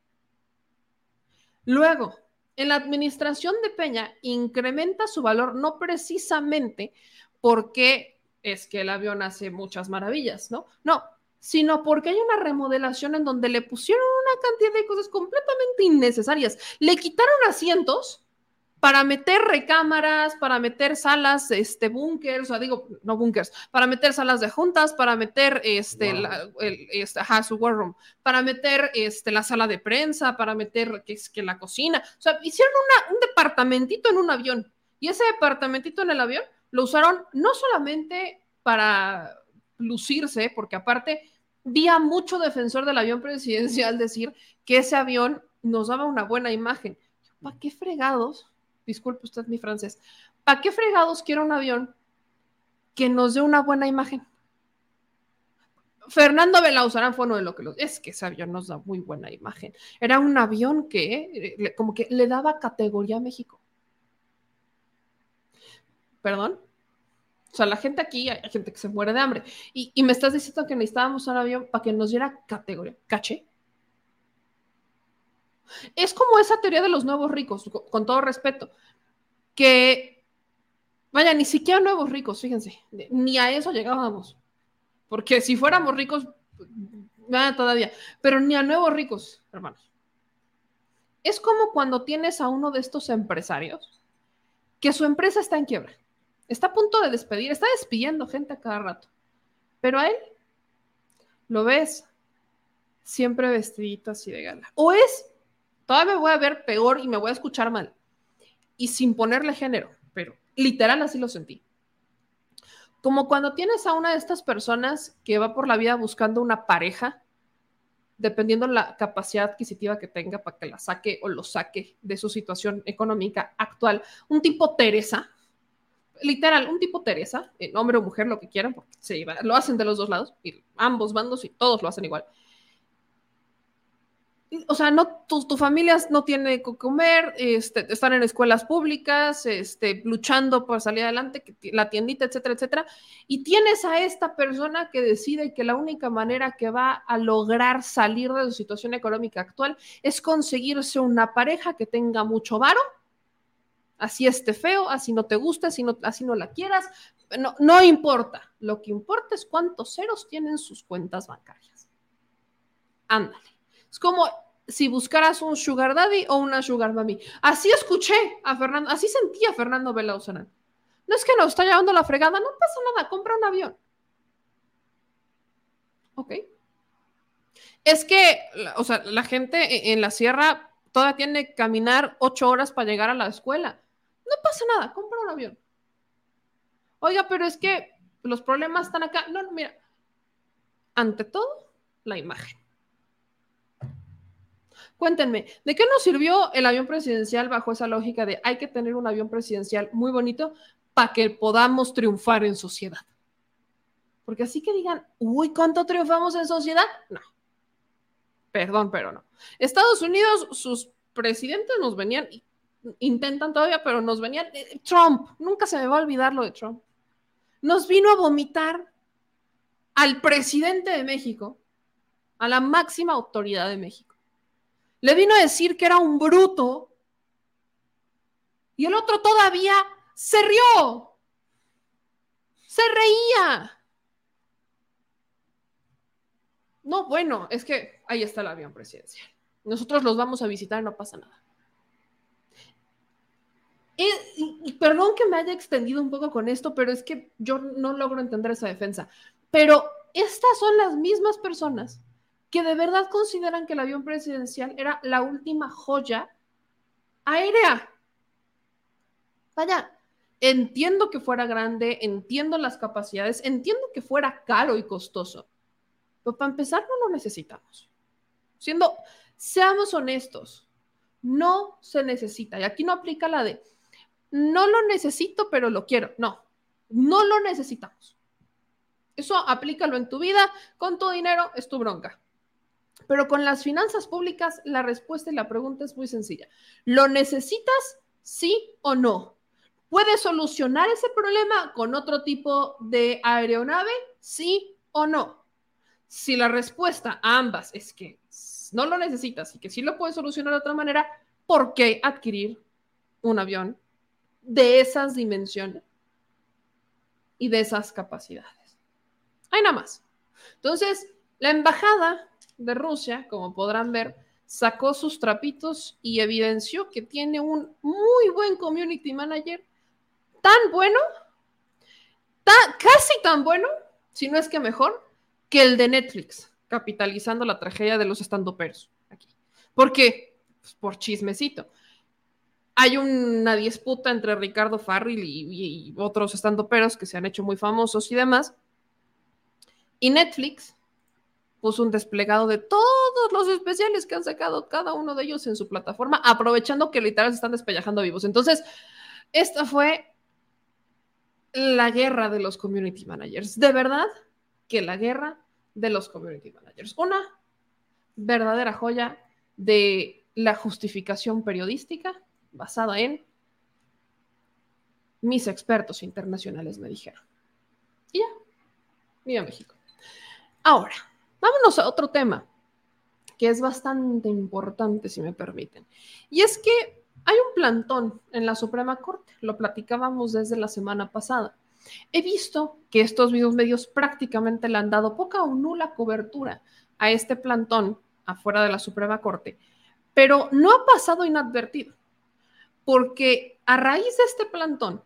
Luego, en la administración de Peña incrementa su valor no precisamente porque es que el avión hace muchas maravillas, ¿no? No, sino porque hay una remodelación en donde le pusieron una cantidad de cosas completamente innecesarias. Le quitaron asientos para meter recámaras, para meter salas, este, búnkers, o sea, digo, no búnkers, para meter salas de juntas, para meter, este, la, el, este, ajá, su war room, para meter, este, la sala de prensa, para meter, que es que la cocina, o sea, hicieron una, un departamentito en un avión, y ese departamentito en el avión lo usaron no solamente para lucirse, porque aparte vi a mucho defensor del avión presidencial decir que ese avión nos daba una buena imagen. ¿Para qué fregados? Disculpe usted mi francés, ¿para qué fregados quiero un avión que nos dé una buena imagen? Fernando Belauzarán fue uno de los que los... Es que ese avión nos da muy buena imagen. Era un avión que eh, como que le daba categoría a México. ¿Perdón? O sea, la gente aquí, hay gente que se muere de hambre. Y, y me estás diciendo que necesitábamos un avión para que nos diera categoría. ¿Caché? Es como esa teoría de los nuevos ricos, con todo respeto, que, vaya, ni siquiera nuevos ricos, fíjense, ni a eso llegábamos. Porque si fuéramos ricos, nada todavía, pero ni a nuevos ricos, hermanos. Es como cuando tienes a uno de estos empresarios que su empresa está en quiebra, está a punto de despedir, está despidiendo gente a cada rato, pero a él lo ves siempre vestidito así de gala. O es Todavía me voy a ver peor y me voy a escuchar mal. Y sin ponerle género, pero literal así lo sentí. Como cuando tienes a una de estas personas que va por la vida buscando una pareja, dependiendo la capacidad adquisitiva que tenga para que la saque o lo saque de su situación económica actual, un tipo Teresa, literal, un tipo Teresa, eh, hombre o mujer, lo que quieran, porque se lo hacen de los dos lados, y ambos bandos y todos lo hacen igual o sea, no, tu, tu, familia no tiene que comer, este, están en escuelas públicas, este, luchando por salir adelante, la tiendita, etcétera, etcétera, y tienes a esta persona que decide que la única manera que va a lograr salir de su situación económica actual es conseguirse una pareja que tenga mucho varo, así esté feo, así no te guste, así no, así no la quieras, no, no importa, lo que importa es cuántos ceros tienen sus cuentas bancarias. Ándale. Es como si buscaras un sugar daddy o una sugar mami. Así escuché a Fernando, así sentía Fernando Belauzarán. No es que nos está llevando la fregada, no pasa nada, compra un avión. Ok. Es que, o sea, la gente e, en la sierra todavía tiene que caminar ocho horas para llegar a la escuela. No pasa nada, compra un avión. Oiga, pero es que los problemas están acá. No, no, mira. Ante todo, la imagen. Cuéntenme, ¿de qué nos sirvió el avión presidencial bajo esa lógica de hay que tener un avión presidencial muy bonito para que podamos triunfar en sociedad? Porque así que digan, uy, ¿cuánto triunfamos en sociedad? No. Perdón, pero no. Estados Unidos, sus presidentes nos venían, intentan todavía, pero nos venían. Eh, Trump, nunca se me va a olvidar lo de Trump. Nos vino a vomitar al presidente de México, a la máxima autoridad de México. Le vino a decir que era un bruto. Y el otro todavía se rió. Se reía. No, bueno, es que ahí está el avión presidencial. Nosotros los vamos a visitar, no pasa nada. Y, perdón que me haya extendido un poco con esto, pero es que yo no logro entender esa defensa. Pero estas son las mismas personas que de verdad consideran que el avión presidencial era la última joya aérea. Vaya, entiendo que fuera grande, entiendo las capacidades, entiendo que fuera caro y costoso, pero para empezar no lo necesitamos. Siendo, seamos honestos, no se necesita. Y aquí no aplica la de, no lo necesito, pero lo quiero. No, no lo necesitamos. Eso aplícalo en tu vida, con tu dinero, es tu bronca. Pero con las finanzas públicas, la respuesta y la pregunta es muy sencilla. ¿Lo necesitas? Sí o no. ¿Puedes solucionar ese problema con otro tipo de aeronave? Sí o no. Si la respuesta a ambas es que no lo necesitas y que sí lo puedes solucionar de otra manera, ¿por qué adquirir un avión de esas dimensiones? y de esas capacidades. Hay nada más. Entonces, la embajada de Rusia, como podrán ver, sacó sus trapitos y evidenció que tiene un muy buen community manager, tan bueno, casi tan bueno, si no es que mejor, que el de Netflix, capitalizando la tragedia de los estandoperos aquí. ¿Por qué? Pues por chismecito. Hay una disputa entre Ricardo Farril y, y otros estandoperos que se han hecho muy famosos y demás. Y Netflix puso un desplegado de todos los especiales que han sacado cada uno de ellos en su plataforma, aprovechando que literal se están despellajando vivos. Entonces, esta fue la guerra de los community managers. De verdad que la guerra de los community managers. Una verdadera joya de la justificación periodística basada en mis expertos internacionales me dijeron. Y ya, viva México. Ahora, Vámonos a otro tema que es bastante importante, si me permiten. Y es que hay un plantón en la Suprema Corte, lo platicábamos desde la semana pasada. He visto que estos videos medios prácticamente le han dado poca o nula cobertura a este plantón afuera de la Suprema Corte, pero no ha pasado inadvertido, porque a raíz de este plantón,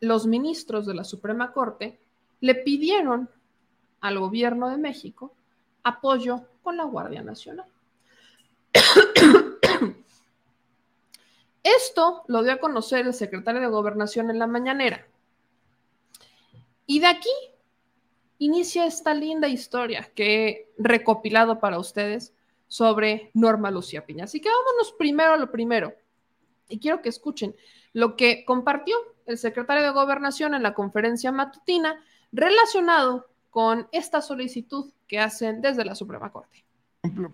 los ministros de la Suprema Corte le pidieron al gobierno de México apoyo con la Guardia Nacional. Esto lo dio a conocer el secretario de Gobernación en la mañanera. Y de aquí inicia esta linda historia que he recopilado para ustedes sobre Norma Lucía Piña. Así que vámonos primero a lo primero. Y quiero que escuchen lo que compartió el secretario de Gobernación en la conferencia matutina relacionado con esta solicitud que hacen desde la Suprema Corte.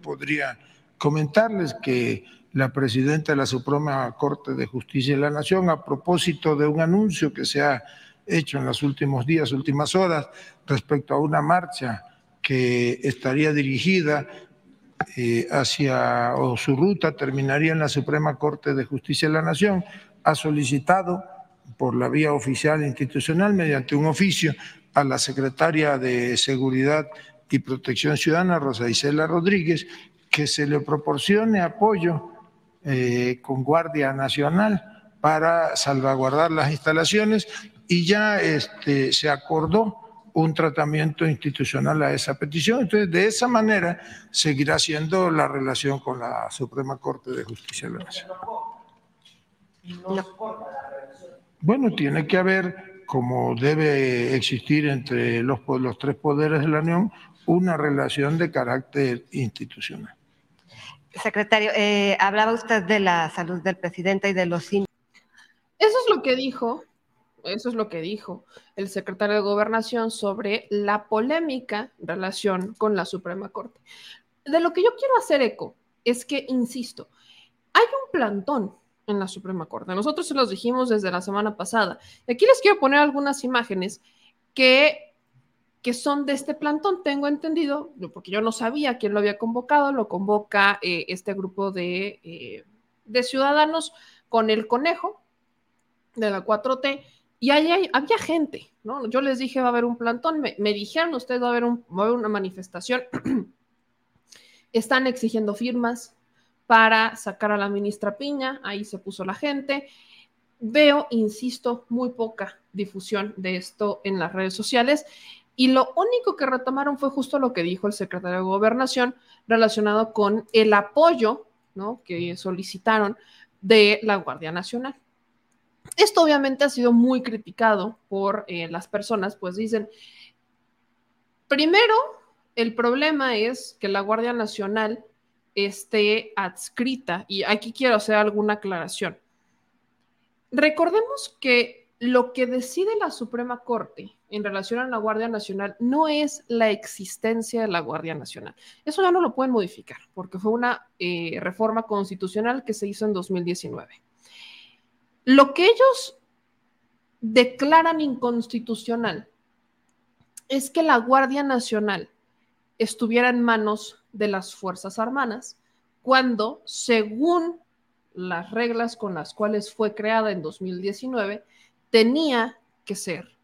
Podría comentarles que la presidenta de la Suprema Corte de Justicia de la Nación, a propósito de un anuncio que se ha hecho en los últimos días, últimas horas, respecto a una marcha que estaría dirigida eh, hacia, o su ruta terminaría en la Suprema Corte de Justicia de la Nación, ha solicitado por la vía oficial e institucional, mediante un oficio, a la secretaria de Seguridad y Protección Ciudadana, Rosa Isela Rodríguez, que se le proporcione apoyo eh, con Guardia Nacional para salvaguardar las instalaciones y ya este, se acordó un tratamiento institucional a esa petición. Entonces, de esa manera seguirá siendo la relación con la Suprema Corte de Justicia de la Nación. Bueno, tiene que haber como debe existir entre los, los tres poderes de la Unión, una relación de carácter institucional. Secretario, eh, hablaba usted de la salud del presidente y de los Eso es lo que dijo, eso es lo que dijo el secretario de Gobernación sobre la polémica relación con la Suprema Corte. De lo que yo quiero hacer eco es que, insisto, hay un plantón en la Suprema Corte. Nosotros se los dijimos desde la semana pasada. Y aquí les quiero poner algunas imágenes que, que son de este plantón. Tengo entendido, porque yo no sabía quién lo había convocado, lo convoca eh, este grupo de, eh, de, ciudadanos con el conejo de la 4T. Y ahí había gente, ¿no? Yo les dije va a haber un plantón, me, dijeron ustedes va a haber, un, va a haber una manifestación. Están exigiendo firmas, para sacar a la ministra Piña, ahí se puso la gente. Veo, insisto, muy poca difusión de esto en las redes sociales y lo único que retomaron fue justo lo que dijo el secretario de Gobernación relacionado con el apoyo ¿no? que solicitaron de la Guardia Nacional. Esto obviamente ha sido muy criticado por eh, las personas, pues dicen, primero, el problema es que la Guardia Nacional esté adscrita. Y aquí quiero hacer alguna aclaración. Recordemos que lo que decide la Suprema Corte en relación a la Guardia Nacional no es la existencia de la Guardia Nacional. Eso ya no lo pueden modificar porque fue una eh, reforma constitucional que se hizo en 2019. Lo que ellos declaran inconstitucional es que la Guardia Nacional estuviera en manos de las Fuerzas Armadas, cuando, según las reglas con las cuales fue creada en 2019, tenía que ser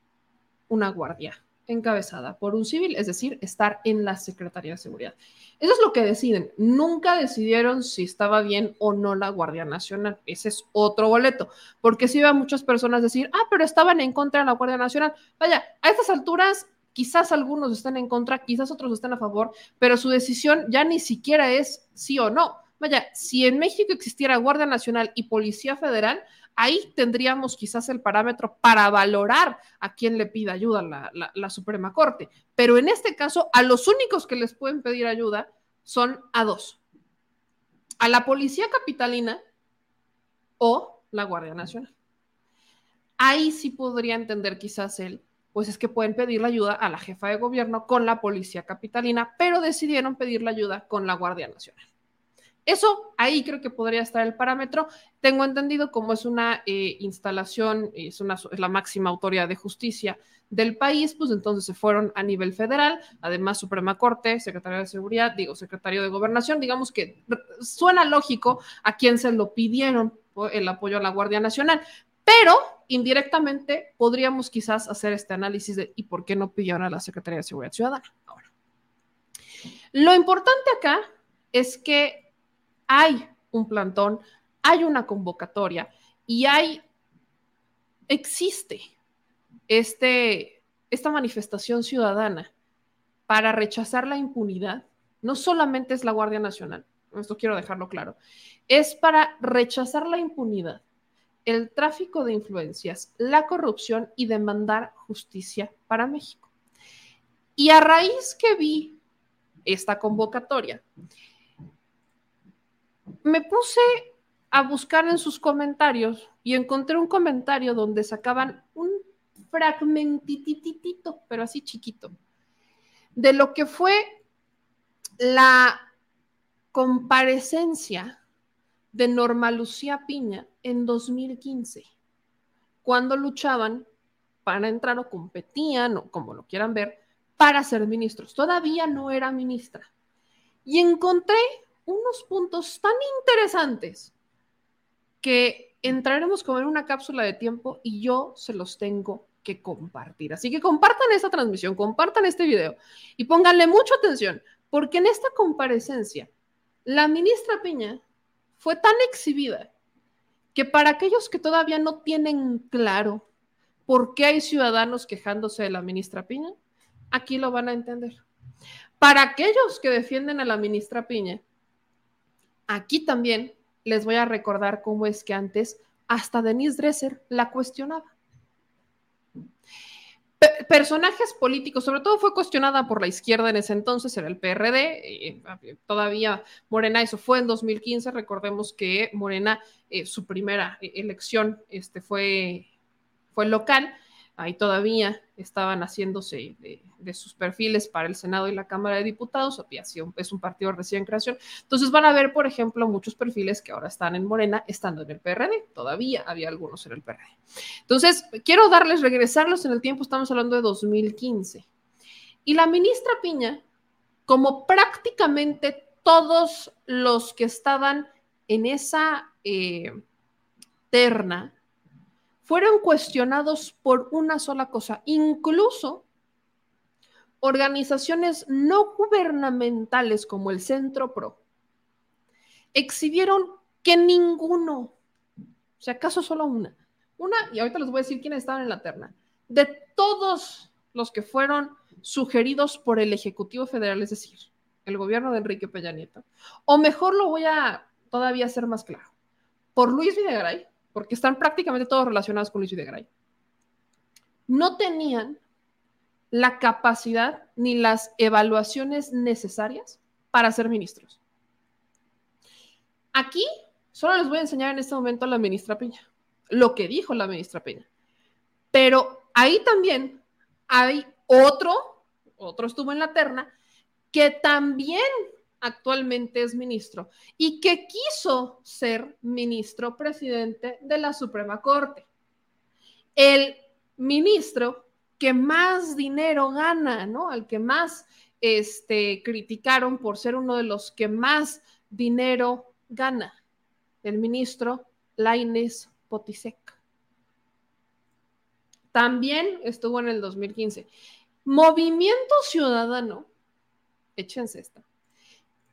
una guardia encabezada por un civil, es decir, estar en la Secretaría de Seguridad. Eso es lo que deciden. Nunca decidieron si estaba bien o no la Guardia Nacional. Ese es otro boleto, porque si iba muchas personas decir, ah, pero estaban en contra de la Guardia Nacional. Vaya, a estas alturas quizás algunos estén en contra, quizás otros estén a favor, pero su decisión ya ni siquiera es sí o no. Vaya, si en México existiera Guardia Nacional y Policía Federal, ahí tendríamos quizás el parámetro para valorar a quién le pida ayuda la, la, Suprema Corte. Pero en este caso, a los únicos que les pueden pedir ayuda son a dos. A la Policía Capitalina o la Guardia Nacional. Ahí sí podría entender quizás él, pues es que pueden pedir la ayuda a la jefa de gobierno con la Policía Capitalina, pero decidieron pedir la ayuda con la Guardia Nacional. Eso ahí creo que podría estar el parámetro. Tengo entendido como es una eh, instalación, es, una, es la máxima autoridad de justicia del país, pues entonces se fueron a nivel federal, además Suprema Corte, Secretario de Seguridad, digo, Secretario de Gobernación, digamos que suena lógico a quien se lo pidieron el apoyo a la Guardia Nacional, pero indirectamente podríamos quizás hacer este análisis de ¿y por qué no pidieron a la Secretaría de Seguridad Ciudadana? Ahora, lo importante acá es que hay un plantón, hay una convocatoria y hay, existe este, esta manifestación ciudadana para rechazar la impunidad. No solamente es la Guardia Nacional, esto quiero dejarlo claro, es para rechazar la impunidad, el tráfico de influencias, la corrupción y demandar justicia para México. Y a raíz que vi esta convocatoria, me puse a buscar en sus comentarios y encontré un comentario donde sacaban un fragmentititito, pero así chiquito, de lo que fue la comparecencia de Norma Lucía Piña en 2015, cuando luchaban para entrar o competían, o como lo quieran ver, para ser ministros. Todavía no era ministra. Y encontré unos puntos tan interesantes que entraremos como en una cápsula de tiempo y yo se los tengo que compartir. Así que compartan esta transmisión, compartan este video y pónganle mucha atención, porque en esta comparecencia la ministra Piña fue tan exhibida que para aquellos que todavía no tienen claro por qué hay ciudadanos quejándose de la ministra Piña, aquí lo van a entender. Para aquellos que defienden a la ministra Piña, Aquí también les voy a recordar cómo es que antes hasta Denise Dresser la cuestionaba. Personajes políticos, sobre todo fue cuestionada por la izquierda en ese entonces, era el PRD, eh, todavía Morena, eso fue en 2015, recordemos que Morena, eh, su primera eh, elección este, fue, fue local, ahí todavía estaban haciéndose de, sus perfiles para el Senado y la Cámara de Diputados, es un partido recién creación. Entonces van a ver, por ejemplo, muchos perfiles que ahora están en Morena, estando en el PRD, todavía había algunos en el PRD. Entonces, quiero darles, regresarlos en el tiempo, estamos hablando de 2015. Y la ministra Piña, como prácticamente todos los que estaban en esa eh, terna, fueron cuestionados por una sola cosa, incluso organizaciones no gubernamentales como el Centro PRO exhibieron que ninguno, si acaso solo una, una, y ahorita les voy a decir quiénes estaban en la terna, de todos los que fueron sugeridos por el Ejecutivo Federal, es decir, el gobierno de Enrique Peña Nieto, o mejor lo voy a todavía hacer más claro, por Luis Videgaray, porque están prácticamente todos relacionados con Luis Videgaray, no tenían la capacidad ni las evaluaciones necesarias para ser ministros. Aquí solo les voy a enseñar en este momento a la ministra Peña, lo que dijo la ministra Peña. Pero ahí también hay otro, otro estuvo en la terna, que también actualmente es ministro y que quiso ser ministro presidente de la Suprema Corte. El ministro que más dinero gana, ¿no? Al que más este, criticaron por ser uno de los que más dinero gana, el ministro Laines Potisek. también estuvo en el 2015. Movimiento Ciudadano, échense esta,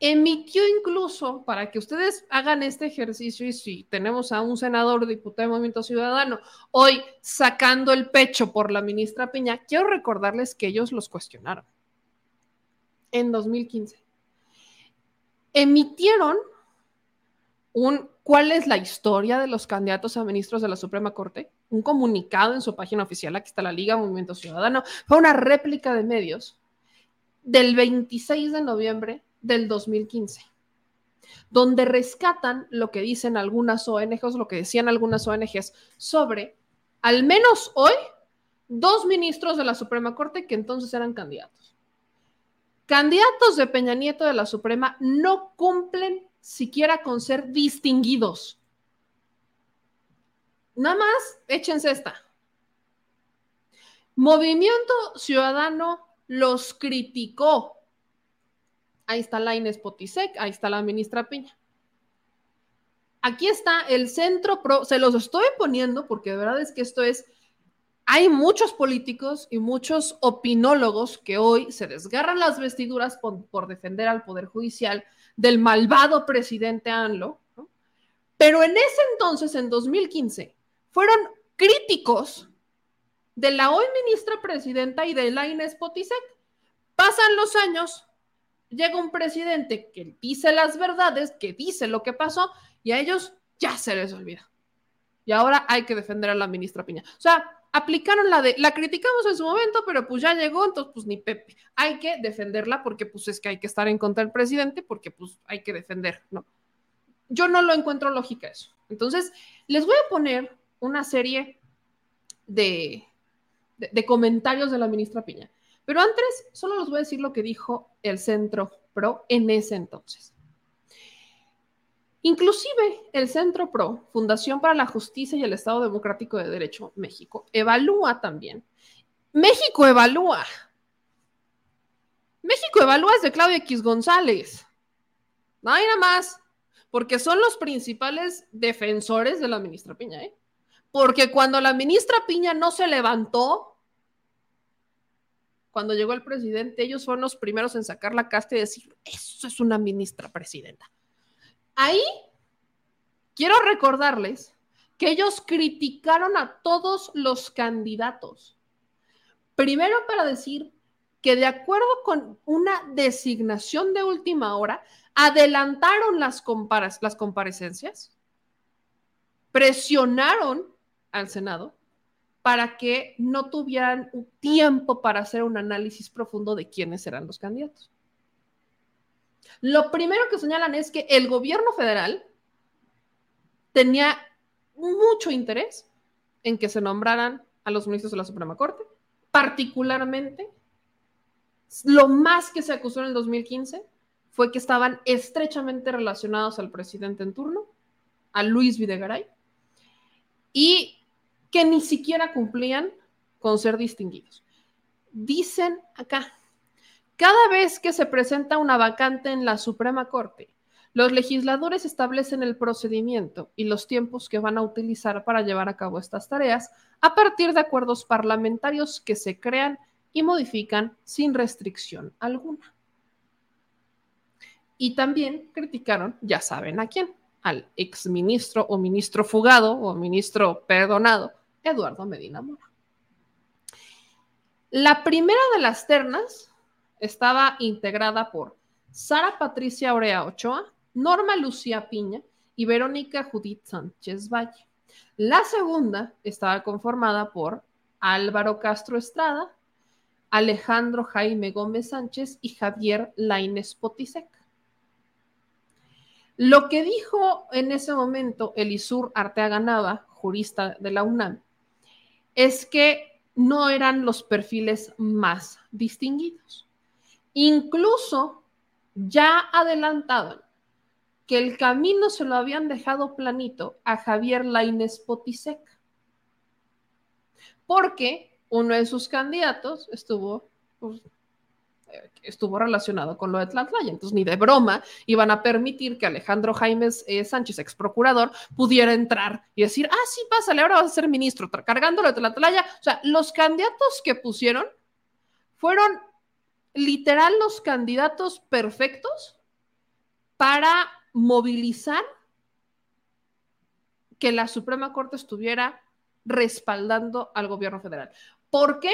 emitió incluso, para que ustedes hagan este ejercicio, y si tenemos a un senador diputado de Movimiento Ciudadano hoy sacando el pecho por la ministra Piña, quiero recordarles que ellos los cuestionaron en 2015. Emitieron un cuál es la historia de los candidatos a ministros de la Suprema Corte, un comunicado en su página oficial, aquí está la Liga Movimiento Ciudadano, fue una réplica de medios del 26 de noviembre del 2015, donde rescatan lo que dicen algunas ONGs, lo que decían algunas ONGs sobre, al menos hoy, dos ministros de la Suprema Corte que entonces eran candidatos. Candidatos de Peña Nieto de la Suprema no cumplen siquiera con ser distinguidos. Nada más, échense esta. Movimiento Ciudadano los criticó Ahí está la Inés Potisek, ahí está la ministra Piña. Aquí está el centro pro, se los estoy poniendo porque de verdad es que esto es, hay muchos políticos y muchos opinólogos que hoy se desgarran las vestiduras por, defender al Poder Judicial del malvado presidente ANLO, pero en ese entonces, en 2015, fueron críticos de la hoy ministra presidenta y de la Inés Potisek. Pasan los años, llega un presidente que dice las verdades, que dice lo que pasó, y a ellos ya se les olvida. Y ahora hay que defender a la ministra Piña. O sea, aplicaron la de, la criticamos en su momento, pero pues ya llegó, entonces pues ni Pepe. Hay que defenderla porque pues es que hay que estar en contra del presidente, porque pues hay que defender, ¿no? Yo no lo encuentro lógica eso. Entonces, les voy a poner una serie de, de comentarios de la ministra Piña. Pero antes, solo les voy a decir lo que dijo el Centro PRO en ese entonces. Inclusive el Centro PRO, Fundación para la Justicia y el Estado Democrático de Derecho México, evalúa también. México evalúa. México evalúa es de Claudia X González. No hay nada más, porque son los principales defensores de la ministra Piña. ¿eh? Porque cuando la ministra Piña no se levantó cuando llegó el presidente, ellos fueron los primeros en sacar la casta y decir, eso es una ministra presidenta. Ahí quiero recordarles que ellos criticaron a todos los candidatos. Primero para decir que de acuerdo con una designación de última hora, adelantaron las, las comparecencias, presionaron al Senado para que no tuvieran tiempo para hacer un análisis profundo de quiénes eran los candidatos. Lo primero que señalan es que el gobierno federal tenía mucho interés en que se nombraran a los ministros de la Suprema Corte, particularmente lo más que se acusó en el 2015 fue que estaban estrechamente relacionados al presidente en turno, a Luis Videgaray, y que ni siquiera cumplían con ser distinguidos. Dicen acá, cada vez que se presenta una vacante en la Suprema Corte, los legisladores establecen el procedimiento y los tiempos que van a utilizar para llevar a cabo estas tareas a partir de acuerdos parlamentarios que se crean y modifican sin restricción alguna. Y también criticaron, ya saben a quién, al exministro o ministro fugado o ministro perdonado Eduardo Medina Mora. La primera de las ternas estaba integrada por Sara Patricia Orea Ochoa, Norma Lucía Piña y Verónica Judith Sánchez Valle. La segunda estaba conformada por Álvaro Castro Estrada, Alejandro Jaime Gómez Sánchez y Javier Laines Potisek. Lo que dijo en ese momento Elisur Arteaga Nava, jurista de la UNAM, es que no eran los perfiles más distinguidos. Incluso ya adelantaban que el camino se lo habían dejado planito a Javier Lainez Potisek, porque uno de sus candidatos estuvo pues, estuvo relacionado con lo de Tlatlaya. Entonces, ni de broma iban a permitir que Alejandro Jaimes eh, Sánchez, ex procurador, pudiera entrar y decir, ah, sí, pásale, ahora vas a ser ministro, cargándolo de Tlatlaya. O sea, los candidatos que pusieron fueron literal los candidatos perfectos para movilizar que la Suprema Corte estuviera respaldando al gobierno federal. ¿Por qué?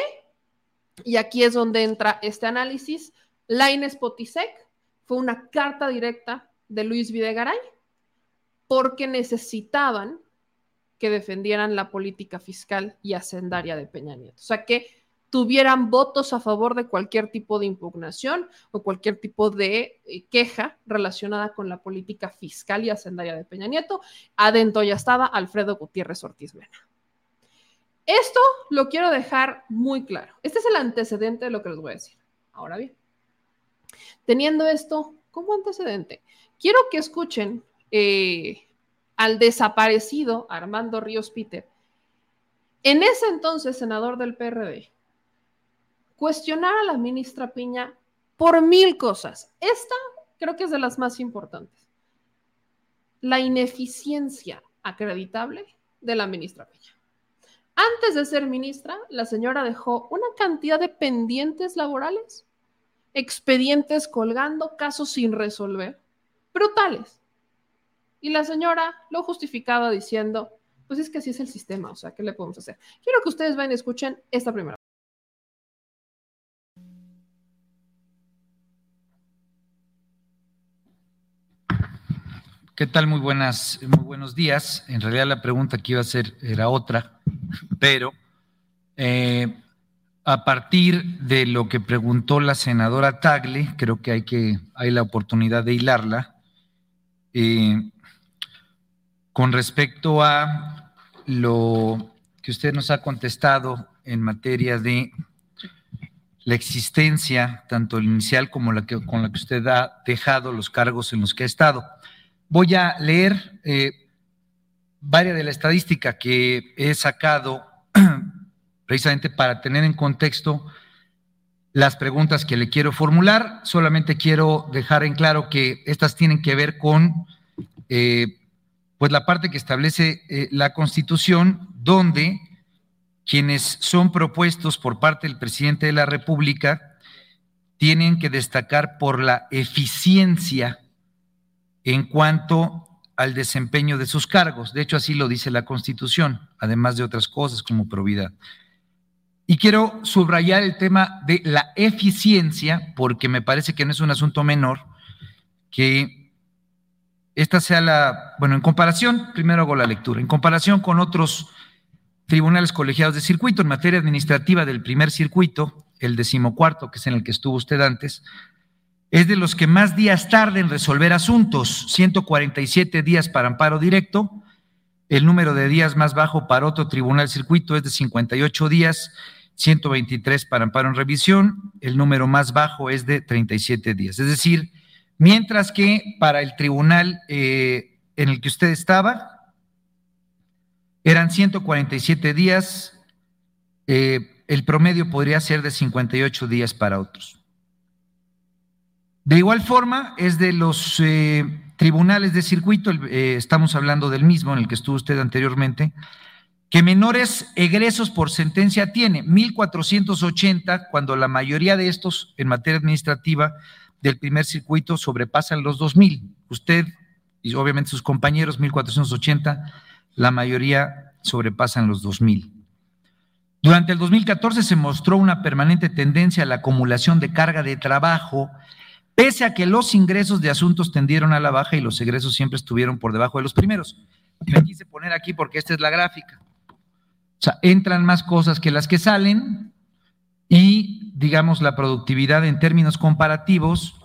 Y aquí es donde entra este análisis. La Potisek fue una carta directa de Luis Videgaray porque necesitaban que defendieran la política fiscal y hacendaria de Peña Nieto. O sea, que tuvieran votos a favor de cualquier tipo de impugnación o cualquier tipo de eh, queja relacionada con la política fiscal y hacendaria de Peña Nieto. Adentro ya estaba Alfredo Gutiérrez Ortiz Mena. Esto lo quiero dejar muy claro. Este es el antecedente de lo que les voy a decir. Ahora bien, teniendo esto como antecedente, quiero que escuchen eh, al desaparecido Armando Ríos Peter, en ese entonces senador del PRD, cuestionar a la ministra Piña por mil cosas. Esta creo que es de las más importantes. La ineficiencia acreditable de la ministra Piña. Antes de ser ministra, la señora dejó una cantidad de pendientes laborales, expedientes colgando, casos sin resolver, brutales. Y la señora lo justificaba diciendo, pues es que así es el sistema, o sea, ¿qué le podemos hacer? Quiero que ustedes vayan y escuchen esta primera. ¿Qué tal? Muy buenas, muy buenos días. En realidad la pregunta que iba a hacer era otra, pero eh, a partir de lo que preguntó la senadora Tagle, creo que hay que hay la oportunidad de hilarla. Eh, con respecto a lo que usted nos ha contestado en materia de la existencia, tanto inicial como la que, con la que usted ha dejado los cargos en los que ha estado. Voy a leer eh, varias de la estadística que he sacado precisamente para tener en contexto las preguntas que le quiero formular. Solamente quiero dejar en claro que estas tienen que ver con eh, pues la parte que establece eh, la Constitución, donde quienes son propuestos por parte del presidente de la República tienen que destacar por la eficiencia en cuanto al desempeño de sus cargos. De hecho, así lo dice la Constitución, además de otras cosas como probidad. Y quiero subrayar el tema de la eficiencia, porque me parece que no es un asunto menor, que esta sea la, bueno, en comparación, primero hago la lectura, en comparación con otros tribunales colegiados de circuito en materia administrativa del primer circuito, el decimocuarto, que es en el que estuvo usted antes, es de los que más días tarda en resolver asuntos, 147 días para amparo directo. El número de días más bajo para otro tribunal circuito es de 58 días, 123 para amparo en revisión. El número más bajo es de 37 días. Es decir, mientras que para el tribunal eh, en el que usted estaba, eran 147 días, eh, el promedio podría ser de 58 días para otros. De igual forma, es de los eh, tribunales de circuito, eh, estamos hablando del mismo en el que estuvo usted anteriormente, que menores egresos por sentencia tiene, 1.480, cuando la mayoría de estos en materia administrativa del primer circuito sobrepasan los 2.000. Usted y obviamente sus compañeros, 1.480, la mayoría sobrepasan los 2.000. Durante el 2014 se mostró una permanente tendencia a la acumulación de carga de trabajo pese a que los ingresos de asuntos tendieron a la baja y los egresos siempre estuvieron por debajo de los primeros. Me quise poner aquí porque esta es la gráfica. O sea, entran más cosas que las que salen y, digamos, la productividad en términos comparativos,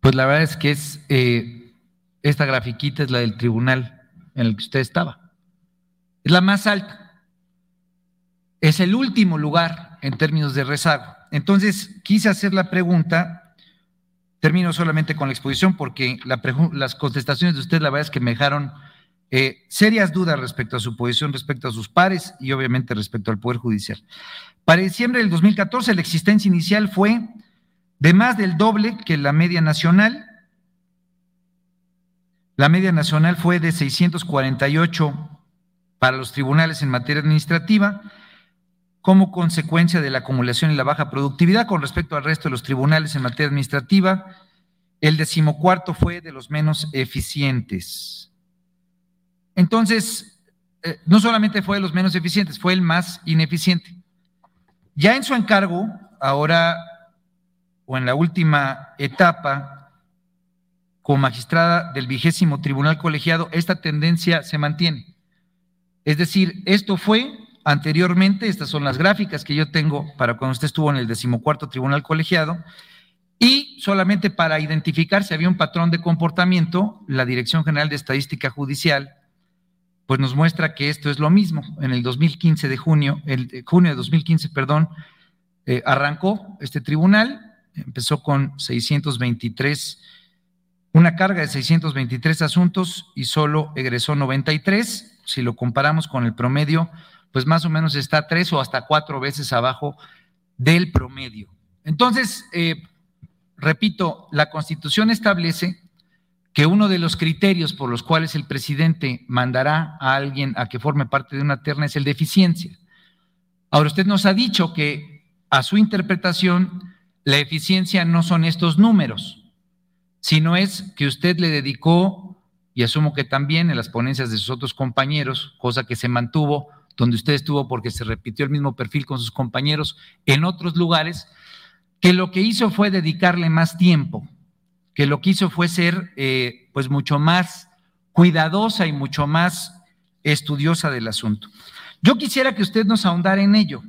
pues la verdad es que es, eh, esta grafiquita es la del tribunal en el que usted estaba. Es la más alta. Es el último lugar en términos de rezago. Entonces, quise hacer la pregunta, termino solamente con la exposición porque las contestaciones de usted la verdad es que me dejaron eh, serias dudas respecto a su posición, respecto a sus pares y obviamente respecto al Poder Judicial. Para diciembre del 2014, la existencia inicial fue de más del doble que la media nacional. La media nacional fue de 648 para los tribunales en materia administrativa, como consecuencia de la acumulación y la baja productividad con respecto al resto de los tribunales en materia administrativa. El decimocuarto fue de los menos eficientes. Entonces, eh, no solamente fue de los menos eficientes, fue el más ineficiente. Ya en su encargo, ahora o en la última etapa, como magistrada del vigésimo tribunal colegiado, esta tendencia se mantiene. Es decir, esto fue anteriormente, estas son las gráficas que yo tengo para cuando usted estuvo en el decimocuarto tribunal colegiado, y solamente para identificar si había un patrón de comportamiento, la Dirección General de Estadística Judicial pues nos muestra que esto es lo mismo. En el 2015 de junio, el junio de 2015, perdón, eh, arrancó este tribunal, empezó con 623, una carga de 623 asuntos y solo egresó 93. Si lo comparamos con el promedio, pues más o menos está tres o hasta cuatro veces abajo del promedio. Entonces, eh, repito, la Constitución establece que uno de los criterios por los cuales el presidente mandará a alguien a que forme parte de una terna es el de eficiencia. Ahora, usted nos ha dicho que a su interpretación la eficiencia no son estos números, sino es que usted le dedicó, y asumo que también en las ponencias de sus otros compañeros, cosa que se mantuvo, donde usted estuvo porque se repitió el mismo perfil con sus compañeros en otros lugares, que lo que hizo fue dedicarle más tiempo que lo que hizo fue ser eh, pues mucho más cuidadosa y mucho más estudiosa del asunto. Yo quisiera que usted nos ahondara en ello,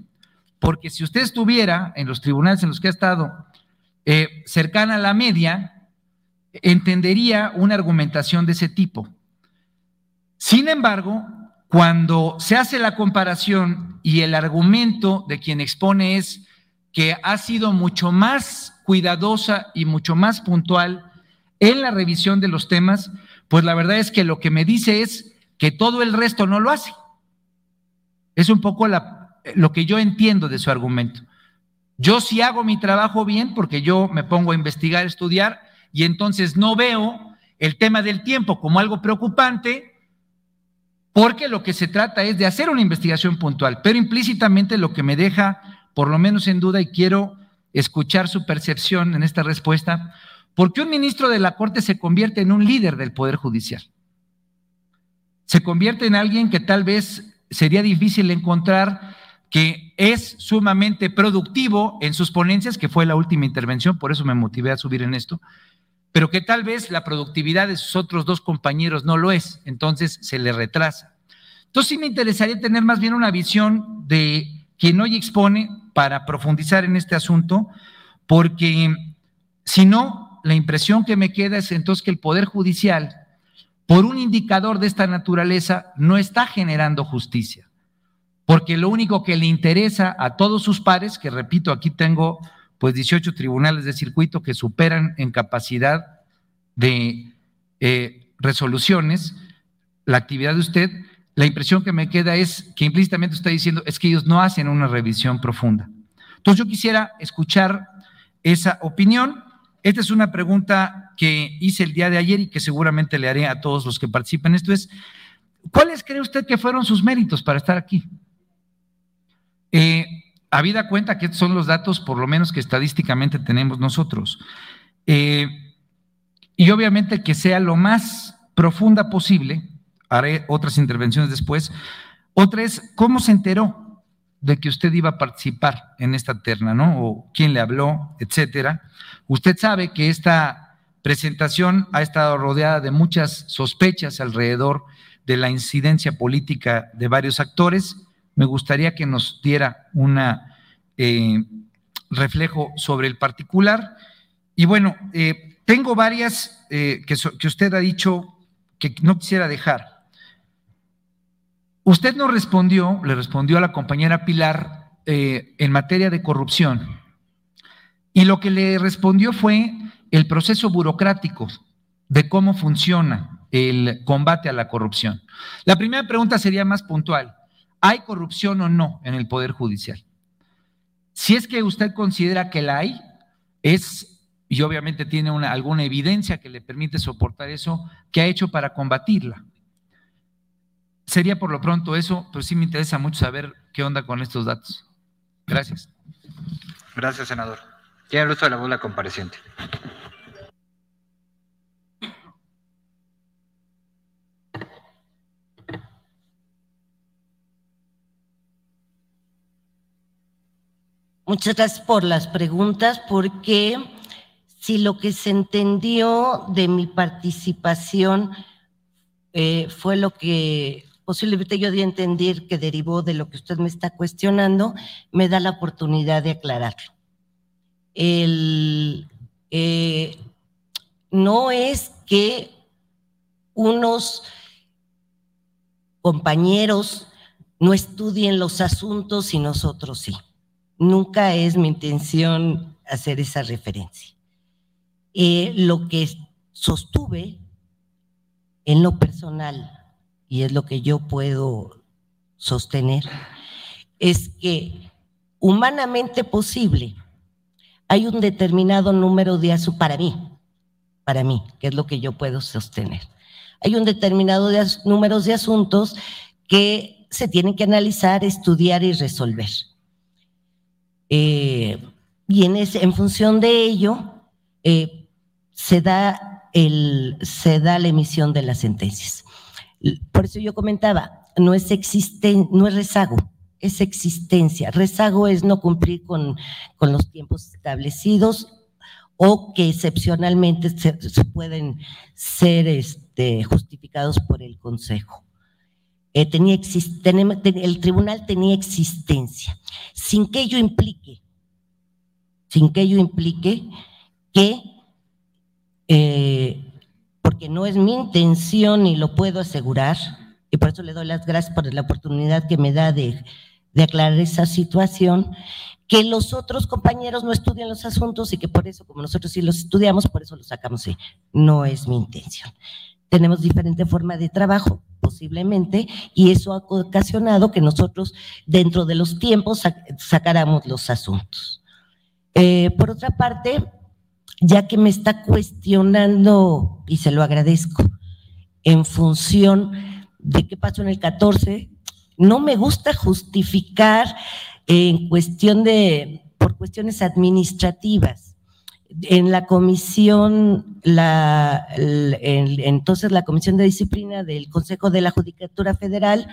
porque si usted estuviera en los tribunales en los que ha estado eh, cercana a la media, entendería una argumentación de ese tipo. Sin embargo, cuando se hace la comparación y el argumento de quien expone es que ha sido mucho más cuidadosa y mucho más puntual en la revisión de los temas, pues la verdad es que lo que me dice es que todo el resto no lo hace. Es un poco lo que yo entiendo de su argumento. Yo sí hago mi trabajo bien porque yo me pongo a investigar, estudiar y entonces no veo el tema del tiempo como algo preocupante porque lo que se trata es de hacer una investigación puntual, pero implícitamente lo que me deja por lo menos en duda y quiero escuchar su percepción en esta respuesta, ¿por qué un ministro de la Corte se convierte en un líder del Poder Judicial? Se convierte en alguien que tal vez sería difícil encontrar que es sumamente productivo en sus ponencias, que fue la última intervención, por eso me motivé a subir en esto, pero que tal vez la productividad de sus otros dos compañeros no lo es, entonces se le retrasa. Entonces sí me interesaría tener más bien una visión de quien hoy expone para profundizar en este asunto, porque si no, la impresión que me queda es entonces que el Poder Judicial, por un indicador de esta naturaleza, no está generando justicia, porque lo único que le interesa a todos sus pares, que repito, aquí tengo pues 18 tribunales de circuito que superan en capacidad de eh, resoluciones la actividad de usted, la impresión que me queda es que implícitamente está diciendo es que ellos no hacen una revisión profunda. Entonces yo quisiera escuchar esa opinión. Esta es una pregunta que hice el día de ayer y que seguramente le haré a todos los que participan. Esto es, ¿cuáles cree usted que fueron sus méritos para estar aquí? Eh, habida cuenta que estos son los datos, por lo menos que estadísticamente tenemos nosotros. Eh, y obviamente que sea lo más profunda posible haré otras intervenciones después. Otra es, ¿cómo se enteró de que usted iba a participar en esta terna, ¿no? O quién le habló, etcétera. Usted sabe que esta presentación ha estado rodeada de muchas sospechas alrededor de la incidencia política de varios actores. Me gustaría que nos diera un eh, reflejo sobre el particular. Y bueno, eh, tengo varias eh, que, usted ha dicho que no quisiera dejar. Usted no respondió, le respondió a la compañera Pilar en materia de corrupción. Y lo que le respondió fue el proceso burocrático de cómo funciona. el combate a la corrupción. La primera pregunta sería más puntual. ¿Hay corrupción o no en el Poder Judicial? Si es que usted considera que la hay, es, y obviamente tiene una, alguna evidencia que le permite soportar eso, ¿qué ha hecho para combatirla? Sería por lo pronto eso, pero sí me interesa mucho saber qué onda con estos datos. Gracias. Gracias, senador. Tiene el uso de la voz la compareciente. Muchas gracias por las preguntas, porque si lo que se entendió de mi participación eh, fue lo que posiblemente yo di a que derivó de lo que usted me está cuestionando, me da la oportunidad de aclararlo. El, eh, no es que unos compañeros no estudien los asuntos y nosotros sí. Nunca es mi intención hacer esa referencia. Eh, lo que sostuve en lo personal y es lo que yo puedo sostener, es que humanamente posible hay un determinado número de asuntos, para mí, para mí, que es lo que yo puedo sostener. Hay un determinado de números de asuntos que se tienen que analizar, estudiar y resolver. Eh, y en, en, función de ello, eh, se, da el, se da la emisión de las sentencias. Por eso yo comentaba, no es, existen, no es rezago, es existencia. Rezago es no cumplir con, con los tiempos establecidos o que excepcionalmente se, pueden ser este, justificados por el Consejo. Eh, tenía el tribunal tenía existencia, sin que ello implique, sin que ello implique que eh, porque no es mi intención y lo puedo asegurar, y por eso le doy las gracias por la oportunidad que me da de, aclarar esa situación, que los otros compañeros no estudian los asuntos y que por eso, como nosotros sí los estudiamos, por eso los sacamos. Sí, no es mi intención. Tenemos diferente forma de trabajo, posiblemente, y eso ha ocasionado que nosotros, dentro de los tiempos, sacáramos los asuntos. Eh, por otra parte, ya que me está cuestionando, y se lo agradezco, en función de qué pasó en el 14, no me gusta justificar en cuestión de, por cuestiones administrativas. En la comisión, la, entonces la Comisión de Disciplina del Consejo de la Judicatura Federal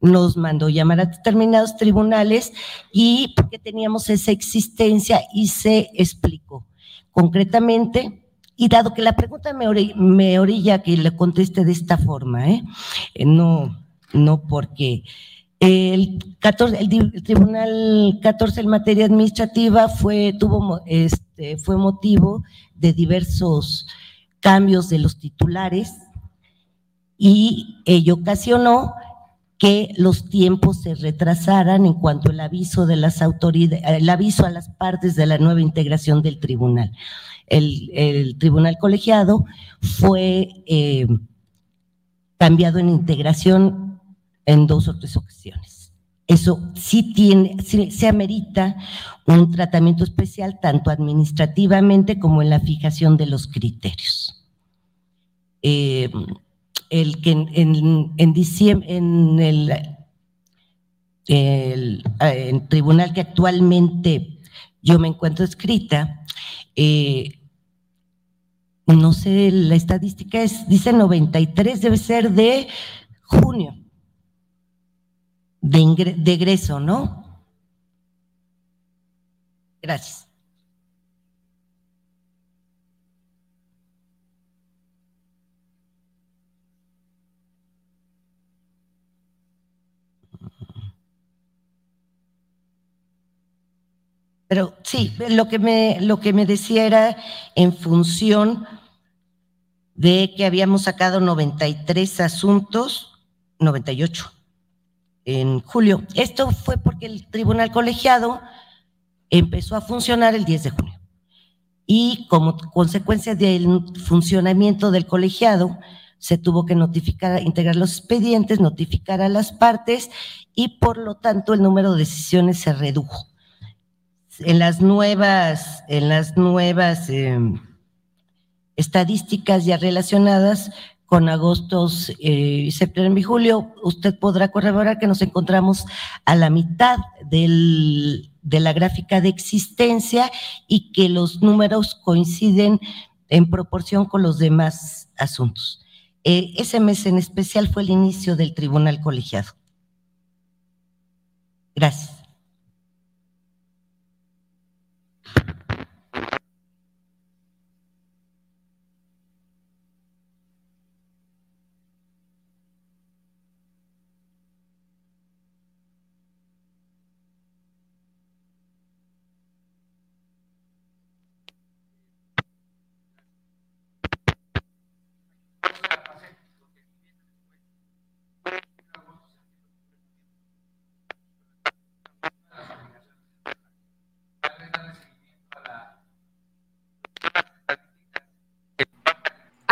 nos mandó llamar a determinados tribunales y porque teníamos esa existencia y se explicó concretamente, y dado que la pregunta me, orilla, que le conteste de esta forma, ¿eh? No, no porque el, 14, el, Tribunal 14 en materia administrativa fue, tuvo, este, fue motivo de diversos cambios de los titulares y ello ocasionó que los tiempos se retrasaran en cuanto al aviso de las autoridades, el aviso a las partes de la nueva integración del tribunal. El, tribunal colegiado fue eh, cambiado en integración en dos o tres ocasiones. Eso sí tiene, se amerita un tratamiento especial tanto administrativamente como en la fijación de los criterios. Eh, el que en, en, diciembre, en el, el, tribunal que actualmente yo me encuentro escrita, eh, no sé, la estadística es, dice 93, debe ser de junio, de, de egreso, ¿no? Gracias. Pero sí, lo que me, lo que me decía era en función de que habíamos sacado 93 asuntos, 98 en julio. Esto fue porque el tribunal colegiado empezó a funcionar el 10 de junio. Y como consecuencia del funcionamiento del colegiado, se tuvo que notificar, integrar los expedientes, notificar a las partes y por lo tanto el número de decisiones se redujo. En las nuevas, en las nuevas em, estadísticas ya relacionadas con agostos eh, septiembre y julio, usted podrá corroborar que nos encontramos a la mitad del, de la gráfica de existencia y que los números coinciden en proporción con los demás asuntos. Eh, ese mes en especial fue el inicio del tribunal colegiado. Gracias.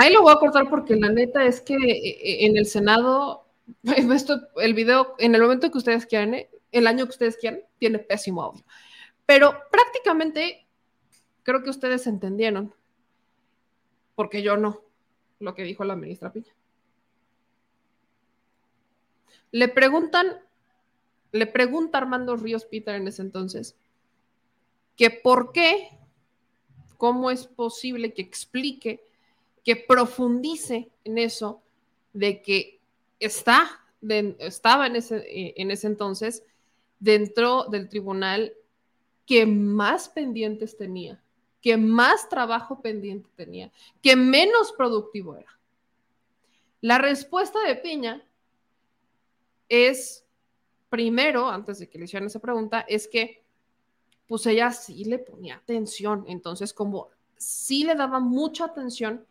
Ahí lo voy a cortar porque la neta es que eh, eh, en el Senado, esto, el video, en el momento que ustedes quieran, eh, el año que ustedes quieran, tiene pésimo audio. Pero prácticamente creo que ustedes entendieron, porque yo no, lo que dijo la ministra Piña. Le preguntan, le pregunta Armando Ríos Peter en ese entonces, que por qué, cómo es posible que explique que profundice en eso de que está, estaba en ese, eh, en ese entonces dentro del tribunal que más pendientes tenía, que más trabajo pendiente tenía, que menos productivo era. La respuesta de Piña es, primero, antes de que le hicieran esa pregunta, es que pues ella sí le ponía atención, entonces como sí le daba mucha atención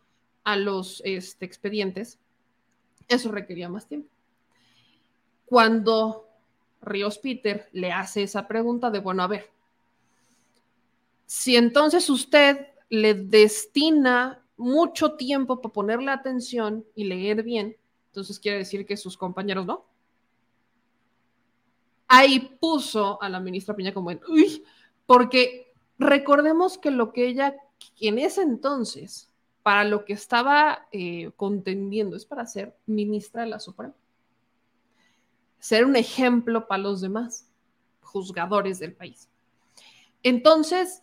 a los este, expedientes, eso requería más tiempo. Cuando Ríos Peter le hace esa pregunta de, bueno, a ver, si entonces usted le destina mucho tiempo para ponerle atención y leer bien, entonces quiere decir que sus compañeros no. Ahí puso a la ministra Piña como en, uy, porque recordemos que lo que ella en ese entonces para lo que estaba eh, contendiendo, es para ser ministra de la Suprema. Ser un ejemplo para los demás juzgadores del país. Entonces,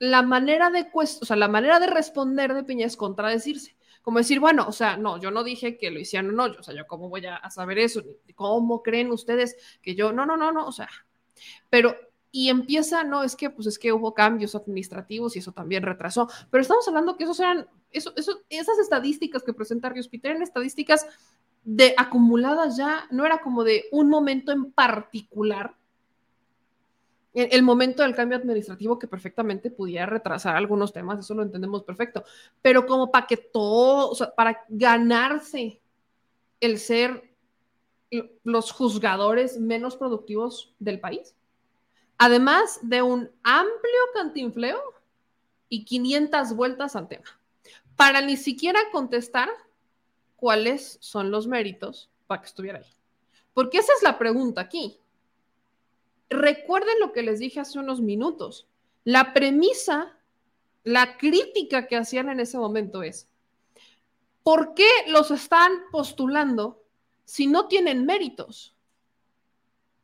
la manera de, o sea, la manera de responder de Piña es contradecirse. Como decir, bueno, o sea, no, yo no dije que lo hicieron no, yo, o sea, yo cómo voy a, saber eso, cómo creen ustedes que yo, no, no, no, no, o sea, pero y empieza, no, es que pues es que hubo cambios administrativos y eso también retrasó, pero estamos hablando que esos eran, eso, eso, esas estadísticas que presenta Ríos Peter eran estadísticas de acumuladas ya, no era como de un momento en particular, el momento del cambio administrativo que perfectamente pudiera retrasar algunos temas, eso lo entendemos perfecto, pero como para que todo, o sea, para ganarse el ser los juzgadores menos productivos del país además de un amplio cantinfleo y 500 vueltas al tema, para ni siquiera contestar cuáles son los méritos para que estuviera ahí. Porque esa es la pregunta aquí. Recuerden lo que les dije hace unos minutos. La premisa, la crítica que hacían en ese momento es, ¿por qué los están postulando si no tienen méritos?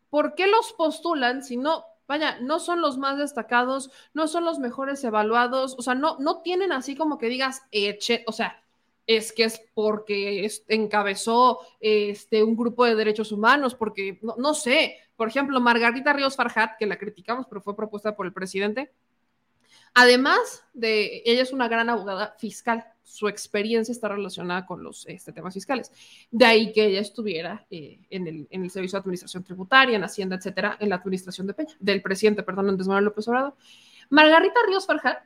¿Por qué los postulan si no vaya, no son los más destacados, no son los mejores evaluados, o sea, no, no tienen así como que digas, eche, o sea, es que es porque encabezó este, un grupo de derechos humanos, porque no, no, sé, por ejemplo, Margarita Ríos Farhat, que la criticamos, pero fue propuesta por el presidente, además de, ella es una gran abogada fiscal, su experiencia está relacionada con los este, temas fiscales. De ahí que ella estuviera eh, en, el, en, el, Servicio de Administración Tributaria, en Hacienda, etcétera, en la administración de Peña, del presidente, perdón, Andrés Manuel López Obrador. Margarita Ríos Farjat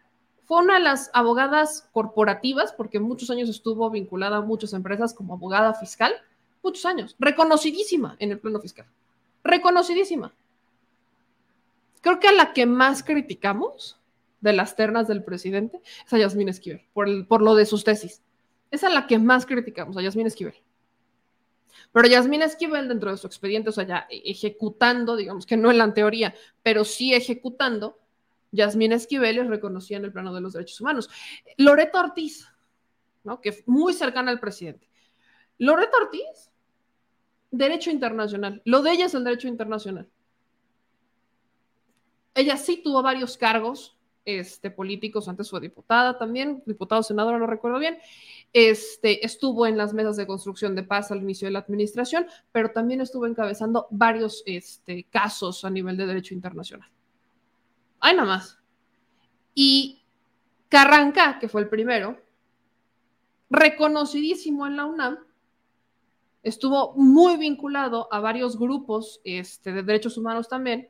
fue una de las abogadas corporativas, porque muchos años estuvo vinculada a muchas empresas como abogada fiscal, muchos años, reconocidísima en el plano fiscal, reconocidísima. Creo que a la que más criticamos de las ternas del presidente es a Yasmín Esquivel, por, por lo de sus tesis. es a la que más criticamos, a Yasmín Esquivel. Pero Yasmín Esquivel, dentro de su expediente, o sea, ya ejecutando, digamos que no en la teoría, pero sí ejecutando, Yasmín Esquivel es reconocida en el plano de los derechos humanos. Loreto Ortiz, ¿no? que es muy cercana al presidente. Loreto Ortiz, derecho internacional. Lo de ella es el derecho internacional. Ella sí tuvo varios cargos este, políticos, antes fue diputada también, diputado, senadora, no recuerdo bien. Este, estuvo en las mesas de construcción de paz al inicio de la administración, pero también estuvo encabezando varios este, casos a nivel de derecho internacional. Hay nada más. Y Carranca, que fue el primero, reconocidísimo en la UNAM, estuvo muy vinculado a varios grupos este, de derechos humanos también,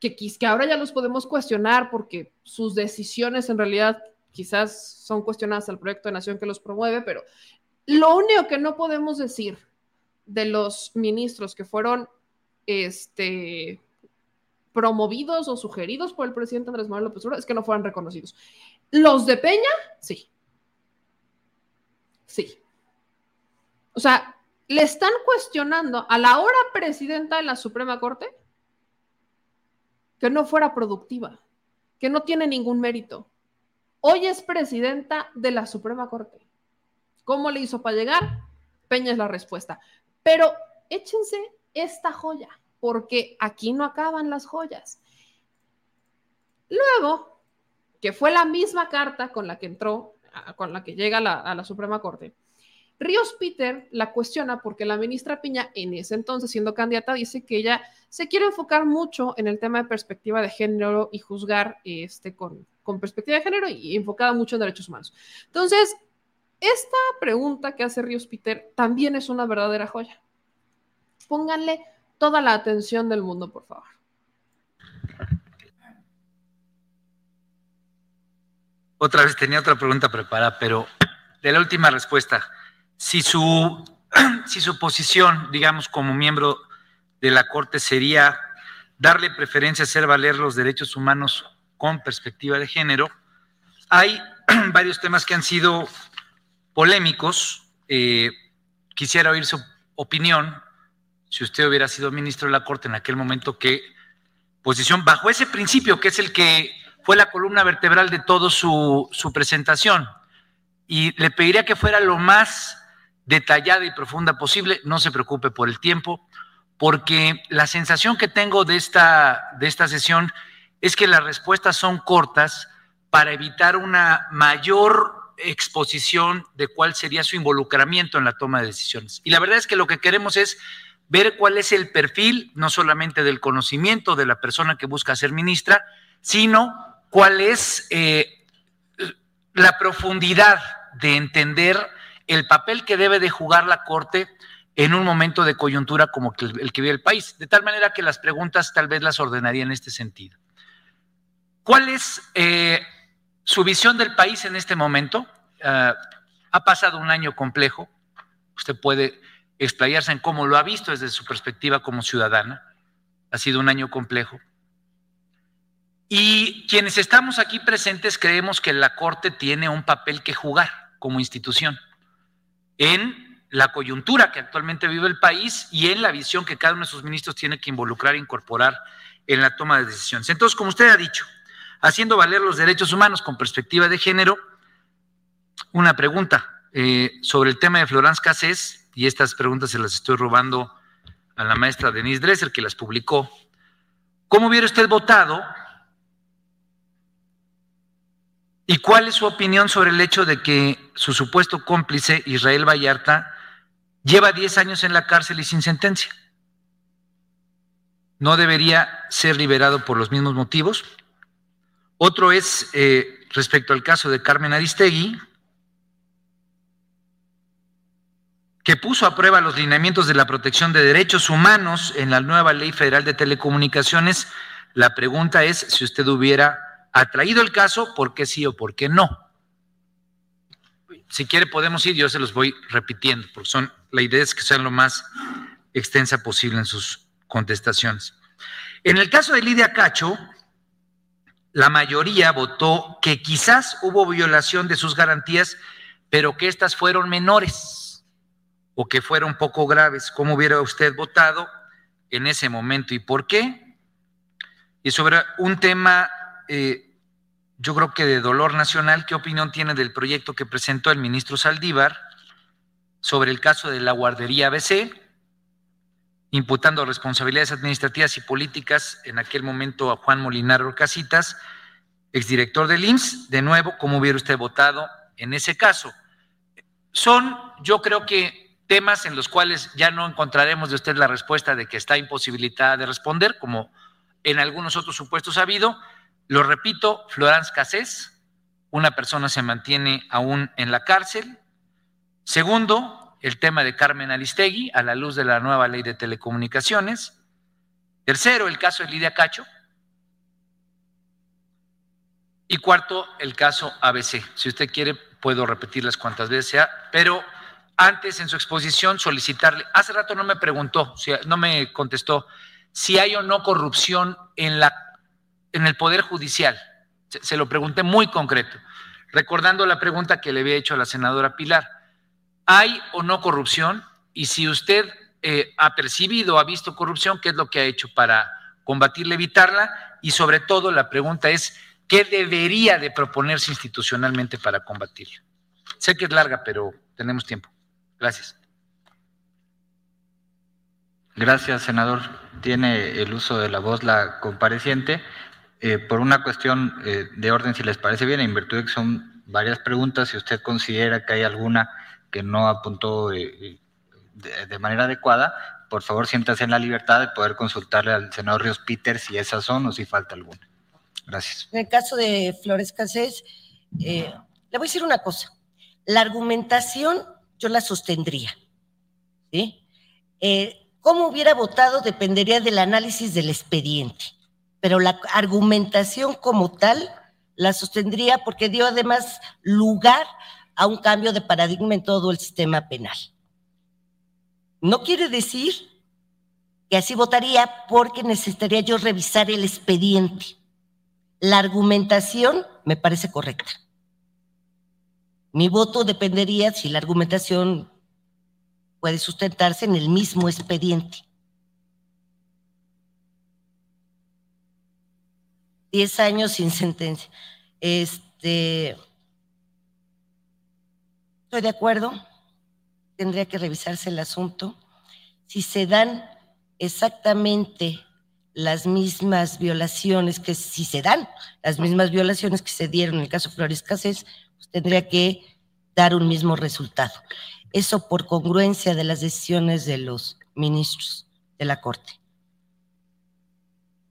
que, que ahora ya los podemos cuestionar porque sus decisiones en realidad quizás son cuestionadas al proyecto de nación que los promueve, pero lo único que no podemos decir de los ministros que fueron este, promovidos o sugeridos por el presidente Andrés Manuel López Obrador es que no fueran reconocidos. Los de Peña, sí. Sí. O sea, le están cuestionando a la hora presidenta de la Suprema Corte que no fuera productiva, que no tiene ningún mérito. Hoy es presidenta de la Suprema Corte. ¿Cómo le hizo para llegar? Peña es la respuesta. Pero échense esta joya, porque aquí no acaban las joyas. Luego, que fue la misma carta con la que entró, con la que llega a la, Suprema Corte, Ríos Peter la cuestiona porque la ministra Piña, en ese entonces siendo candidata, dice que ella se quiere enfocar mucho en el tema de perspectiva de género y juzgar este, con, con perspectiva de género y enfocada mucho en derechos humanos. Entonces, esta pregunta que hace Ríos Peter también es una verdadera joya. Pónganle toda la atención del mundo, por favor. Otra vez tenía otra pregunta preparada, pero de la última respuesta si su, si su posición, digamos, como miembro de la Corte sería darle preferencia a hacer valer los derechos humanos con perspectiva de género, hay varios temas que han sido polémicos. Eh, quisiera oír su opinión, si usted hubiera sido ministro de la Corte en aquel momento, qué posición, bajo ese principio, que es el que fue la columna vertebral de toda su, su presentación. Y le pediría que fuera lo más detallada y profunda posible. No se preocupe por el tiempo, porque la sensación que tengo de esta, de esta sesión es que las respuestas son cortas para evitar una mayor exposición de cuál sería su involucramiento en la toma de decisiones. Y la verdad es que lo que queremos es ver cuál es el perfil, no solamente del conocimiento de la persona que busca ser ministra, sino cuál es eh, la profundidad de entender el papel que debe de jugar la Corte en un momento de coyuntura como el que vive el país. De tal manera que las preguntas tal vez las ordenaría en este sentido. ¿Cuál es eh, su visión del país en este momento? Ah, ha pasado un año complejo. Usted puede explayarse en cómo lo ha visto desde su perspectiva como ciudadana. Ha sido un año complejo. Y quienes estamos aquí presentes creemos que la Corte tiene un papel que jugar como institución en la coyuntura que actualmente vive el país y en la visión que cada uno de sus ministros tiene que involucrar e incorporar en la toma de decisiones. Entonces, como usted ha dicho, haciendo valer los derechos humanos con perspectiva de género, una pregunta eh, sobre el tema de Florence Cassés, y estas preguntas se las estoy robando a la maestra Denise Dresser, que las publicó. ¿Cómo hubiera usted votado ¿Y cuál es su opinión sobre el hecho de que su supuesto cómplice, Israel Vallarta, lleva 10 años en la cárcel y sin sentencia? ¿No debería ser liberado por los mismos motivos? Otro es eh, respecto al caso de Carmen Aristegui, que puso a prueba los lineamientos de la protección de derechos humanos en la nueva Ley Federal de Telecomunicaciones. La pregunta es si usted hubiera ha traído el caso, por qué sí o por qué no. Si quiere podemos ir, yo se los voy repitiendo, porque son, la idea es que sean lo más extensa posible en sus contestaciones. En el caso de Lidia Cacho, la mayoría votó que quizás hubo violación de sus garantías, pero que estas fueron menores o que fueron poco graves. ¿Cómo hubiera usted votado en ese momento y por qué? Y sobre un tema, eh, yo creo que de dolor nacional, ¿qué opinión tiene del proyecto que presentó el ministro Saldívar sobre el caso de la guardería ABC, imputando responsabilidades administrativas y políticas en aquel momento a Juan Molinar Casitas, exdirector del IMSS? De nuevo, ¿cómo hubiera usted votado en ese caso? Son, yo creo que temas en los cuales ya no encontraremos de usted la respuesta de que está imposibilitada de responder, como en algunos otros supuestos ha habido. Lo repito, Florence Cassés, una persona se mantiene aún en la cárcel. Segundo, el tema de Carmen Aristegui a la luz de la nueva ley de telecomunicaciones. Tercero, el caso de Lidia Cacho. Y cuarto, el caso ABC. Si usted quiere, puedo repetirlas cuantas veces sea, pero antes en su exposición solicitarle, hace rato no me preguntó, no me contestó si hay o no corrupción en, la, en el Poder Judicial. Se, lo pregunté muy concreto, recordando la pregunta que le había hecho a la senadora Pilar. ¿Hay o no corrupción? Y si usted eh, ha percibido, ha visto corrupción, ¿qué es lo que ha hecho para combatirla, evitarla? Y sobre todo la pregunta es, ¿qué debería de proponerse institucionalmente para combatirla? Sé que es larga, pero tenemos tiempo. Gracias. Gracias, senador. Tiene el uso de la voz la compareciente. Eh, por una cuestión eh, de orden, si les parece bien, en virtud de que son varias preguntas, si usted considera que hay alguna que no apuntó eh, de, manera adecuada, por favor siéntase en la libertad de poder consultarle al senador Ríos Peter si esas son o si falta alguna. Gracias. En el caso de Flores Casés, le voy a decir una cosa. La argumentación yo la sostendría. Eh, Cómo hubiera votado dependería del análisis del expediente, pero la argumentación como tal la sostendría porque dio además lugar a un cambio de paradigma en todo el sistema penal. No quiere decir que así votaría porque necesitaría yo revisar el expediente. La argumentación me parece correcta. Mi voto dependería si la argumentación puede sustentarse en el mismo expediente. Diez años sin sentencia. Este, estoy de acuerdo, tendría que revisarse el asunto. Si se dan exactamente las mismas violaciones que si se dan las mismas violaciones que se dieron en el caso Flores Casés, pues tendría que dar un mismo resultado. Eso por congruencia de las decisiones de los ministros de la Corte.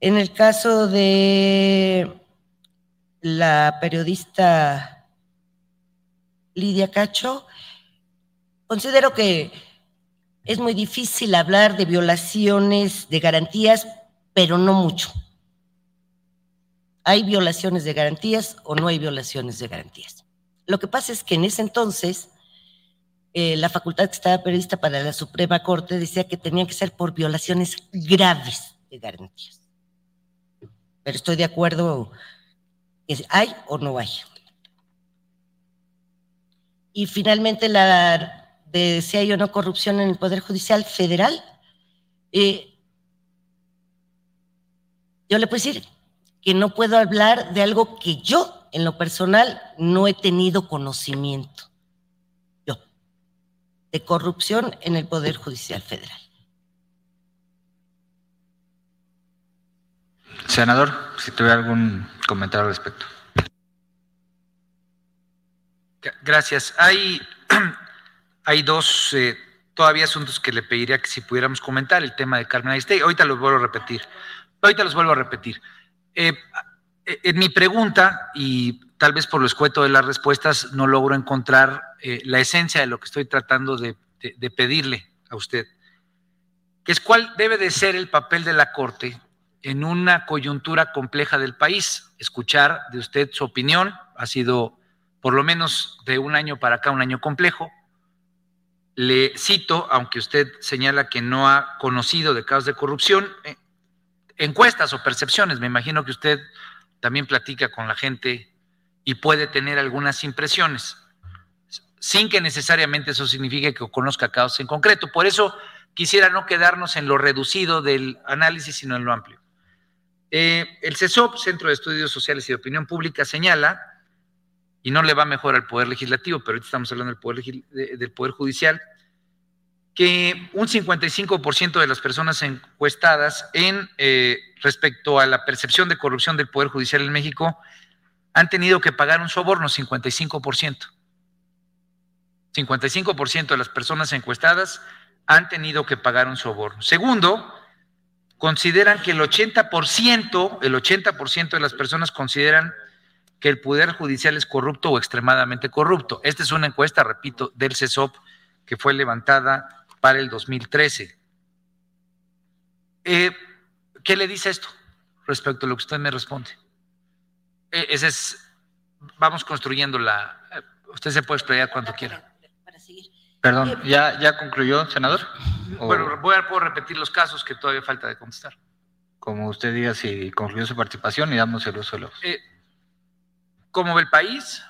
En el caso de la periodista Lidia Cacho, considero que es muy difícil hablar de violaciones de garantías, pero no mucho. ¿Hay violaciones de garantías o no hay violaciones de garantías? Lo que pasa es que en ese entonces eh, la facultad que estaba prevista para la Suprema Corte decía que tenían que ser por violaciones graves de garantías. Pero estoy de acuerdo que hay o no hay. Y finalmente la de si hay o no corrupción en el Poder Judicial Federal. Eh, yo le puedo decir que no puedo hablar de algo que yo, en lo personal, no he tenido conocimiento de corrupción en el Poder Judicial Federal. Senador, si tuviera algún comentario al respecto. Gracias. Hay, hay dos eh, todavía asuntos que le pediría que si pudiéramos comentar, el tema de Carmen Aristegui. Ahorita los vuelvo a repetir. Ahorita los vuelvo a repetir. Eh, eh, en mi pregunta, y tal vez por lo escueto de las respuestas, no logro encontrar la esencia de lo que estoy tratando de, de, pedirle a usted, que es cuál debe de ser el papel de la Corte en una coyuntura compleja del país. Escuchar de usted su opinión ha sido por lo menos de un año para acá un año complejo. Le cito, aunque usted señala que no ha conocido de casos de corrupción, eh, encuestas o percepciones, me imagino que usted también platica con la gente y puede tener algunas impresiones. sin que necesariamente eso signifique que conozca casos en concreto. Por eso quisiera no quedarnos en lo reducido del análisis, sino en lo amplio. Eh, el CESOP, Centro de Estudios Sociales y de Opinión Pública, señala, y no le va mejor al Poder Legislativo, pero ahorita estamos hablando del Poder, del poder Judicial, que un 55% de las personas encuestadas en eh, respecto a la percepción de corrupción del Poder Judicial en México han tenido que pagar un soborno, 55%. 55% de las personas encuestadas han tenido que pagar un soborno. Segundo, consideran que el 80%, el 80% de las personas consideran que el Poder Judicial es corrupto o extremadamente corrupto. Esta es una encuesta, repito, del CESOP que fue levantada para el 2013. Eh, ¿Qué le dice esto respecto a lo que usted me responde? Eh, ese es, vamos construyendo la, eh, usted se puede explayar cuando quiera. Perdón, ¿ya, ya concluyó, senador? Bueno, voy a, puedo repetir los casos que todavía falta de contestar. Como usted diga si concluyó su participación y damos el uso de los... Eh, ¿Cómo ve el país?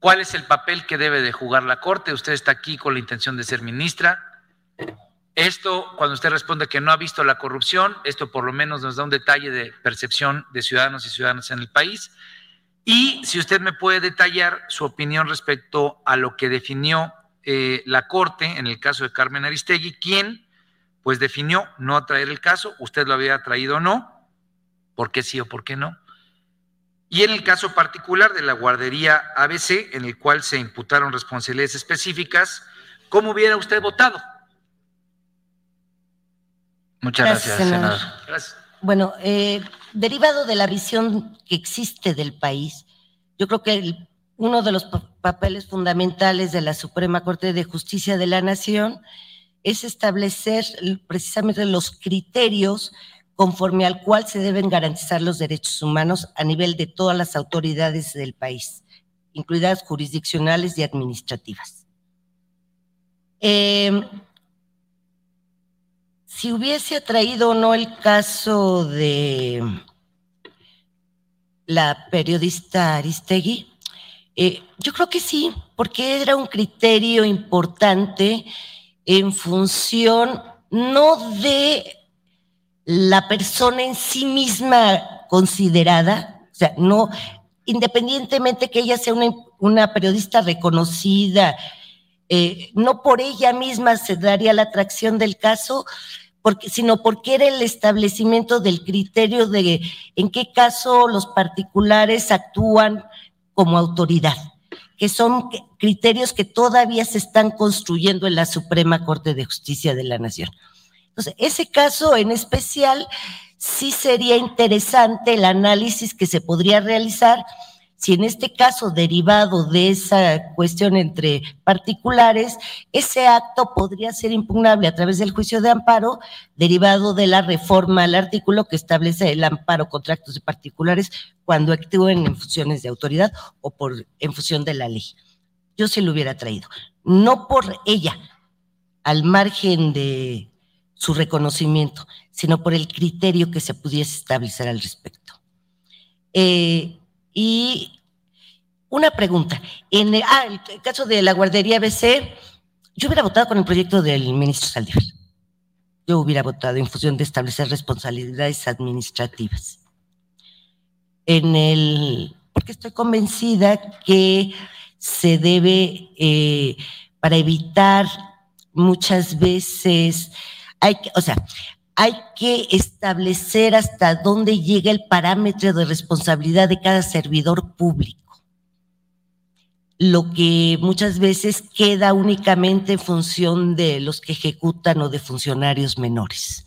¿Cuál es el papel que debe de jugar la Corte? Usted está aquí con la intención de ser ministra. Esto, cuando usted responde que no ha visto la corrupción, esto por lo menos nos da un detalle de percepción de ciudadanos y ciudadanas en el país. Y si usted me puede detallar su opinión respecto a lo que definió eh, la Corte en el caso de Carmen Aristegui, quien pues definió no atraer el caso, usted lo había traído o no, por qué sí o por qué no. Y en el caso particular de la guardería ABC, en el cual se imputaron responsabilidades específicas, ¿cómo hubiera usted votado? Muchas gracias, senador. Bueno, eh, derivado de la visión que existe del país, yo creo que uno de los papeles fundamentales de la Suprema Corte de Justicia de la Nación es establecer precisamente los criterios conforme al cual se deben garantizar los derechos humanos a nivel de todas las autoridades del país, incluidas jurisdiccionales y administrativas. Eh, si hubiese traído o no el caso de la periodista Aristegui, eh, yo creo que sí, porque era un criterio importante en función no de la persona en sí misma considerada, o sea, no, independientemente que ella sea una, periodista reconocida, eh, no por ella misma se daría la atracción del caso, porque, sino porque era el establecimiento del criterio de en qué caso los particulares actúan como autoridad, que son criterios que todavía se están construyendo en la Suprema Corte de Justicia de la Nación. Entonces, ese caso en especial sí sería interesante el análisis que se podría realizar si en este caso, derivado de esa cuestión entre particulares, ese acto podría ser impugnable a través del juicio de amparo, derivado de la reforma al artículo que establece el amparo contra actos de particulares cuando actúen en funciones de autoridad o por, en función de la ley. Yo sí lo hubiera traído. No por ella, al margen de su reconocimiento, sino por el criterio que se pudiese establecer al respecto. Eh, y una pregunta. En el, ah, el caso de la guardería BC, yo hubiera votado con el proyecto del ministro Saldívar. Yo hubiera votado en función de establecer responsabilidades administrativas. En el, porque estoy convencida que se debe, eh, para evitar muchas veces, hay que, o sea, hay que establecer hasta dónde llega el parámetro de responsabilidad de cada servidor público. Lo que muchas veces queda únicamente en función de los que ejecutan o de funcionarios menores.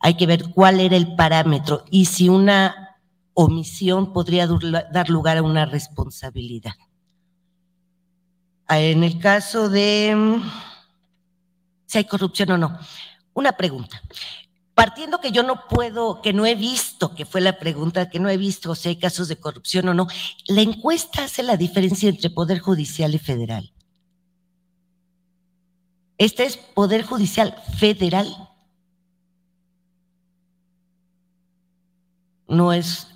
Hay que ver cuál era el parámetro y si una omisión podría dar lugar a una responsabilidad. En el caso de mm, si hay corrupción o no. Una pregunta partiendo que yo no puedo, que no he visto, que fue la pregunta, que no he visto si hay casos de corrupción o no, la encuesta hace la diferencia entre Poder Judicial y Federal. Este es Poder Judicial Federal. No es,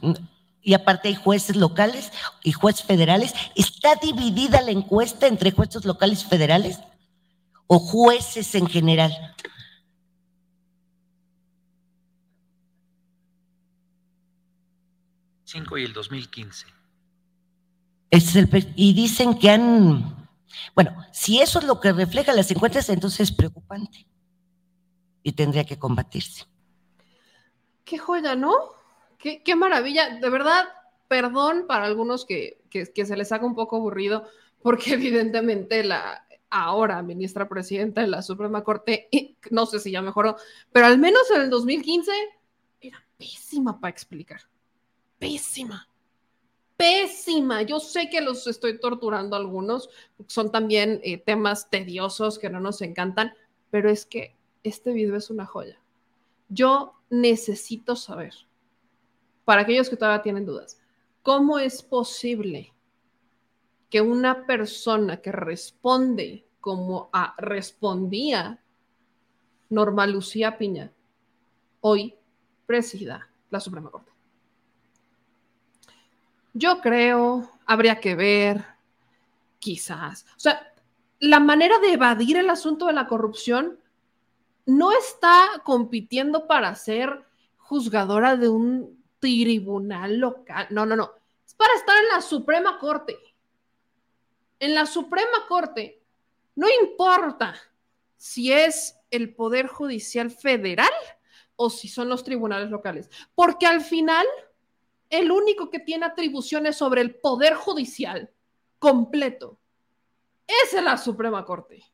y aparte hay jueces locales y jueces federales. ¿Está dividida la encuesta entre jueces locales y federales o jueces en general? Y el 2015. Ese es el, y dicen que han, bueno, si eso es lo que refleja las encuestas, entonces es preocupante y tendría que combatirse. Qué joya, ¿no? Qué, qué maravilla. De verdad, perdón para algunos que, que, que, se les haga un poco aburrido, porque evidentemente la ahora ministra presidenta de la Suprema Corte, no sé si ya mejoró, pero al menos en el 2015 era pésima para explicar. Pésima. Pésima. Yo sé que los estoy torturando algunos, son también eh, temas tediosos que no nos encantan, pero es que este video es una joya. Yo necesito saber, para aquellos que todavía tienen dudas, ¿cómo es posible que una persona que responde como a, respondía Norma Lucía Piña, hoy presida la Suprema Corte? Yo creo, habría que ver, quizás. O sea, la manera de evadir el asunto de la corrupción no está compitiendo para ser juzgadora de un tribunal local. No, no, no. Es para estar en la Suprema Corte. En la Suprema Corte no importa si es el Poder Judicial Federal o si son los tribunales locales, porque al final el único que tiene atribuciones sobre el Poder Judicial completo es la Suprema Corte.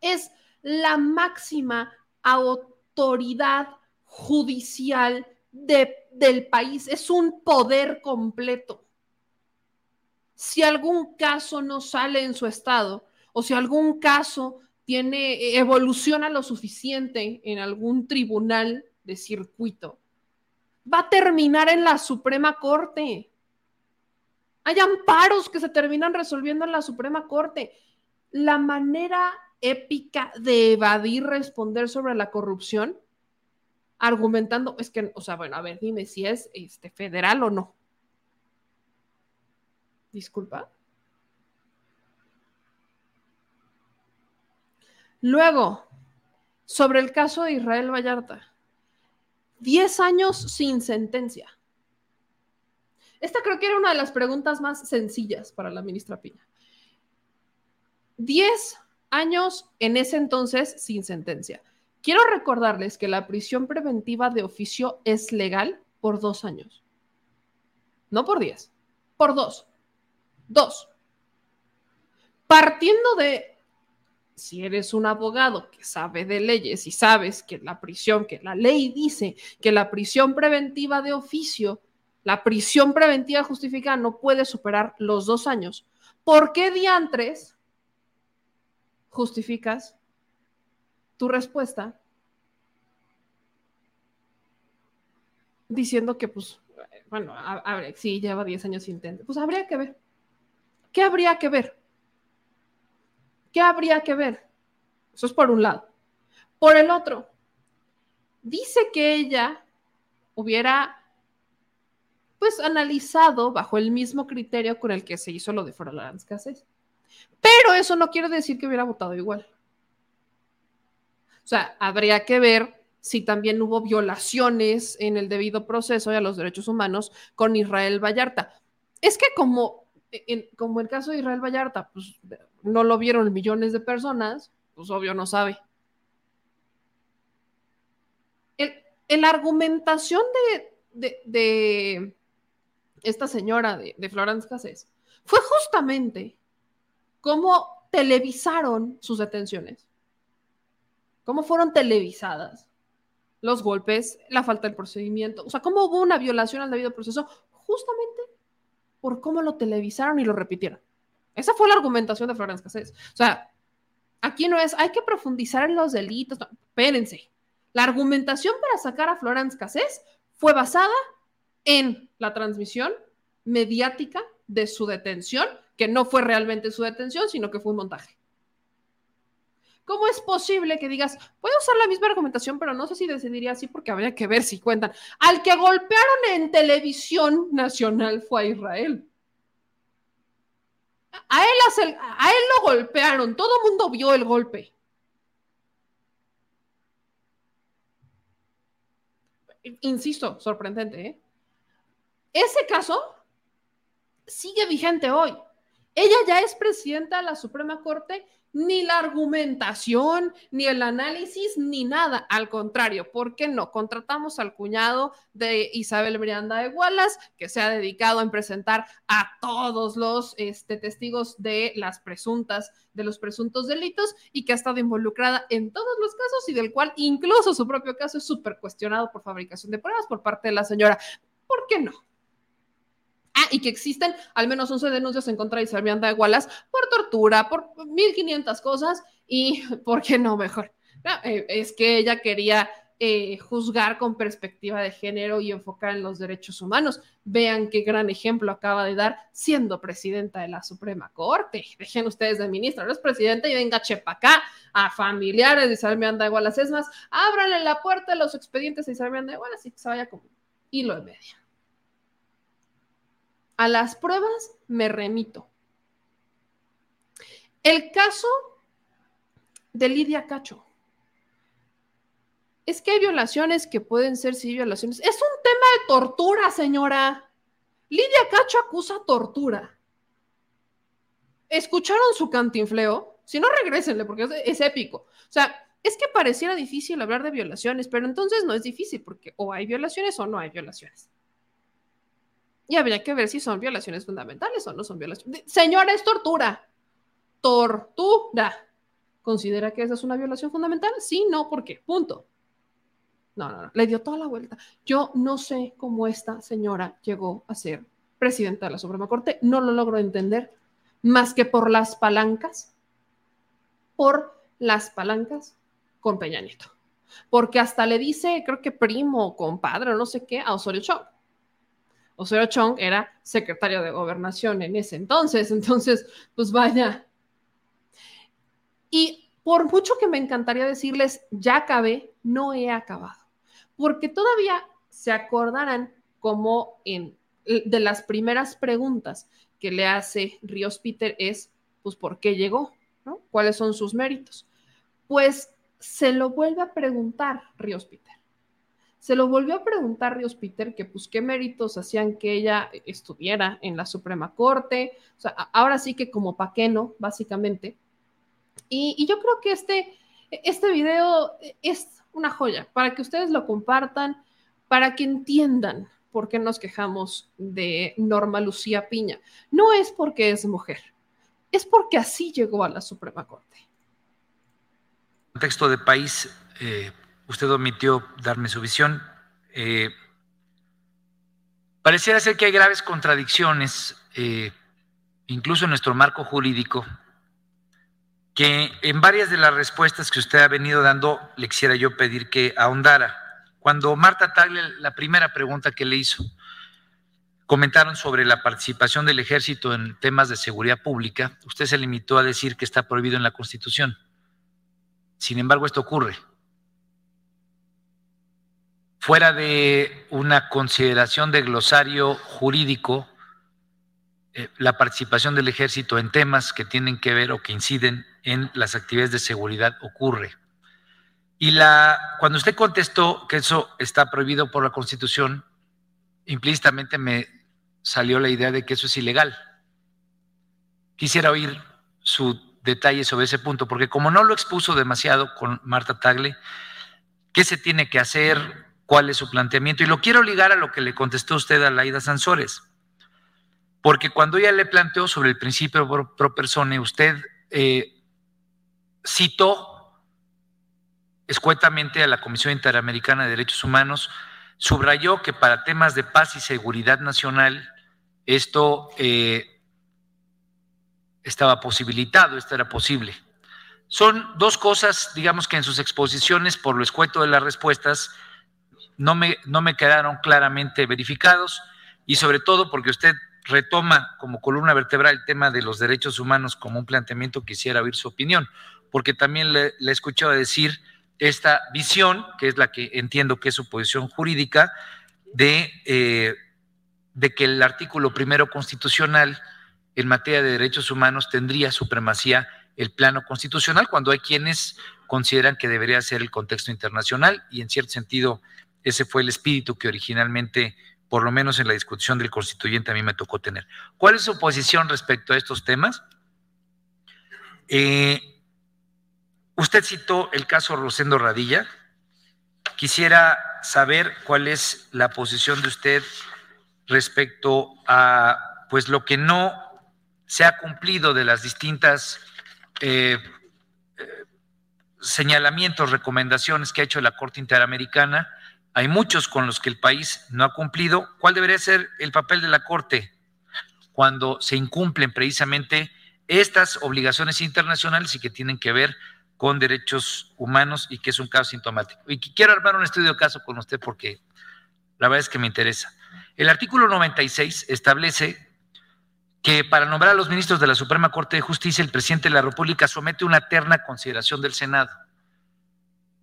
Es la máxima autoridad judicial de, del país, es un poder completo. Si algún caso no sale en su estado o si algún caso tiene evoluciona lo suficiente en algún tribunal de circuito, va a terminar en la Suprema Corte. Hay amparos que se terminan resolviendo en la Suprema Corte. La manera épica de evadir responder sobre la corrupción, argumentando, es que, o sea, bueno, a ver, dime si es este, federal o no. Disculpa. Luego, sobre el caso de Israel Vallarta. 10 años sin sentencia. Esta creo que era una de las preguntas más sencillas para la ministra Piña. 10 años en ese entonces sin sentencia. Quiero recordarles que la prisión preventiva de oficio es legal por dos años. No por diez, por dos. Dos. Partiendo de, si eres un abogado que sabe de leyes y sabes que la prisión, que la ley dice que la prisión preventiva de oficio, la prisión preventiva justificada no puede superar los dos años, ¿por qué diantres justificas tu respuesta diciendo que, pues, bueno, sí, lleva 10 años sin. Pues habría que ver. ¿Qué habría que ver? ¿Qué habría que ver? Eso es por un lado. Por el otro, dice que ella hubiera, pues, analizado bajo el mismo criterio con el que se hizo lo de Florence Cassés. Pero eso no quiere decir que hubiera votado igual. O sea, habría que ver si también hubo violaciones en el debido proceso y a los derechos humanos con Israel Vallarta. Es que como, como el caso de Israel Vallarta, pues no lo vieron millones de personas, pues obvio no sabe. La argumentación de, de, de, esta señora de, de Florence Cassés fue justamente cómo televisaron sus detenciones, cómo fueron televisadas los golpes, la falta del procedimiento, o sea, cómo hubo una violación al debido proceso justamente por cómo lo televisaron y lo repitieron. Esa fue la argumentación de Florence Cassés. O sea, aquí no es, hay que profundizar en los delitos, no, espérense. La argumentación para sacar a Florence Cassés fue basada en la transmisión mediática de su detención que no fue realmente su detención, sino que fue un montaje. ¿Cómo es posible que digas, voy a usar la misma argumentación, pero no sé si decidiría así porque habría que ver si cuentan? Al que golpearon en televisión nacional fue a Israel. A él, a él lo golpearon, todo el mundo vio el golpe. Insisto, sorprendente, ¿eh? Ese caso sigue vigente hoy. Ella ya es presidenta de la Suprema Corte ni la argumentación, ni el análisis, ni nada. Al contrario, ¿por qué no? Contratamos al cuñado de Isabel Miranda de Wallace, que se ha dedicado en presentar a todos los este, testigos de las presuntas, de los presuntos delitos y que ha estado involucrada en todos los casos y del cual incluso su propio caso es súper cuestionado por fabricación de pruebas por parte de la señora. ¿Por qué no? Y que existen al menos 11 denuncias en contra de de Wallace por tortura, por 1500 cosas y, ¿por qué no mejor? Eh, es que ella quería eh, juzgar con perspectiva de género y enfocar en los derechos humanos. Vean qué gran ejemplo acaba de dar siendo presidenta de la Suprema Corte. Dejen ustedes de ministra, no es presidenta y venga chepa acá a familiares de Isabel Miranda de Wallace. Es más, ábranle la puerta a los expedientes de Isabel Miranda de Wallace y que se vaya como hilo de media. A las pruebas me remito. El caso de Lidia Cacho. Es que hay violaciones que pueden ser sí violaciones. Es un tema de tortura, señora. Lidia Cacho acusa tortura. ¿Escucharon su cantinfleo? Si no, regrésenle porque es, es épico. O sea, es que pareciera difícil hablar de violaciones, pero entonces no es difícil porque o hay violaciones o no hay violaciones. Y habría que ver si son violaciones fundamentales o no son violaciones. Señora, es tortura. Tortura. ¿Considera que esa es una violación fundamental? Sí, no, ¿por qué? Punto. No, no, no, le dio toda la vuelta. Yo no sé cómo esta señora llegó a ser presidenta de la Suprema Corte, no lo logro entender, más que por las palancas, por las palancas con Peña Nieto. Porque hasta le dice, creo que primo, compadre, no sé qué, a Osorio Chong. Osorio Chong era secretario de gobernación en ese entonces, entonces, pues vaya. Y por mucho que me encantaría decirles, ya acabé, no he acabado, porque todavía se acordarán como en de las primeras preguntas que le hace Ríos Peter es, pues, ¿por qué llegó? ¿no? ¿Cuáles son sus méritos? Pues se lo vuelve a preguntar Ríos Peter se lo volvió a preguntar Ríos Peter que pues qué méritos hacían que ella estuviera en la Suprema Corte, o sea, ahora sí que como pa' qué no, básicamente. Y, yo creo que este, este video es una joya para que ustedes lo compartan, para que entiendan por qué nos quejamos de Norma Lucía Piña. No es porque es mujer, es porque así llegó a la Suprema Corte. Contexto de país, eh, usted omitió darme su visión. Eh, pareciera ser que hay graves contradicciones, eh, incluso en nuestro marco jurídico, que en varias de las respuestas que usted ha venido dando le quisiera yo pedir que ahondara. Cuando Marta Tagle, la primera pregunta que le hizo, comentaron sobre la participación del ejército en temas de seguridad pública, usted se limitó a decir que está prohibido en la Constitución. Sin embargo, esto ocurre fuera de una consideración de glosario jurídico, eh, la participación del ejército en temas que tienen que ver o que inciden en las actividades de seguridad ocurre. Y la, cuando usted contestó que eso está prohibido por la Constitución, implícitamente me salió la idea de que eso es ilegal. Quisiera oír su detalle sobre ese punto, porque como no lo expuso demasiado con Marta Tagle, ¿qué se tiene que hacer? Cuál es su planteamiento. Y lo quiero ligar a lo que le contestó usted a Laida Sansores, porque cuando ella le planteó sobre el principio pro, persona, usted eh, citó escuetamente a la Comisión Interamericana de Derechos Humanos, subrayó que para temas de paz y seguridad nacional esto eh, estaba posibilitado, esto era posible. Son dos cosas, digamos que en sus exposiciones, por lo escueto de las respuestas, no me, no me quedaron claramente verificados y sobre todo porque usted retoma como columna vertebral el tema de los derechos humanos como un planteamiento, quisiera oír su opinión, porque también le, le he escuchado decir esta visión, que es la que entiendo que es su posición jurídica, de, eh, de que el artículo primero constitucional en materia de derechos humanos tendría supremacía el plano constitucional, cuando hay quienes consideran que debería ser el contexto internacional y en cierto sentido ese fue el espíritu que originalmente, por lo menos en la discusión del constituyente, a mí me tocó tener. ¿Cuál es su posición respecto a estos temas? Eh, usted citó el caso Rosendo Radilla. Quisiera saber cuál es la posición de usted respecto a pues lo que no se ha cumplido de las distintas eh, eh, señalamientos, recomendaciones que ha hecho la Corte Interamericana. Hay muchos con los que el país no ha cumplido. ¿Cuál debería ser el papel de la Corte cuando se incumplen precisamente estas obligaciones internacionales y que tienen que ver con derechos humanos y que es un caso sintomático? Y quiero armar un estudio de caso con usted porque la verdad es que me interesa. El artículo 96 establece que para nombrar a los ministros de la Suprema Corte de Justicia, el presidente de la República somete una terna consideración del Senado.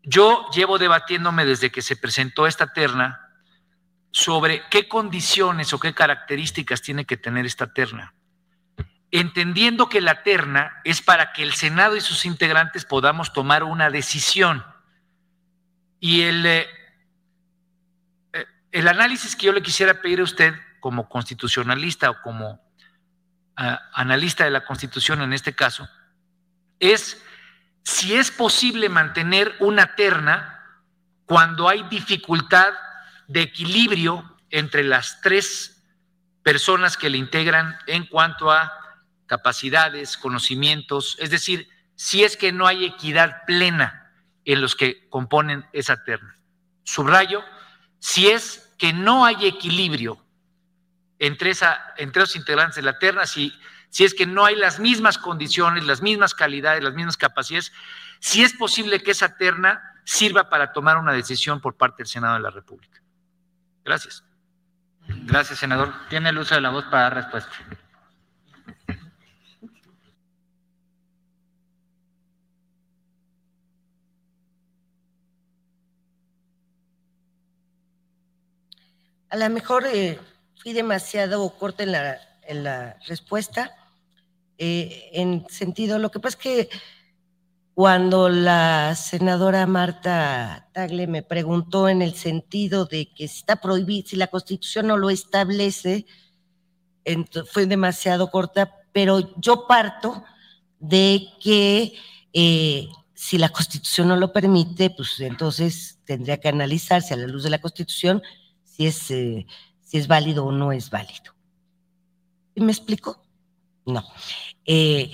Yo llevo debatiéndome desde que se presentó esta terna sobre qué condiciones o qué características tiene que tener esta terna, entendiendo que la terna es para que el Senado y sus integrantes podamos tomar una decisión. Y el, eh, eh, el análisis que yo le quisiera pedir a usted como constitucionalista o como analista de la Constitución en este caso, es si es posible mantener una terna cuando hay dificultad de equilibrio entre las tres personas que le integran en cuanto a capacidades, conocimientos, es decir, si es que no hay equidad plena en los que componen esa terna. Subrayo, si es que no hay equilibrio entre, esa, entre los integrantes de la terna, si, si es que no hay las mismas condiciones, las mismas calidades, las mismas capacidades, si es posible que esa terna sirva para tomar una decisión por parte del Senado de la República. Gracias. Gracias, senador. Tiene el uso de la voz para dar respuesta. A lo mejor eh, fui demasiado corta en la, en la respuesta. Eh, en sentido, lo que pasa es que cuando la senadora Marta Tagle me preguntó en el sentido de que está prohibido, si la constitución no lo establece, fue demasiado corta, pero yo parto de que eh, si la constitución no lo permite, pues entonces tendría que analizarse a la luz de la constitución si es eh, si es válido o no es válido. ¿Me explico? No. Eh,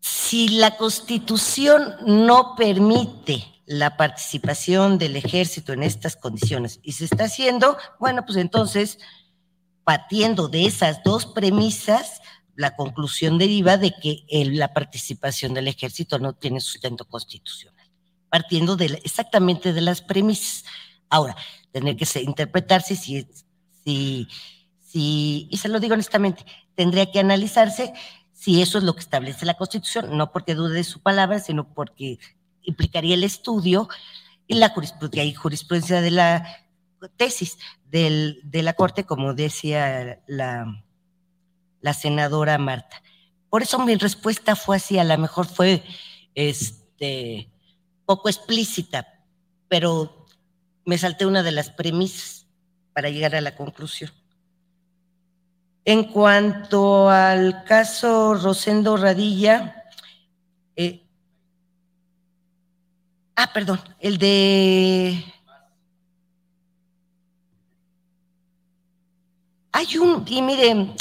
si la constitución no permite la participación del ejército en estas condiciones y se está haciendo, bueno, pues entonces, partiendo de esas dos premisas, la conclusión deriva de que la participación del ejército no tiene sustento constitucional, partiendo exactamente de las premisas. Ahora, tener que interpretarse si, si, si, y se lo digo honestamente, tendría que analizarse si eso es lo que establece la Constitución, no porque dude de su palabra, sino porque implicaría el estudio y la jurisprudencia, hay jurisprudencia de la tesis de la Corte, como decía la, la senadora Marta. Por eso mi respuesta fue así, a lo mejor fue este, poco explícita, pero me salté una de las premisas para llegar a la conclusión. En cuanto al caso Rosendo Radilla, eh, ah, perdón, el de... Hay un, y miren,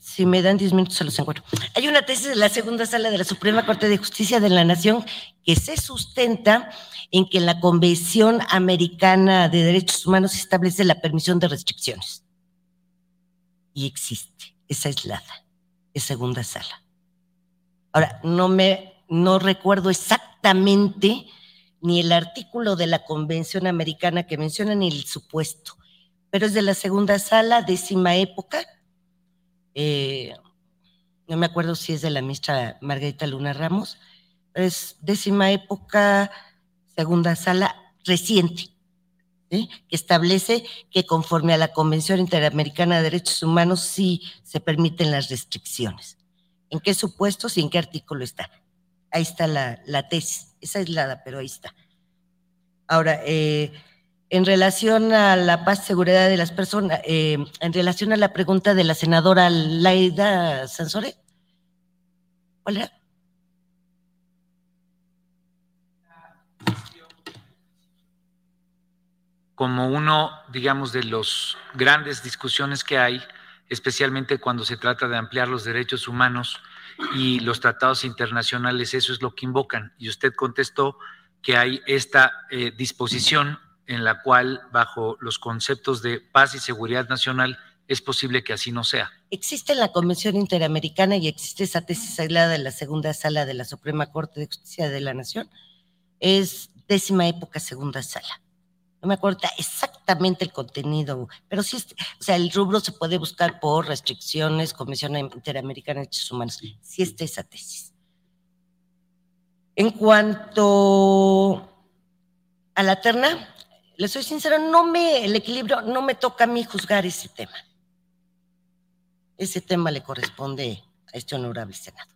si me dan 10 minutos se los encuentro. Hay una tesis de la segunda sala de la Suprema Corte de Justicia de la Nación que se sustenta en que la Convención Americana de Derechos Humanos establece la permisión de restricciones. Y existe, es aislada, es segunda sala. Ahora, no me, no recuerdo exactamente ni el artículo de la Convención Americana que menciona ni el supuesto, pero es de la segunda sala, décima época, eh, no me acuerdo si es de la ministra Margarita Luna Ramos, es décima época, segunda sala reciente, ¿sí? que establece que conforme a la Convención Interamericana de Derechos Humanos sí se permiten las restricciones. ¿En qué supuestos y en qué artículo está? Ahí está la, la tesis, es aislada, pero ahí está. Ahora, eh, en relación a la paz y seguridad de las personas, eh, en relación a la pregunta de la senadora Laida Sansore, ¿cuál era? Como uno, digamos, de los grandes discusiones que hay, especialmente cuando se trata de ampliar los derechos humanos y los tratados internacionales, eso es lo que invocan. Y usted contestó que hay esta eh, disposición en la cual, bajo los conceptos de paz y seguridad nacional, es posible que así no sea. Existe la Convención Interamericana y existe esa tesis aislada de la segunda sala de la Suprema Corte de Justicia de la Nación. Es décima época, segunda sala. No me acuerdo exactamente el contenido, pero sí, o sea, el rubro se puede buscar por restricciones, Comisión Interamericana de Derechos Humanos. Sí está esa tesis. En cuanto a la terna, le soy sincero, no me, el equilibrio no me toca a mí juzgar ese tema. Ese tema le corresponde a este honorable Senado.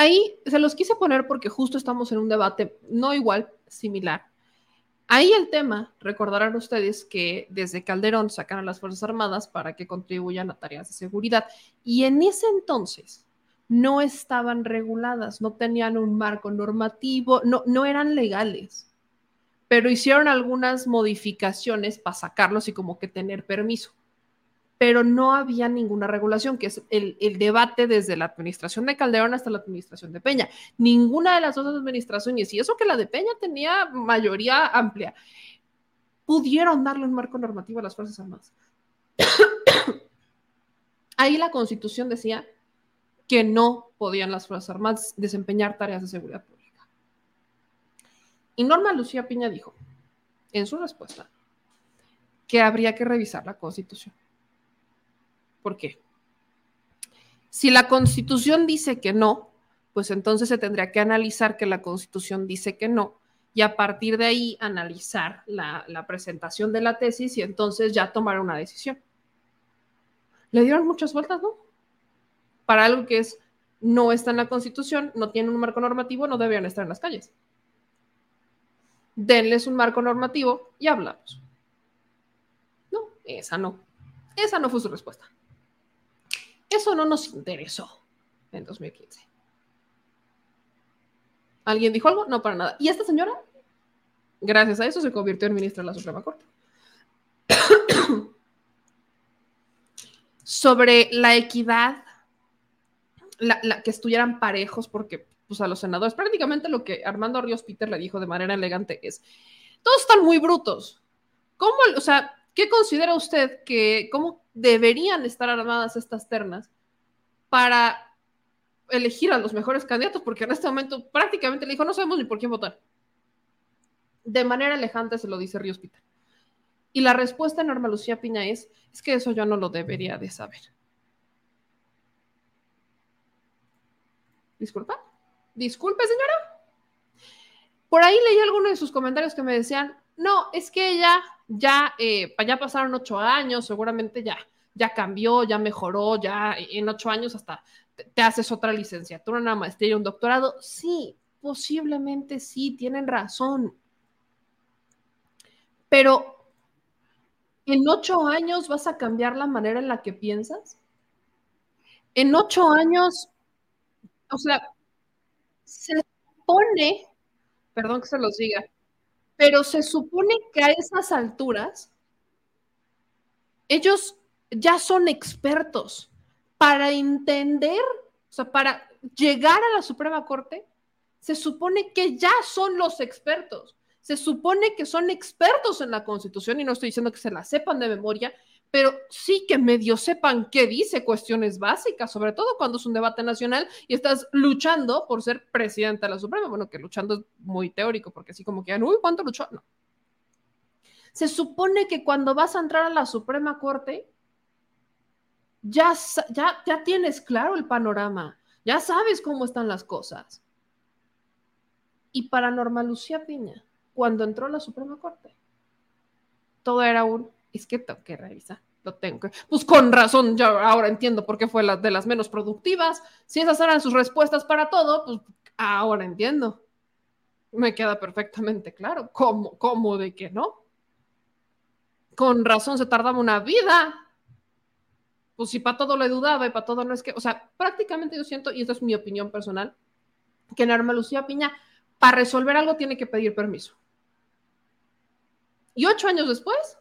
Ahí se los quise poner porque justo estamos en un debate no igual, similar. Ahí el tema, recordarán ustedes que desde Calderón sacan a las Fuerzas Armadas para que contribuyan a tareas de seguridad. Y en ese entonces no estaban reguladas, no tenían un marco normativo, no, no eran legales, pero hicieron algunas modificaciones para sacarlos y como que tener permiso pero no había ninguna regulación, que es el, debate desde la administración de Calderón hasta la administración de Peña. Ninguna de las dos administraciones, y eso que la de Peña tenía mayoría amplia, pudieron darle un marco normativo a las Fuerzas Armadas. Ahí la constitución decía que no podían las Fuerzas Armadas desempeñar tareas de seguridad pública. Y Norma Lucía Piña dijo, en su respuesta, que habría que revisar la constitución ¿Por qué? Si la constitución dice que no, pues entonces se tendría que analizar que la constitución dice que no y a partir de ahí analizar la, presentación de la tesis y entonces ya tomar una decisión. Le dieron muchas vueltas, ¿no? Para algo que es no está en la constitución, no tiene un marco normativo, no deberían estar en las calles. Denles un marco normativo y hablamos. No, esa no. Esa no fue su respuesta. Eso no nos interesó en 2015. ¿Alguien dijo algo? No, para nada. ¿Y esta señora? Gracias a eso se convirtió en ministra de la Suprema Corte. Sobre la equidad, la, que estuvieran parejos, porque pues, a los senadores, prácticamente lo que Armando Ríos Peter le dijo de manera elegante es, todos están muy brutos. ¿Cómo, o sea, qué considera usted que, cómo deberían estar armadas estas ternas para elegir a los mejores candidatos, porque en este momento prácticamente le dijo, no sabemos ni por quién votar. De manera elegante se lo dice Ríos Peter. Y la respuesta de Norma Lucía Piña es, es que eso yo no lo debería de saber. Disculpa. Disculpe, señora. Por ahí leí algunos de sus comentarios que me decían, no, es que ella ya, eh, ya pasaron ocho años, seguramente ya, ya cambió, ya mejoró, ya en ocho años hasta te, haces otra licenciatura, una maestría, un doctorado. Sí, posiblemente sí, tienen razón. Pero ¿En ocho años vas a cambiar la manera en la que piensas? En ocho años, o sea, se supone, perdón que se los diga, pero se supone que a esas alturas ellos ya son expertos para entender, o sea, para llegar a la Suprema Corte, se supone que ya son los expertos. Se supone que son expertos en la Constitución y no estoy diciendo que se la sepan de memoria, pero sí que medio sepan qué dice cuestiones básicas, sobre todo cuando es un debate nacional y estás luchando por ser presidente de la Suprema. Bueno, que luchando es muy teórico, porque así como que, uy, ¿cuánto luchó? No Se supone que cuando vas a entrar a la Suprema Corte, ya, ya, ya tienes claro el panorama, ya sabes cómo están las cosas. Y para Norma Lucía Piña, cuando entró a la Suprema Corte, todo era un, es que tengo que revisar, lo tengo que, pues con razón, ya ahora entiendo por qué fue la de las menos productivas, si esas eran sus respuestas para todo, pues ahora entiendo. Me queda perfectamente claro, ¿cómo, cómo de que no? Con razón se tardaba una vida. Pues si para todo le dudaba y para todo no es que, o sea, prácticamente yo siento, y esta es mi opinión personal, que Norma Lucía Piña, para resolver algo tiene que pedir permiso. Y ocho años después,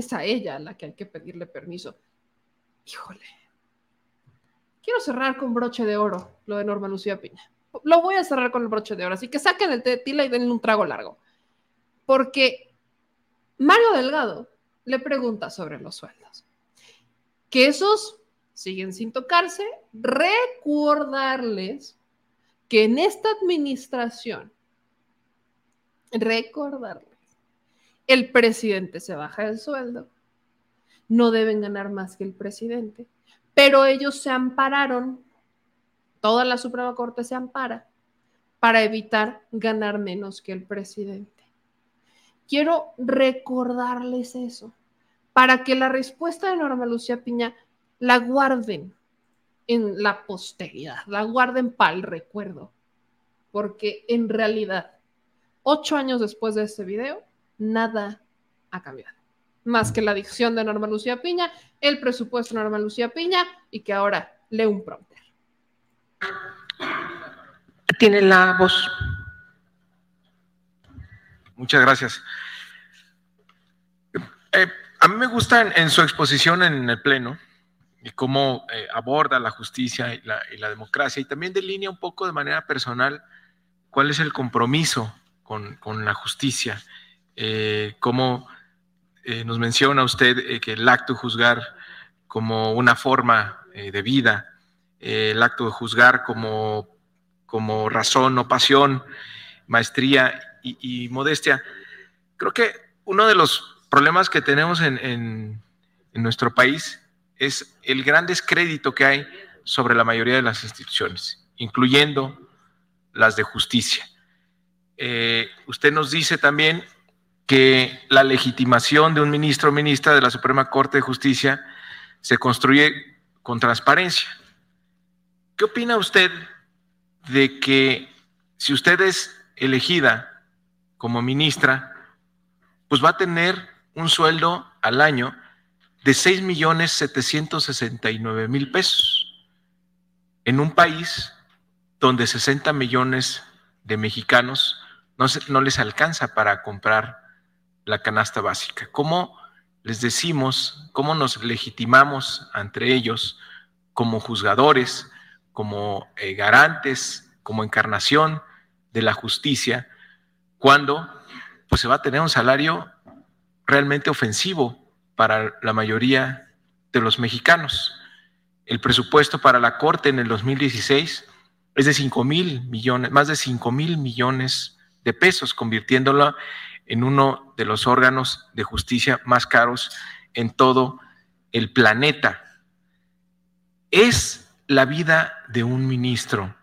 es a ella la que hay que pedirle permiso. Híjole. Quiero cerrar con broche de oro lo de Norma Lucía Piña. Lo voy a cerrar con el broche de oro, así que saquen el té de tila y denle un trago largo. Porque Mario Delgado le pregunta sobre los sueldos. Que esos siguen sin tocarse. Recordarles que en esta administración, recordarles el presidente se baja el sueldo, no deben ganar más que el presidente, pero ellos se ampararon, toda la Suprema Corte se ampara para evitar ganar menos que el presidente. Quiero recordarles eso, para que la respuesta de Norma Lucía Piña la guarden en la posteridad, la guarden para el recuerdo, porque en realidad, ocho años después de este video, nada ha cambiado. Más que la dicción de Norma Lucía Piña, el presupuesto de Norma Lucía Piña y que ahora lee un prompter. Tiene la voz. Muchas gracias. Eh, a mí me gusta en, su exposición en el Pleno y cómo eh, aborda la justicia y la, democracia y también delinea un poco de manera personal cuál es el compromiso con, con la justicia eh, cómo eh, nos menciona usted eh, que el acto de juzgar como una forma de vida, el acto de juzgar como, como razón o pasión, maestría y, modestia. Creo que uno de los problemas que tenemos en, en, nuestro país es el gran descrédito que hay sobre la mayoría de las instituciones, incluyendo las de justicia. usted nos dice también que la legitimación de un ministro o ministra de la Suprema Corte de Justicia se construye con transparencia. ¿Qué opina usted de que si usted es elegida como ministra, pues va a tener un sueldo al año de 6 millones 769 mil pesos en un país donde 60 millones de mexicanos no, no les alcanza para comprar la canasta básica. ¿Cómo les decimos, cómo nos legitimamos entre ellos como juzgadores, como eh, garantes, como encarnación de la justicia, cuando pues se va a tener un salario realmente ofensivo para la mayoría de los mexicanos. El presupuesto para la Corte en el 2016 es de 5 mil millones, más de 5 mil millones de pesos, convirtiéndolo en uno de los órganos de justicia más caros en todo el planeta. Es la vida de un ministro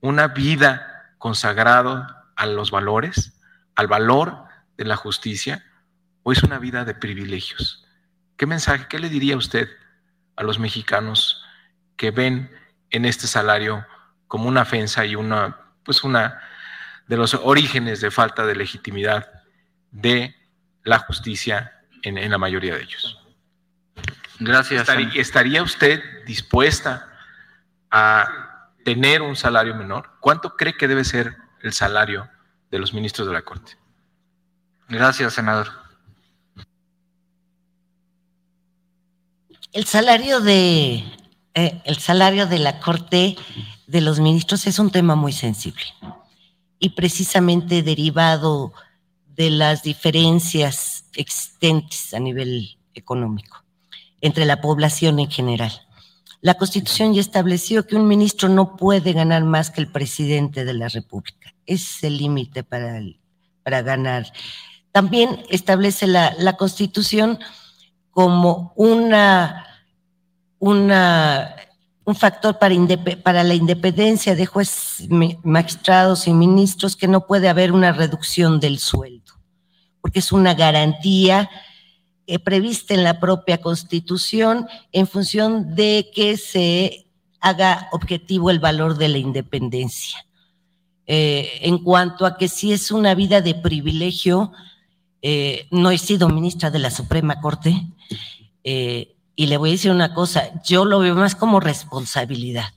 una vida consagrada a los valores, al valor de la justicia, o es una vida de privilegios? ¿Qué mensaje, qué le diría usted a los mexicanos que ven en este salario como una ofensa y una, pues una de los orígenes de falta de legitimidad de la justicia en, la mayoría de ellos. Gracias. ¿Estaría, usted dispuesta a tener un salario menor? ¿Cuánto cree que debe ser el salario de los ministros de la Corte? Gracias, senador. El salario de eh, el salario de la Corte de los ministros es un tema muy sensible y precisamente derivado de las diferencias existentes a nivel económico entre la población en general. La Constitución ya estableció que un ministro no puede ganar más que el presidente de la República. Ese es el límite para, para ganar También establece la, la Constitución como una, una, un factor para, para la independencia de jueces, magistrados y ministros que no puede haber una reducción del sueldo, porque es una garantía eh, prevista en la propia Constitución en función de que se haga objetivo el valor de la independencia. Eh, en cuanto a que si es una vida de privilegio, eh, no he sido ministra de la Suprema Corte y le voy a decir una cosa, yo lo veo más como responsabilidad,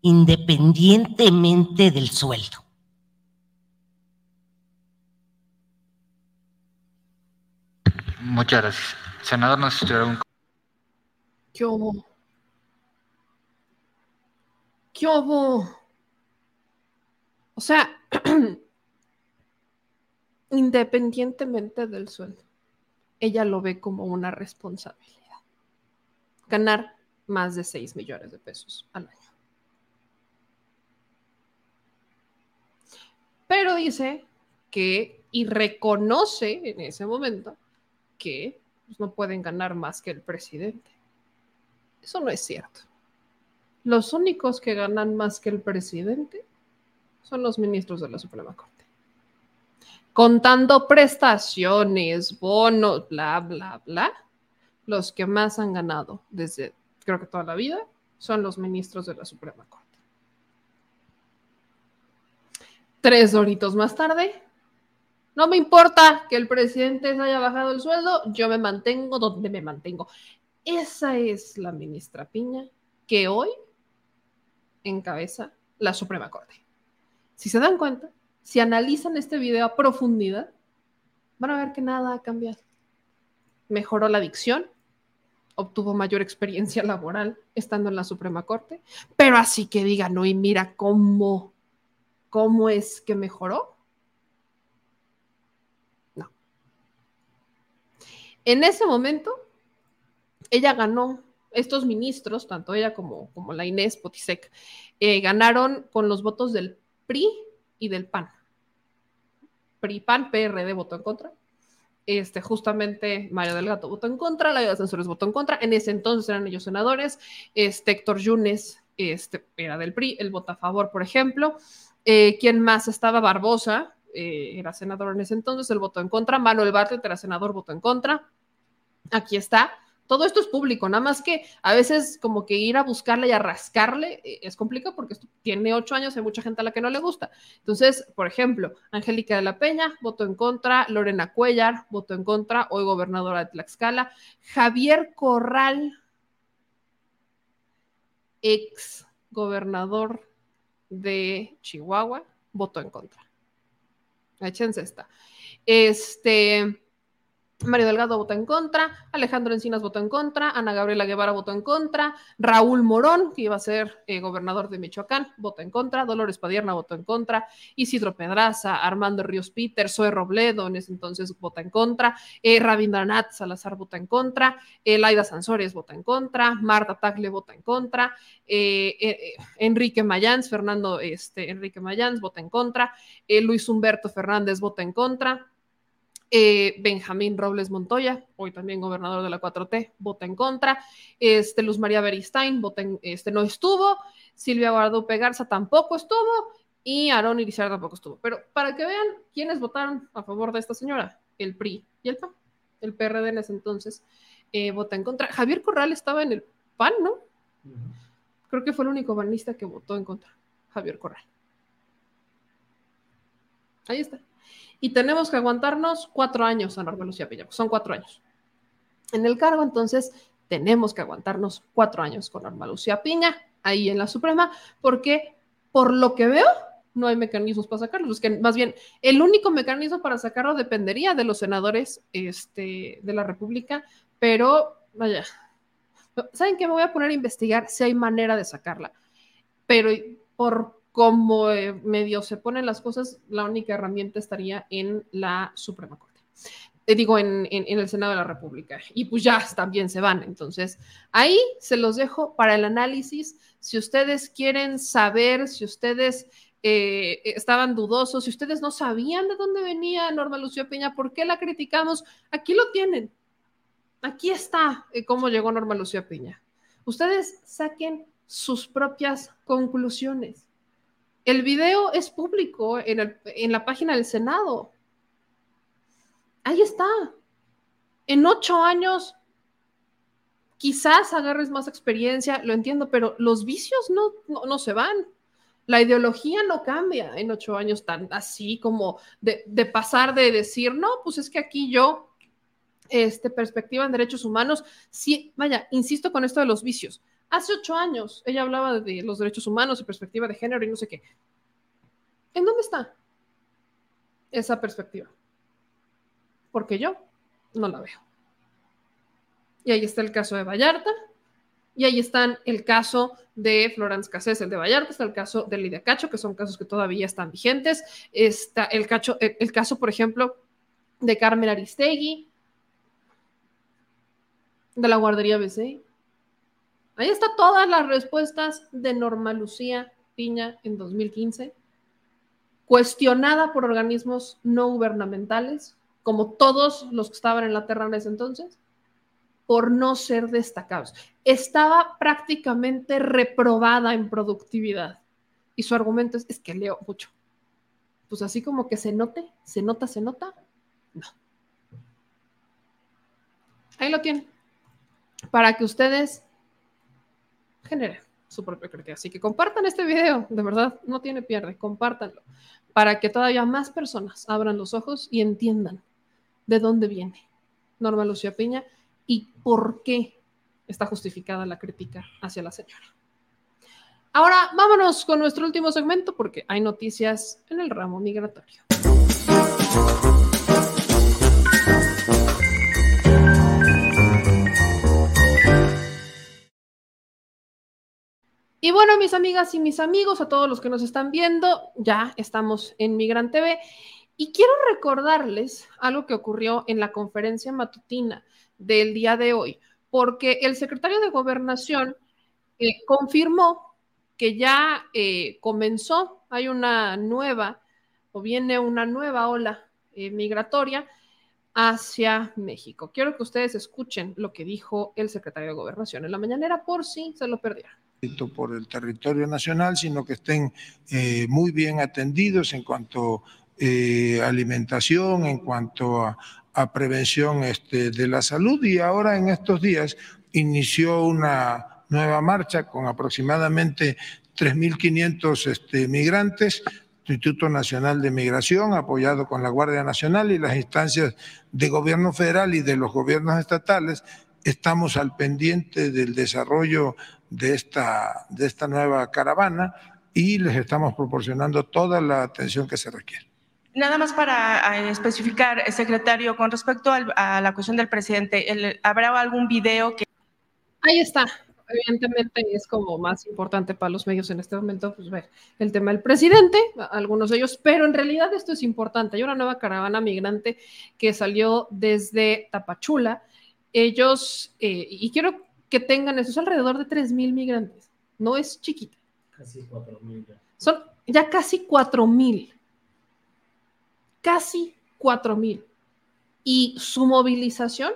independientemente del sueldo. Muchas gracias. Senador, no sé si un... ¿Qué hubo? ¿Qué hubo? O sea, independientemente del sueldo, ella lo ve como una responsabilidad. Ganar más de 6 millones de pesos al año. Pero dice que, y reconoce en ese momento, que pues, no pueden ganar más que el presidente. Eso no es cierto. Los únicos que ganan más que el presidente son los ministros de la Suprema Corte contando prestaciones, bonos, bla, bla, bla, los que más han ganado desde creo que toda la vida son los ministros de la Suprema Corte. Tres horitos más tarde, no me importa que el presidente se haya bajado el sueldo, yo me mantengo donde me mantengo. Esa es la ministra Piña que hoy encabeza la Suprema Corte. Si se dan cuenta, si analizan este video a profundidad, van a ver que nada ha cambiado. Mejoró la dicción, obtuvo mayor experiencia laboral estando en la Suprema Corte, pero así que diga, no, y mira cómo, cómo es que mejoró. No. En ese momento, ella ganó, estos ministros, tanto ella como, como la Inés Potisek, eh, ganaron con los votos del PRI y del PAN. PRI, PAN, PRD votó en contra. Este, justamente Mario Delgado votó en contra, la de censores votó en contra. En ese entonces eran ellos senadores. Este, Héctor Yunes este, era del PRI, él vota a favor, por ejemplo. Eh, ¿Quién más estaba? Barbosa, eh, era senador en ese entonces, él votó en contra. Manuel Bartlett era senador, votó en contra. Aquí está todo esto es público, nada más que a veces como que ir a buscarle y a rascarle eh, es complicado porque esto tiene ocho años, hay mucha gente a la que no le gusta. Entonces, por ejemplo, Angélica de la Peña votó en contra, Lorena Cuellar votó en contra, hoy gobernadora de Tlaxcala, Javier Corral, ex gobernador de Chihuahua, votó en contra. Échense esta. Este, Mario Delgado votó en contra, Alejandro Encinas votó en contra, Ana Gabriela Guevara votó en contra, Raúl Morón, que iba a ser eh, gobernador de Michoacán, votó en contra, Dolores Padierna votó en contra, Isidro Pedraza, Armando Ríos Peter, Zoe Robledo, en ese entonces vota en contra, eh, Rabindranath Salazar vota en contra, eh, Laida Sansores vota en contra, Marta Tagle vota en contra, eh, Enrique Mayans, Fernando este, Enrique Mayans vota en contra, Luis Humberto Fernández vota en contra. Eh, Benjamín Robles Montoya, hoy también gobernador de la 4T, vota en contra. Este, Luz María Beristain vota este, no estuvo. Silvia Guadalupe Garza tampoco estuvo. Y Aarón Irizar tampoco estuvo. Pero para que vean quiénes votaron a favor de esta señora, el PRI y el PAN. El PRD en ese entonces eh, vota en contra. Javier Corral estaba en el PAN, ¿no? Creo que fue el único banista que votó en contra. Javier Corral. Ahí está y tenemos que aguantarnos cuatro años a Norma Lucía Peña, son cuatro años. En el cargo, entonces, tenemos que aguantarnos cuatro años con Norma Lucía Piña, ahí en la Suprema, porque por lo que veo, no hay mecanismos para sacarlo. Es que más bien, el único mecanismo para sacarlo dependería de los senadores este, de la República, pero vaya, ¿saben qué? Me voy a poner a investigar si hay manera de sacarla. Pero por como eh, medio se ponen las cosas, la única herramienta estaría en la Suprema Corte. Te digo, en, el Senado de la República. Y pues ya también se van. Entonces, ahí se los dejo para el análisis. Si ustedes quieren saber, si ustedes eh, estaban dudosos, si ustedes no sabían de dónde venía Norma Lucía Piña, ¿por qué la criticamos? Aquí lo tienen. Aquí está eh, cómo llegó Norma Lucía Piña. Ustedes saquen sus propias conclusiones. El video es público en, la página del Senado. Ahí está. En ocho años quizás agarres más experiencia, lo entiendo, pero los vicios no, no, se van. La ideología no cambia en ocho años tan así como de, de, pasar de decir, no, pues es que aquí yo, este, perspectiva en derechos humanos, sí, vaya, insisto con esto de los vicios. Hace ocho años ella hablaba de los derechos humanos y perspectiva de género y no sé qué. ¿En dónde está esa perspectiva? Porque yo no la veo. Y ahí está el caso de Vallarta, y ahí están el caso de Florence Cassés, el de Vallarta, está el caso de Lidia Cacho, que son casos que todavía están vigentes. Está el, cacho, el, caso, por ejemplo, de Carmen Aristegui, de la guardería BC. Ahí están todas las respuestas de Norma Lucía Piña en 2015, cuestionada por organismos no gubernamentales, como todos los que estaban en la Terra en ese entonces por no ser destacados. Estaba prácticamente reprobada en productividad. Y su argumento es, que leo mucho. Pues así como que se note, se nota, se nota. No. Ahí lo tienen. Para que ustedes generen su propio criterio. Así que compartan este video, de verdad, no tiene pierde, compártanlo, para que todavía más personas abran los ojos y entiendan de dónde viene Norma Lucía Piña y por qué está justificada la crítica hacia la señora. Ahora vámonos con nuestro último segmento porque hay noticias en el ramo migratorio. Y bueno, mis amigas y mis amigos, a todos los que nos están viendo, ya estamos en Migrant TV y quiero recordarles algo que ocurrió en la conferencia matutina del día de hoy, porque el secretario de Gobernación eh, confirmó que ya eh, comenzó, hay una nueva o viene una nueva ola eh, migratoria hacia México. Quiero que ustedes escuchen lo que dijo el secretario de Gobernación en la mañanera por si se lo perdieron por el territorio nacional, sino que estén muy bien atendidos en cuanto a alimentación, en cuanto a, a prevención este, de la salud y ahora en estos días inició una nueva marcha con aproximadamente 3.500 este, migrantes. Instituto Nacional de Migración, apoyado con la Guardia Nacional y las instancias de gobierno federal y de los gobiernos estatales, estamos al pendiente del desarrollo de esta, de esta nueva caravana y les estamos proporcionando toda la atención que se requiere. Nada más para especificar, eh, secretario, con respecto a la cuestión del presidente, ¿habrá algún video que... Ahí está. Evidentemente es como más importante para los medios en este momento, pues ver el tema del presidente, algunos de ellos, pero en realidad esto es importante. Hay una nueva caravana migrante que salió desde Tapachula. Ellos, eh, y quiero que tengan eso, es alrededor de 3 mil migrantes, no es chiquita. Casi 4 mil. Son ya casi 4 mil casi 4 mil. Y su movilización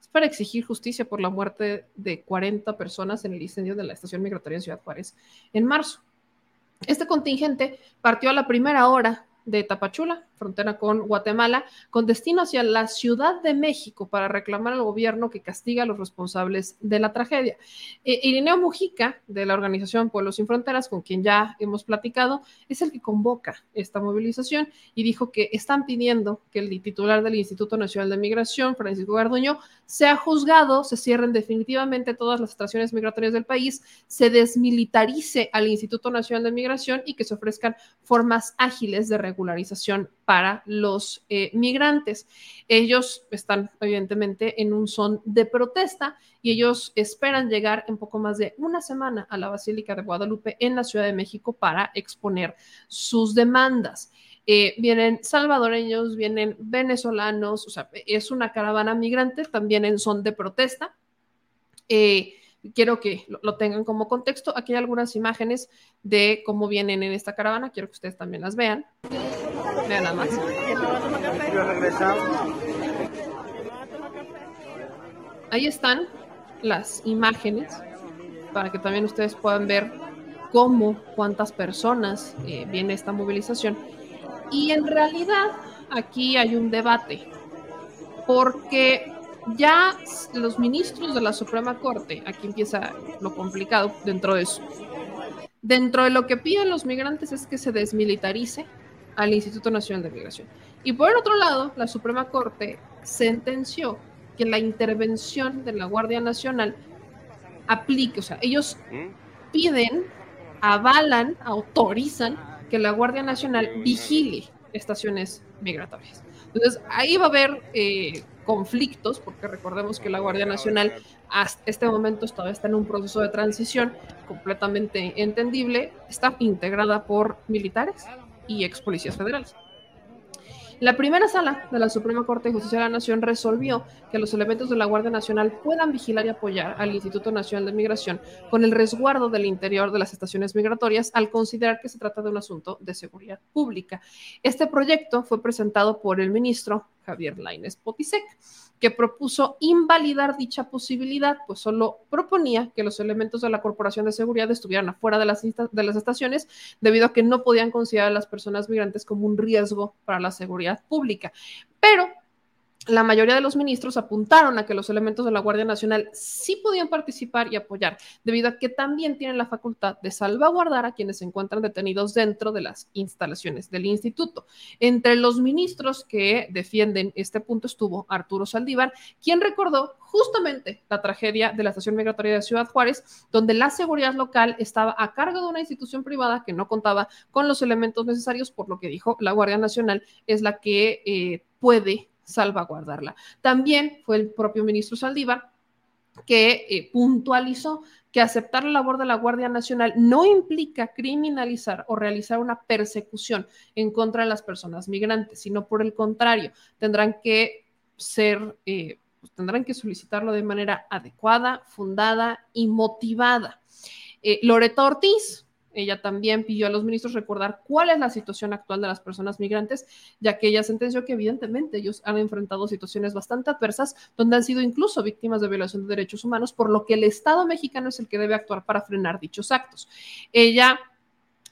es para exigir justicia por la muerte de 40 personas en el incendio de la estación migratoria en Ciudad Juárez en marzo. Este contingente partió a la primera hora de Tapachula, frontera con Guatemala, con destino hacia la Ciudad de México para reclamar al gobierno que castiga a los responsables de la tragedia. Eh, Irineo Mujica, de la organización Pueblos Sin Fronteras, con quien ya hemos platicado, es el que convoca esta movilización y dijo que están pidiendo que el titular del Instituto Nacional de Migración, Francisco Garduño, sea juzgado, se cierren definitivamente todas las estaciones migratorias del país, se desmilitarice al Instituto Nacional de Migración y que se ofrezcan formas ágiles de regularización para los eh, migrantes. Ellos están evidentemente en un son de protesta y ellos esperan llegar en poco más de una semana a la Basílica de Guadalupe en la Ciudad de México para exponer sus demandas. Eh, vienen salvadoreños, vienen venezolanos, o sea, es una caravana migrante también en son de protesta. Eh, quiero que lo, tengan como contexto. Aquí hay algunas imágenes de cómo vienen en esta caravana, quiero que ustedes también las vean. Vean nada más. Ahí están las imágenes para que también ustedes puedan ver cómo, cuántas personas eh, viene esta movilización. Y en realidad aquí hay un debate, porque ya los ministros de la Suprema Corte, aquí empieza lo complicado dentro de eso, dentro de lo que piden los migrantes es que se desmilitarice al Instituto Nacional de Migración. Y por el otro lado, la Suprema Corte sentenció que la intervención de la Guardia Nacional aplique, o sea, ellos piden, avalan, autorizan que la Guardia Nacional vigile estaciones migratorias. Entonces, ahí va a haber eh, conflictos, porque recordemos que la Guardia Nacional hasta este momento todavía está en un proceso de transición completamente entendible, está integrada por militares y ex policías federales. La primera sala de la Suprema Corte de Justicia de la Nación resolvió que los elementos de la Guardia Nacional puedan vigilar y apoyar al Instituto Nacional de Migración con el resguardo del interior de las estaciones migratorias al considerar que se trata de un asunto de seguridad pública. Este proyecto fue presentado por el ministro Javier Lainez Potisek que propuso invalidar dicha posibilidad, pues solo proponía que los elementos de la Corporación de Seguridad estuvieran afuera de las, de las estaciones debido a que no podían considerar a las personas migrantes como un riesgo para la seguridad pública. Pero la mayoría de los ministros apuntaron a que los elementos de la Guardia Nacional sí podían participar y apoyar, debido a que también tienen la facultad de salvaguardar a quienes se encuentran detenidos dentro de las instalaciones del instituto. Entre los ministros que defienden este punto estuvo Arturo Saldívar, quien recordó justamente la tragedia de la estación migratoria de Ciudad Juárez, donde la seguridad local estaba a cargo de una institución privada que no contaba con los elementos necesarios, por lo que dijo la Guardia Nacional es la que eh, puede salvaguardarla. También fue el propio ministro Saldívar que eh, puntualizó que aceptar la labor de la Guardia Nacional no implica criminalizar o realizar una persecución en contra de las personas migrantes, sino por el contrario, tendrán que ser, eh, pues, tendrán que solicitarlo de manera adecuada, fundada y motivada. Eh, Loreto Ortiz, ella también pidió a los ministros recordar cuál es la situación actual de las personas migrantes, ya que ella sentenció que evidentemente ellos han enfrentado situaciones bastante adversas, donde han sido incluso víctimas de violación de derechos humanos, por lo que el Estado mexicano es el que debe actuar para frenar dichos actos. Ella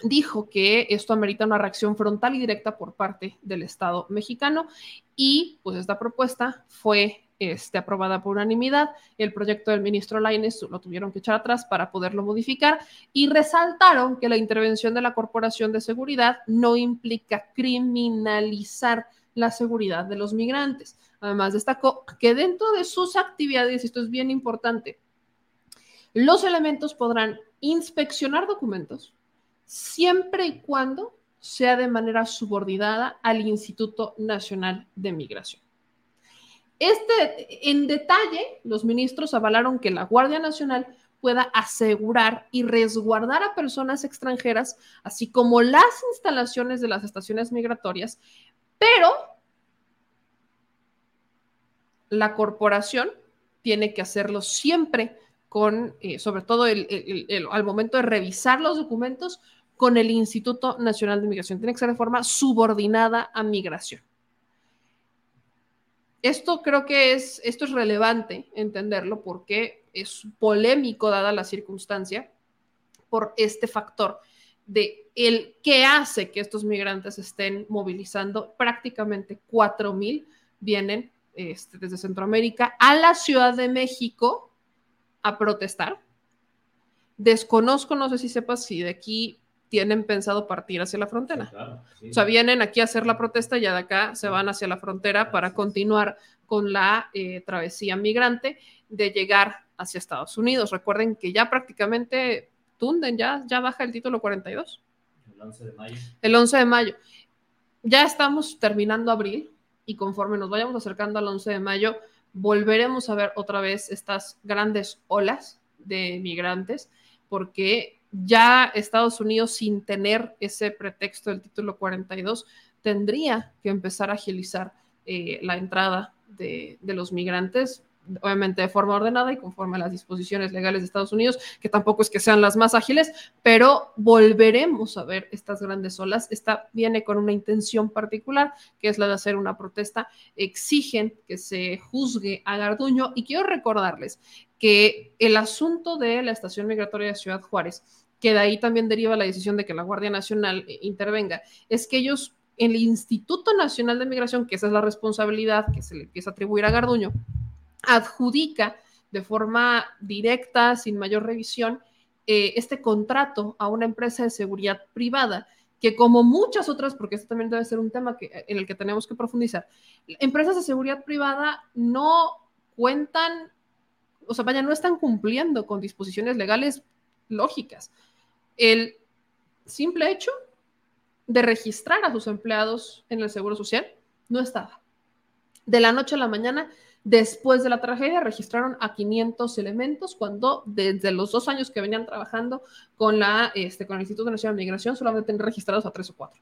dijo que esto amerita una reacción frontal y directa por parte del Estado mexicano y pues esta propuesta fue este, aprobada por unanimidad. El proyecto del ministro Laines lo tuvieron que echar atrás para poderlo modificar y resaltaron que la intervención de la Corporación de Seguridad no implica criminalizar la seguridad de los migrantes. Además, destacó que dentro de sus actividades, esto es bien importante, los elementos podrán inspeccionar documentos siempre y cuando sea de manera subordinada al Instituto Nacional de Migración. Este, en detalle, los ministros avalaron que la Guardia Nacional pueda asegurar y resguardar a personas extranjeras, así como las instalaciones de las estaciones migratorias, pero la corporación tiene que hacerlo siempre con, eh, sobre todo al momento de revisar los documentos, con el Instituto Nacional de Migración. Tiene que ser de forma subordinada a migración esto creo que es, esto es relevante entenderlo porque es polémico dada la circunstancia por este factor de el que hace que estos migrantes estén movilizando prácticamente 4 mil vienen este, desde Centroamérica a la Ciudad de México a protestar. Desconozco, no sé si sepas si de aquí tienen pensado partir hacia la frontera. O sea, vienen aquí a hacer la protesta y ya de acá se van hacia la frontera para continuar con la eh, travesía migrante de llegar hacia Estados Unidos. Recuerden que ya prácticamente tunden, ya, ya baja el título 42. El 11 de mayo. El 11 de mayo. Ya estamos terminando abril y conforme nos vayamos acercando al 11 de mayo, volveremos a ver otra vez estas grandes olas de migrantes porque ya Estados Unidos, sin tener ese pretexto del título 42, tendría que empezar a agilizar eh, la entrada de, los migrantes obviamente de forma ordenada y conforme a las disposiciones legales de Estados Unidos, que tampoco es que sean las más ágiles, pero volveremos a ver estas grandes olas. Esta viene con una intención particular, que es la de hacer una protesta. Exigen que se juzgue a Garduño y quiero recordarles que el asunto de la estación migratoria de Ciudad Juárez, que de ahí también deriva la decisión de que la Guardia Nacional eh, intervenga, es que ellos el Instituto Nacional de Migración, que esa es la responsabilidad que se le empieza a atribuir a Garduño, adjudica de forma directa, sin mayor revisión, eh, este contrato a una empresa de seguridad privada que como muchas otras, porque esto también debe ser un tema que, en el que tenemos que profundizar, empresas de seguridad privada no cuentan, o sea, vaya, no están cumpliendo con disposiciones legales lógicas. El simple hecho de registrar a sus empleados en el Seguro Social no estaba. De la noche a la mañana, después de la tragedia, registraron a 500 elementos cuando desde los dos años que venían trabajando con, la, este, con el Instituto Nacional de Migración solamente tenían registrados a tres o cuatro.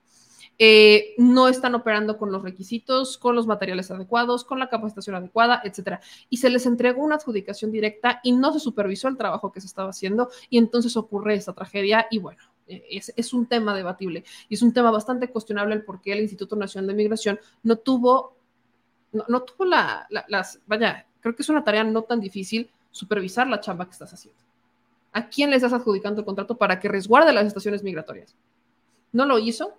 Eh, no están operando con los requisitos, con los materiales adecuados, con la capacitación adecuada, etcétera. Y se les entregó una adjudicación directa y no se supervisó el trabajo que se estaba haciendo y entonces ocurre esta tragedia y bueno, es, un tema debatible y es un tema bastante cuestionable el por qué el Instituto Nacional de Migración no tuvo, no, tuvo la, las, vaya, creo que es una tarea no tan difícil supervisar la chamba que estás haciendo. ¿A quién le estás adjudicando el contrato para que resguarde las estaciones migratorias? No lo hizo,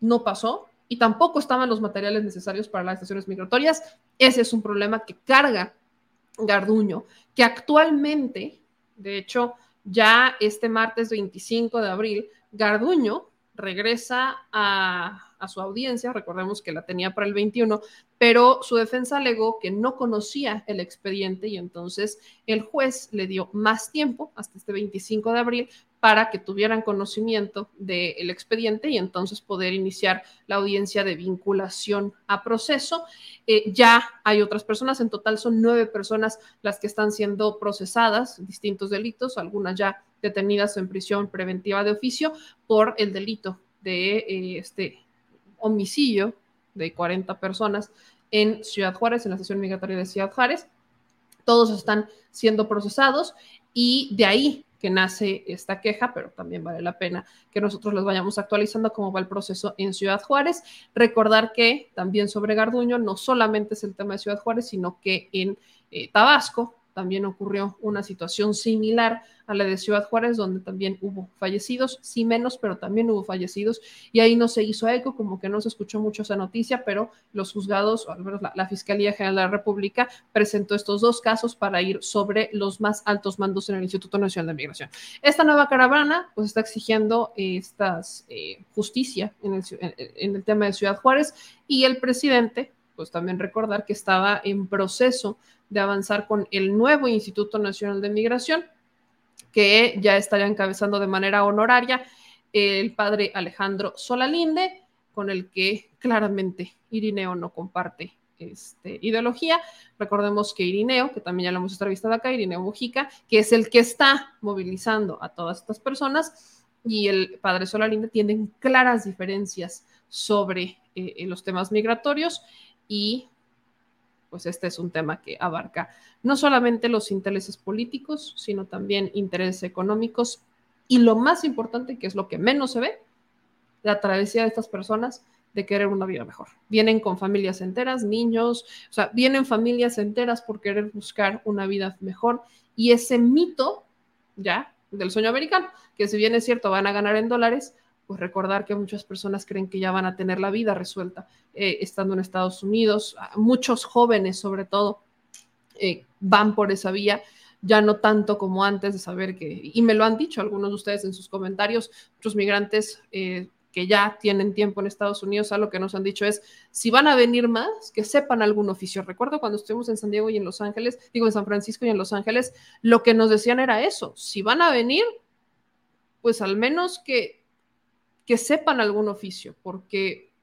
no pasó y tampoco estaban los materiales necesarios para las estaciones migratorias. Ese es un problema que carga Garduño, que actualmente, de hecho, ya este martes 25 de abril, Garduño regresa a, su audiencia, recordemos que la tenía para el 21, pero su defensa alegó que no conocía el expediente y entonces el juez le dio más tiempo, hasta este 25 de abril, para que tuvieran conocimiento del expediente y entonces poder iniciar la audiencia de vinculación a proceso. Eh, ya hay otras personas, en total son nueve personas las que están siendo procesadas, distintos delitos, algunas ya detenidas en prisión preventiva de oficio por el delito de eh, este homicidio de 40 personas en Ciudad Juárez, en la estación migratoria de Ciudad Juárez. Todos están siendo procesados y de ahí que nace esta queja, pero también vale la pena que nosotros les vayamos actualizando cómo va el proceso en Ciudad Juárez. Recordar que también sobre Garduño no solamente es el tema de Ciudad Juárez, sino que en eh, Tabasco también ocurrió una situación similar a la de Ciudad Juárez, donde también hubo fallecidos, sí menos, pero también hubo fallecidos, y ahí no se hizo eco, como que no se escuchó mucho esa noticia, pero los juzgados, o al menos la, Fiscalía General de la República, presentó estos dos casos para ir sobre los más altos mandos en el Instituto Nacional de Migración. Esta nueva caravana, pues está exigiendo estas eh, justicia en el, en el tema de Ciudad Juárez, y el presidente, pues también recordar que estaba en proceso de avanzar con el nuevo Instituto Nacional de Migración, que ya estaría encabezando de manera honoraria el padre Alejandro Solalinde, con el que claramente Irineo no comparte este, ideología. Recordemos que Irineo, que también ya lo hemos entrevistado acá, Irineo Mujica, que es el que está movilizando a todas estas personas, y el padre Solalinde tienen claras diferencias sobre eh, los temas migratorios y pues este es un tema que abarca no solamente los intereses políticos, sino también intereses económicos y lo más importante, que es lo que menos se ve, la travesía de estas personas de querer una vida mejor. Vienen con familias enteras, niños, o sea, vienen familias enteras por querer buscar una vida mejor y ese mito ya del sueño americano, que si bien es cierto van a ganar en dólares, pues recordar que muchas personas creen que ya van a tener la vida resuelta eh, estando en Estados Unidos. Muchos jóvenes, sobre todo, eh, van por esa vía, ya no tanto como antes de saber que, y me lo han dicho algunos de ustedes en sus comentarios, muchos migrantes eh, que ya tienen tiempo en Estados Unidos, algo que nos han dicho es, si van a venir más, que sepan algún oficio. Recuerdo cuando estuvimos en San Diego y en Los Ángeles, digo en San Francisco y en Los Ángeles, lo que nos decían era eso, si van a venir, pues al menos que que sepan algún oficio, porque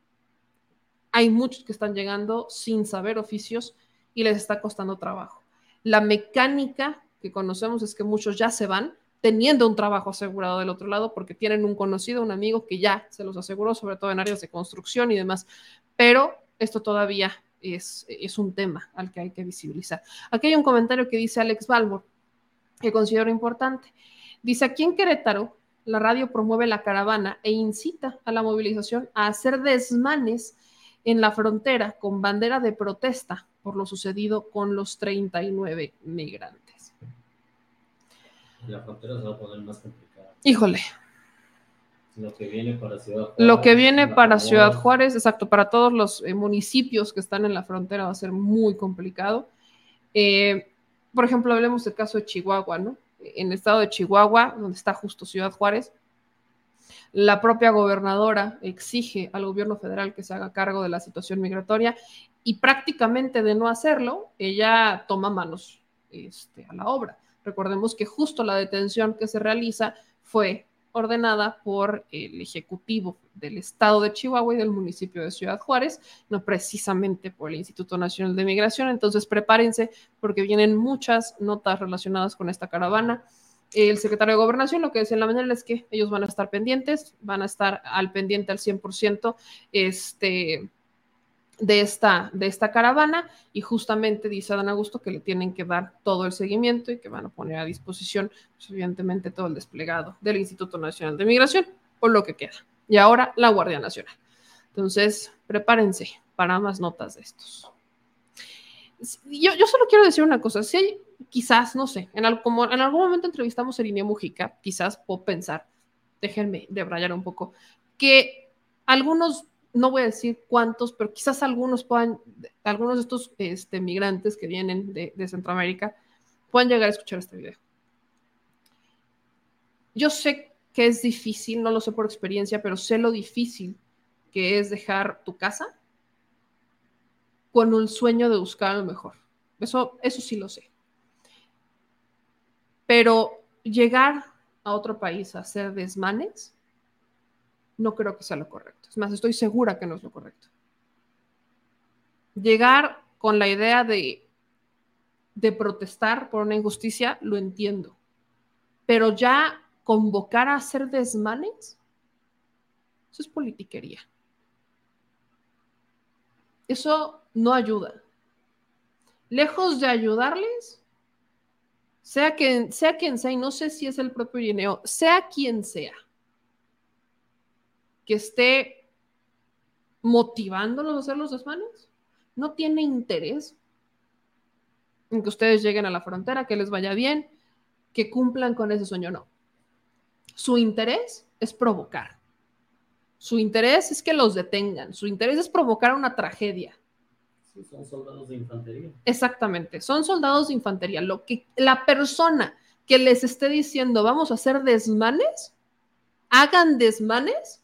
hay muchos que están llegando sin saber oficios y les está costando trabajo. La mecánica que conocemos es que muchos ya se van teniendo un trabajo asegurado del otro lado porque tienen un conocido, un amigo que ya se los aseguró, sobre todo en áreas de construcción y demás. Pero esto todavía es, es un tema al que hay que visibilizar. Aquí hay un comentario que dice Alex Balbor, que considero importante. Dice, aquí en Querétaro, la radio promueve la caravana e incita a la movilización a hacer desmanes en la frontera con bandera de protesta por lo sucedido con los 39 migrantes. La frontera se va a poner más complicada. Híjole. Lo que viene para Ciudad Juárez. Lo que viene para Ciudad Juárez, exacto, para todos los eh, municipios que están en la frontera va a ser muy complicado. Eh, por ejemplo, hablemos del caso de Chihuahua, ¿no? En el estado de Chihuahua, donde está justo Ciudad Juárez, la propia gobernadora exige al gobierno federal que se haga cargo de la situación migratoria y prácticamente de no hacerlo, ella toma manos este, a la obra. Recordemos que justo la detención que se realiza fue ordenada por el Ejecutivo del Estado de Chihuahua y del municipio de Ciudad Juárez, no precisamente por el Instituto Nacional de Migración. Entonces, prepárense porque vienen muchas notas relacionadas con esta caravana. El secretario de Gobernación lo que dice en la mañana es que ellos van a estar pendientes, van a estar al pendiente al 100%, este, de esta, de esta caravana y justamente dice Adán Augusto que le tienen que dar todo el seguimiento y que van a poner a disposición, pues, evidentemente, todo el desplegado del Instituto Nacional de Migración por lo que queda. Y ahora la Guardia Nacional. Entonces, prepárense para más notas de estos. Yo, yo solo quiero decir una cosa, si hay, quizás, no sé, en, como en algún momento entrevistamos a Irinea Mujica, quizás puedo pensar, déjenme debrayar un poco, que algunos no voy a decir cuántos, pero quizás algunos puedan, algunos de estos este, migrantes que vienen de, Centroamérica puedan llegar a escuchar este video. Yo sé que es difícil, no lo sé por experiencia, pero sé lo difícil que es dejar tu casa con un sueño de buscar lo mejor. Eso, eso sí lo sé. Pero llegar a otro país a hacer desmanes, no creo que sea lo correcto. Es más, estoy segura que no es lo correcto. Llegar con la idea de, de protestar por una injusticia, lo entiendo. Pero ya convocar a hacer desmanes, eso es politiquería. Eso no ayuda. Lejos de ayudarles, sea quien sea, quien sea y no sé si es el propio Irineo, sea quien sea, que esté motivándolos a hacer los desmanes. No tiene interés en que ustedes lleguen a la frontera, que les vaya bien, que cumplan con ese sueño, no. Su interés es provocar. Su interés es que los detengan. Su interés es provocar una tragedia. Sí, son soldados de infantería. Exactamente, son soldados de infantería. Lo que la persona que les esté diciendo vamos a hacer desmanes, hagan desmanes,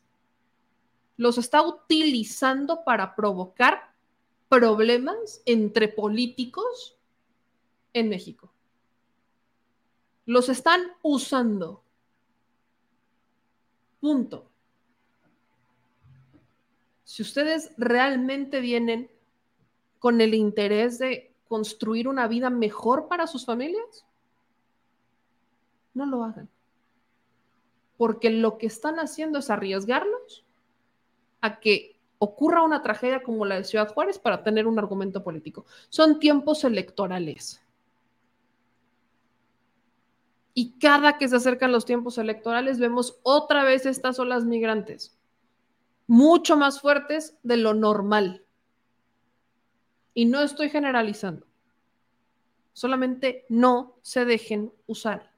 los está utilizando para provocar problemas entre políticos en México. Los están usando. Punto. Si ustedes realmente vienen con el interés de construir una vida mejor para sus familias, no lo hagan. Porque lo que están haciendo es arriesgarlos a que ocurra una tragedia como la de Ciudad Juárez para tener un argumento político. Son tiempos electorales. Y cada que se acercan los tiempos electorales vemos otra vez estas olas migrantes, mucho más fuertes de lo normal. Y no estoy generalizando. Solamente no se dejen usar.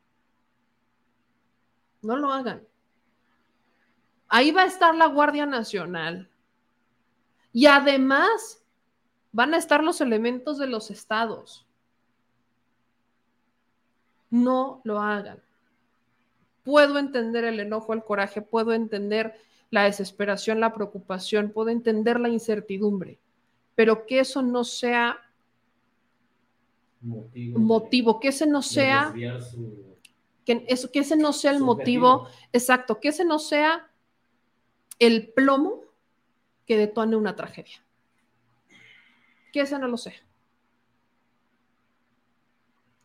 No lo hagan. Ahí va a estar la Guardia Nacional. Y además van a estar los elementos de los estados. No lo hagan. Puedo entender el enojo, el coraje, puedo entender la desesperación, la preocupación, puedo entender la incertidumbre, pero que eso no sea motivo, motivo que ese no sea que, eso, que ese no sea el motivo exacto, que ese no sea el plomo que detone una tragedia. Que esa no lo sé.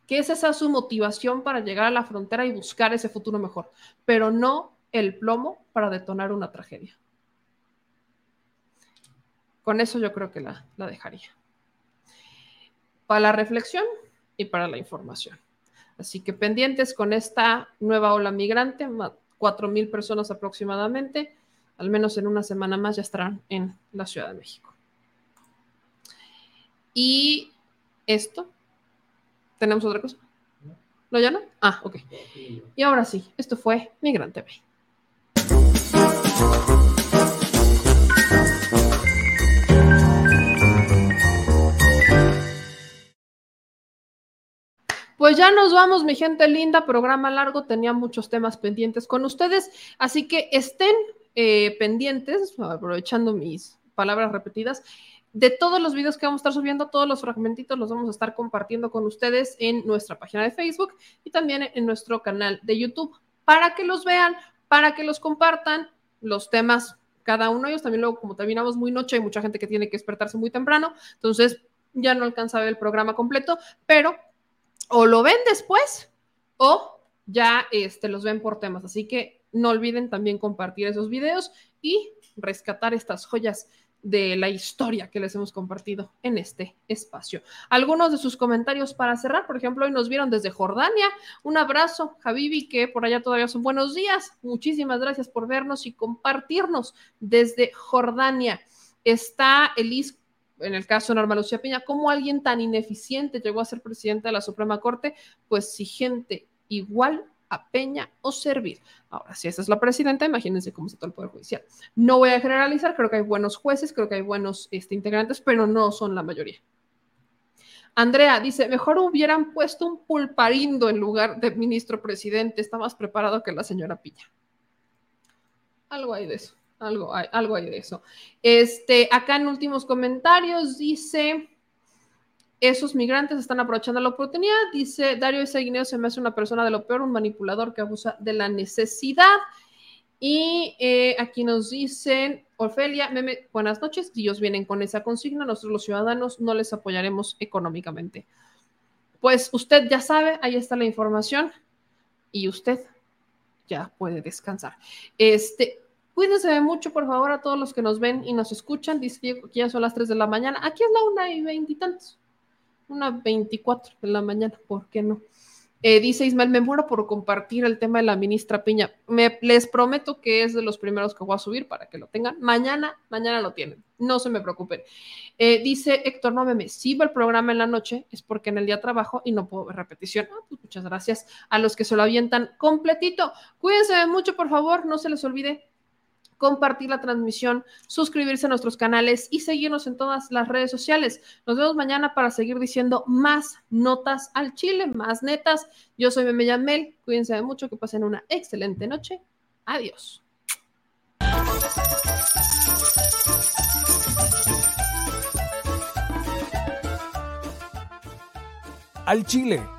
Que esa su motivación para llegar a la frontera y buscar ese futuro mejor, pero no el plomo para detonar una tragedia. Con eso yo creo que la, la dejaría. para la reflexión y para la información. Así que pendientes con esta nueva ola migrante, cuatro mil personas aproximadamente, al menos en una semana más ya estarán en la Ciudad de México. Y esto, ¿tenemos otra cosa? ¿No ya no? Ah, ok. Y ahora sí, esto fue Migrante TV. Pues ya nos vamos, mi gente linda, programa largo, tenía muchos temas pendientes con ustedes, así que estén eh, pendientes, aprovechando mis palabras repetidas, de todos los videos que vamos a estar subiendo, todos los fragmentitos los vamos a estar compartiendo con ustedes en nuestra página de Facebook y también en nuestro canal de YouTube, para que los vean, para que los compartan, los temas, cada uno de ellos, también luego como terminamos muy noche, hay mucha gente que tiene que despertarse muy temprano, entonces ya no alcanza el programa completo, pero o lo ven después o ya este, los ven por temas. Así que no olviden también compartir esos videos y rescatar estas joyas de la historia que les hemos compartido en este espacio. Algunos de sus comentarios para cerrar, por ejemplo, hoy nos vieron desde Jordania. Un abrazo, Javibi, que por allá todavía son buenos días. Muchísimas gracias por vernos y compartirnos desde Jordania. Está Elis en el caso de Norma Lucía Piña, ¿cómo alguien tan ineficiente llegó a ser presidente de la Suprema Corte? Pues si gente igual a Peña o servir. Ahora, si esa es la presidenta, imagínense cómo está todo el Poder Judicial. No voy a generalizar, creo que hay buenos jueces, creo que hay buenos este, integrantes, pero no son la mayoría. Andrea dice, mejor hubieran puesto un pulparindo en lugar de ministro presidente, está más preparado que la señora Piña. Algo hay de eso. Algo hay, algo hay de eso. Este, acá en últimos comentarios dice, esos migrantes están aprovechando la oportunidad. Dice, Dario Seguineo se me hace una persona de lo peor, un manipulador que abusa de la necesidad. Y eh, aquí nos dicen, Ofelia, meme, buenas noches. Ellos vienen con esa consigna, nosotros los ciudadanos no les apoyaremos económicamente. Pues usted ya sabe, ahí está la información y usted ya puede descansar. Este, Cuídense mucho, por favor, a todos los que nos ven y nos escuchan. Dice que ya son las 3 de la mañana. Aquí es la una y veintitantos. Una veinticuatro de la mañana, ¿por qué no? Eh, dice Ismael, me muero por compartir el tema de la ministra Piña. Me, les prometo que es de los primeros que voy a subir para que lo tengan. Mañana, mañana lo tienen. No se me preocupen. Eh, dice Héctor, no me sigo el programa en la noche, es porque en el día trabajo y no puedo ver repetición. Ah, pues muchas gracias a los que se lo avientan completito. Cuídense mucho, por favor, no se les olvide compartir la transmisión, suscribirse a nuestros canales y seguirnos en todas las redes sociales. Nos vemos mañana para seguir diciendo más notas al Chile, más netas. Yo soy Meme Yamel, cuídense de mucho, que pasen una excelente noche. Adiós. Al Chile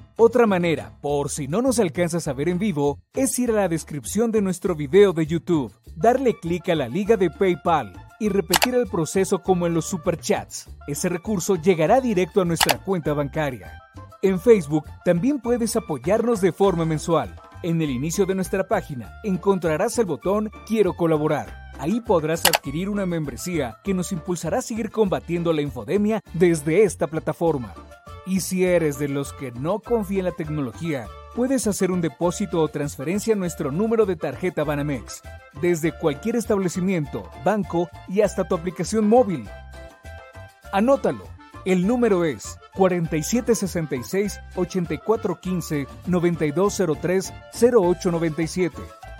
Otra manera, por si no nos alcanzas a ver en vivo, es ir a la descripción de nuestro video de YouTube, darle clic a la liga de PayPal y repetir el proceso como en los superchats. Ese recurso llegará directo a nuestra cuenta bancaria. En Facebook también puedes apoyarnos de forma mensual. En el inicio de nuestra página encontrarás el botón Quiero colaborar. Ahí podrás adquirir una membresía que nos impulsará a seguir combatiendo la infodemia desde esta plataforma. Y si eres de los que no confía en la tecnología, puedes hacer un depósito o transferencia a nuestro número de tarjeta Banamex, desde cualquier establecimiento, banco y hasta tu aplicación móvil. Anótalo. El número es 4766-8415-9203-0897.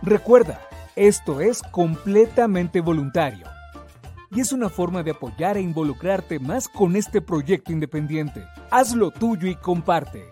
Recuerda, esto es completamente voluntario y es una forma de apoyar e involucrarte más con este proyecto independiente. Hazlo tuyo y comparte.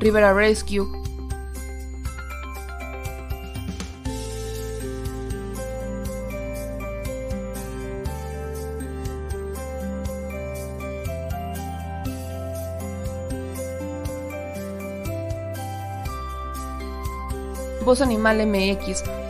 Rivera Rescue. Voz Animal MX.